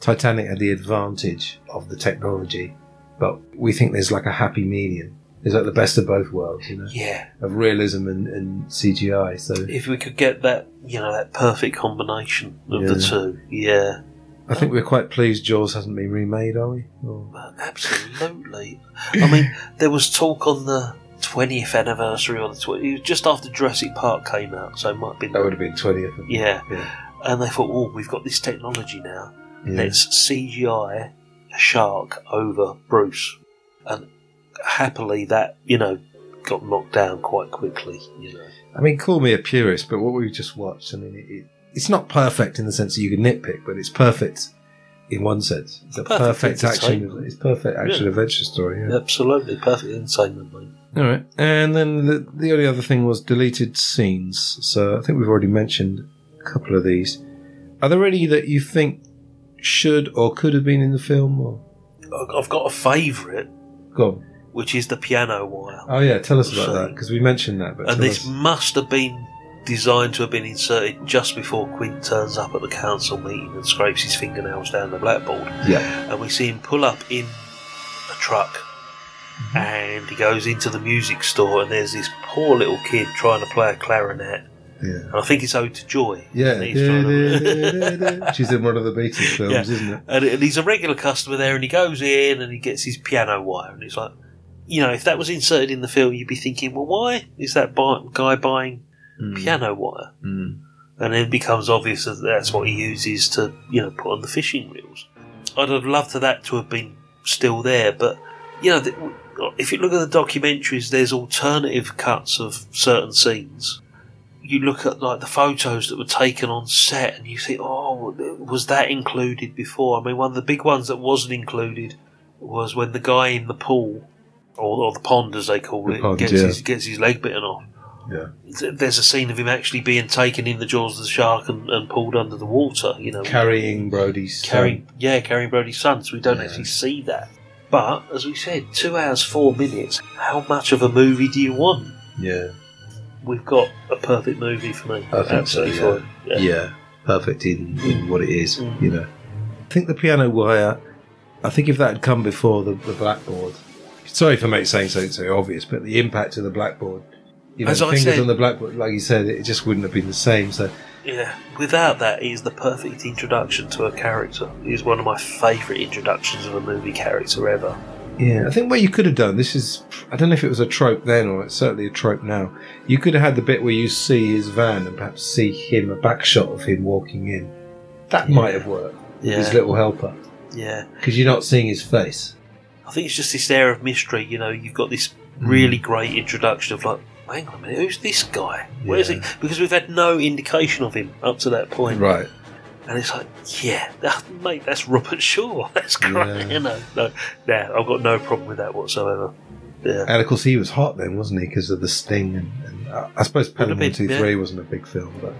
Titanic had the advantage of the technology, but we think there's like a happy medium. There's like the best of both worlds, you know, Yeah. of realism and, and CGI. So If we could get that, you know, that perfect combination of the two, yeah. I think we're quite pleased Jaws hasn't been remade, are we? Or- Absolutely. I mean, there was talk on the 20th anniversary or the 20, it was just after Jurassic Park came out, so it might have been. That would have been 20th. Yeah. Yeah. And they thought, oh, we've got this technology now. Yeah. Let's CGI a shark over Bruce. And happily, that, you know, got knocked down quite quickly, you know. I mean, call me a purist, but what we've just watched, I mean, it, it, it's not perfect in the sense that you can nitpick, but it's perfect in one sense. It's a Perfect perfect, action. It's perfect action Yeah. adventure story. Yeah. Absolutely, perfect entertainment, mate. All right, and then the the only other thing was deleted scenes. So I think we've already mentioned a couple of these. Are there any that you think should or could have been in the film? Or I- I've got a favourite, go on. which is the piano wire. Oh yeah, tell us about So- that because we mentioned that. But and this us. must have been designed to have been inserted just before Quint turns up at the council meeting and scrapes his fingernails down the blackboard. Yeah. And we see him pull up in a truck Mm-hmm. and he goes into the music store and there's this poor little kid trying to play a clarinet. Yeah. And I think it's Ode to Joy. Yeah, he's to- she's in one of the Beatles films, Yeah. isn't it? And, and he's a regular customer there, and he goes in and he gets his piano wire, and he's like, you know, if that was inserted in the film, you'd be thinking, well, why is that buy- guy buying piano wire? Mm. And it becomes obvious that that's what he uses to, you know, put on the fishing reels. I'd have loved for that to have been still there, but you know, th- if you look at the documentaries, there's alternative cuts of certain scenes. You look at like the photos that were taken on set, and you think, oh, was that included before? I mean, one of the big ones that wasn't included was when the guy in the pool, or, or the pond as they call The it, pond, gets yeah. his gets his leg bitten off. Yeah. Th- There's a scene of him actually being taken in the jaws of the shark and, and pulled under the water. You know, Carrying Brody's son. carrying yeah, carrying Brody's son. So we don't actually see that. But as we said, two hours four minutes. How much of a movie do you want? Yeah. We've got a perfect movie for me. I think so, Absolutely yeah. yeah. perfect in, in what it is, Mm. you know. I think the piano wire, I think if that had come before the, the blackboard, sorry for make, saying something so obvious, but the impact of the blackboard, you know, As I fingers said- on the blackboard, like you said, it just wouldn't have been the same. So, Yeah, without that, he's the perfect introduction to a character. He's one of my favourite introductions of a movie character ever. yeah, I think what you could have done, this is, I don't know if it was a trope then or it's certainly a trope now. You could have had the bit where you see his van and perhaps see him, a back shot of him walking in. That might have worked. with His little helper. Yeah. Because you're not seeing his face. I think it's just this air of mystery. You know, you've got this Mm. really great introduction of like, hang on a minute, who's this guy? Where is Yeah. he? Because we've had no indication of him up to that point. Right. And it's like, yeah, that, mate, that's Robert Shaw. That's great. Yeah. You know, no, nah, I've got no problem with that whatsoever. Yeah. And of course, he was hot then, wasn't he? Because of the Sting, and, and uh, I suppose Pelham Would One have been, Two yeah. Three wasn't a big film, but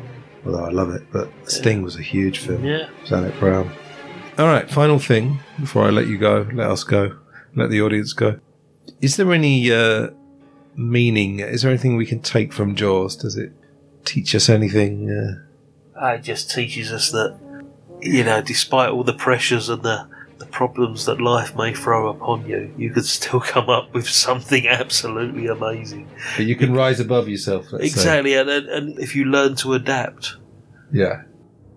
although I love it, but Sting was a huge film. Yeah. Janet Brown. All right, final thing before I let you go, let us go, let the audience go. Is there any uh, meaning? Is there anything we can take from Jaws? Does it teach us anything? Uh, it just teaches us that, you know, despite all the pressures and the, the problems that life may throw upon you, you could still come up with something absolutely amazing. but you can rise above yourself. Let's say. Exactly, and, and and if you learn to adapt, Yeah.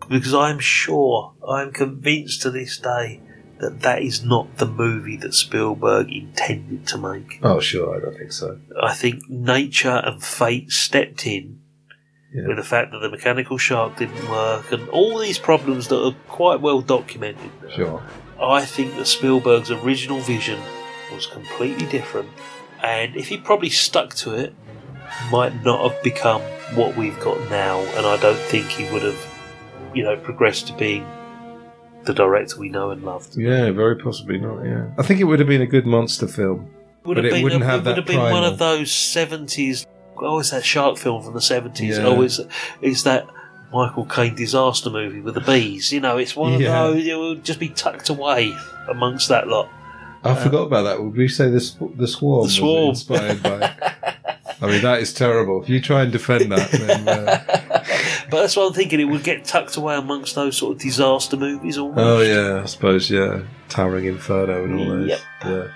because I'm sure, I'm convinced to this day that that is not the movie that Spielberg intended to make. Oh, sure. I don't think so. I think nature and fate stepped in Yeah. with the fact that the mechanical shark didn't work and all these problems that are quite well documented. Sure. I think that Spielberg's original vision was completely different, and if he probably stuck to it, might not have become what we've got now. And I don't think he would have, you know, progressed to being the director we know and loved. Yeah, very possibly not. Yeah. I think it would have been a good monster film, Would but have it been, wouldn't a- have it that would have been one of those seventies. Oh, it's that shark film from the seventies. Yeah. Oh, it's it's that Michael Caine disaster movie with the bees. You know, it's one of Yeah. those. It would just be tucked away amongst that lot. I forgot about that. Would we say the sw- the swarm? The Swarm. Inspired by. I mean, that is terrible. If you try and defend that, then uh, But that's what I'm thinking. It would get tucked away amongst those sort of disaster movies. Almost. oh yeah, I suppose yeah, Towering Inferno and all those. Yep. Yeah,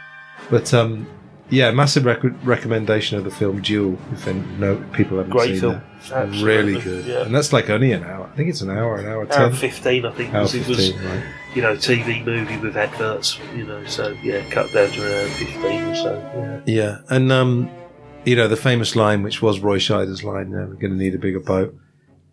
but um, yeah, massive rec- recommendation of the film Duel. If any, no people haven't Great seen film. that, really good. yeah. And that's like only an hour. I think it's an hour, an hour Hour ten. fifteen, I think. Hour because it was, 15, right. you know, TV movie with adverts. You know, so yeah, cut down to around fifteen or so. Yeah. Yeah, and um, you know the famous line, which was Roy Scheider's line, uh, "We're going to need a bigger boat."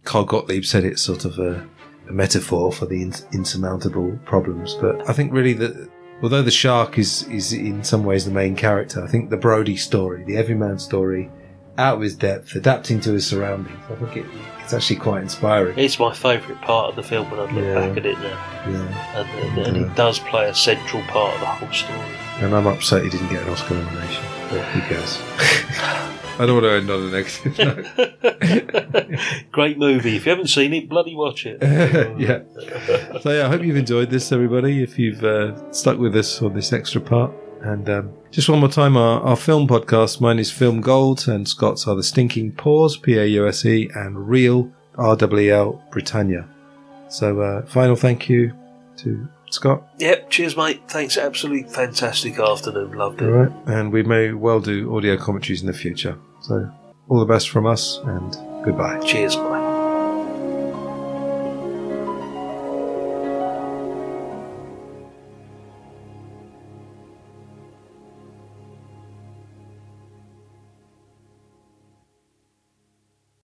Carl Gottlieb said it's sort of a, a metaphor for the ins- insurmountable problems, but I think really that although the shark is is in some ways the main character, I think the Brody story, the everyman story, out of his depth, adapting to his surroundings, I think it, it's actually quite inspiring. It's my favourite part of the film when I look Yeah. back at it now, Yeah, and, and, and Yeah. it does play a central part of the whole story. and I'm upset he didn't get an Oscar nomination, but who cares? I don't want to end on a negative note. Great movie. If you haven't seen it, bloody watch it. yeah. So yeah, I hope you've enjoyed this, everybody. If you've uh, stuck with us on this extra part, and um, just one more time, our, our film podcast. Mine is Film Gold, and Scott's are the Stinking Pause, P A U S E, and Reel R W L Britannia. So uh, final thank you to Scott. Yep. Cheers, mate. Thanks. Absolutely fantastic afternoon. Loved it. All right, and we may well do audio commentaries in the future. So all the best from us, and goodbye. Cheers, mate.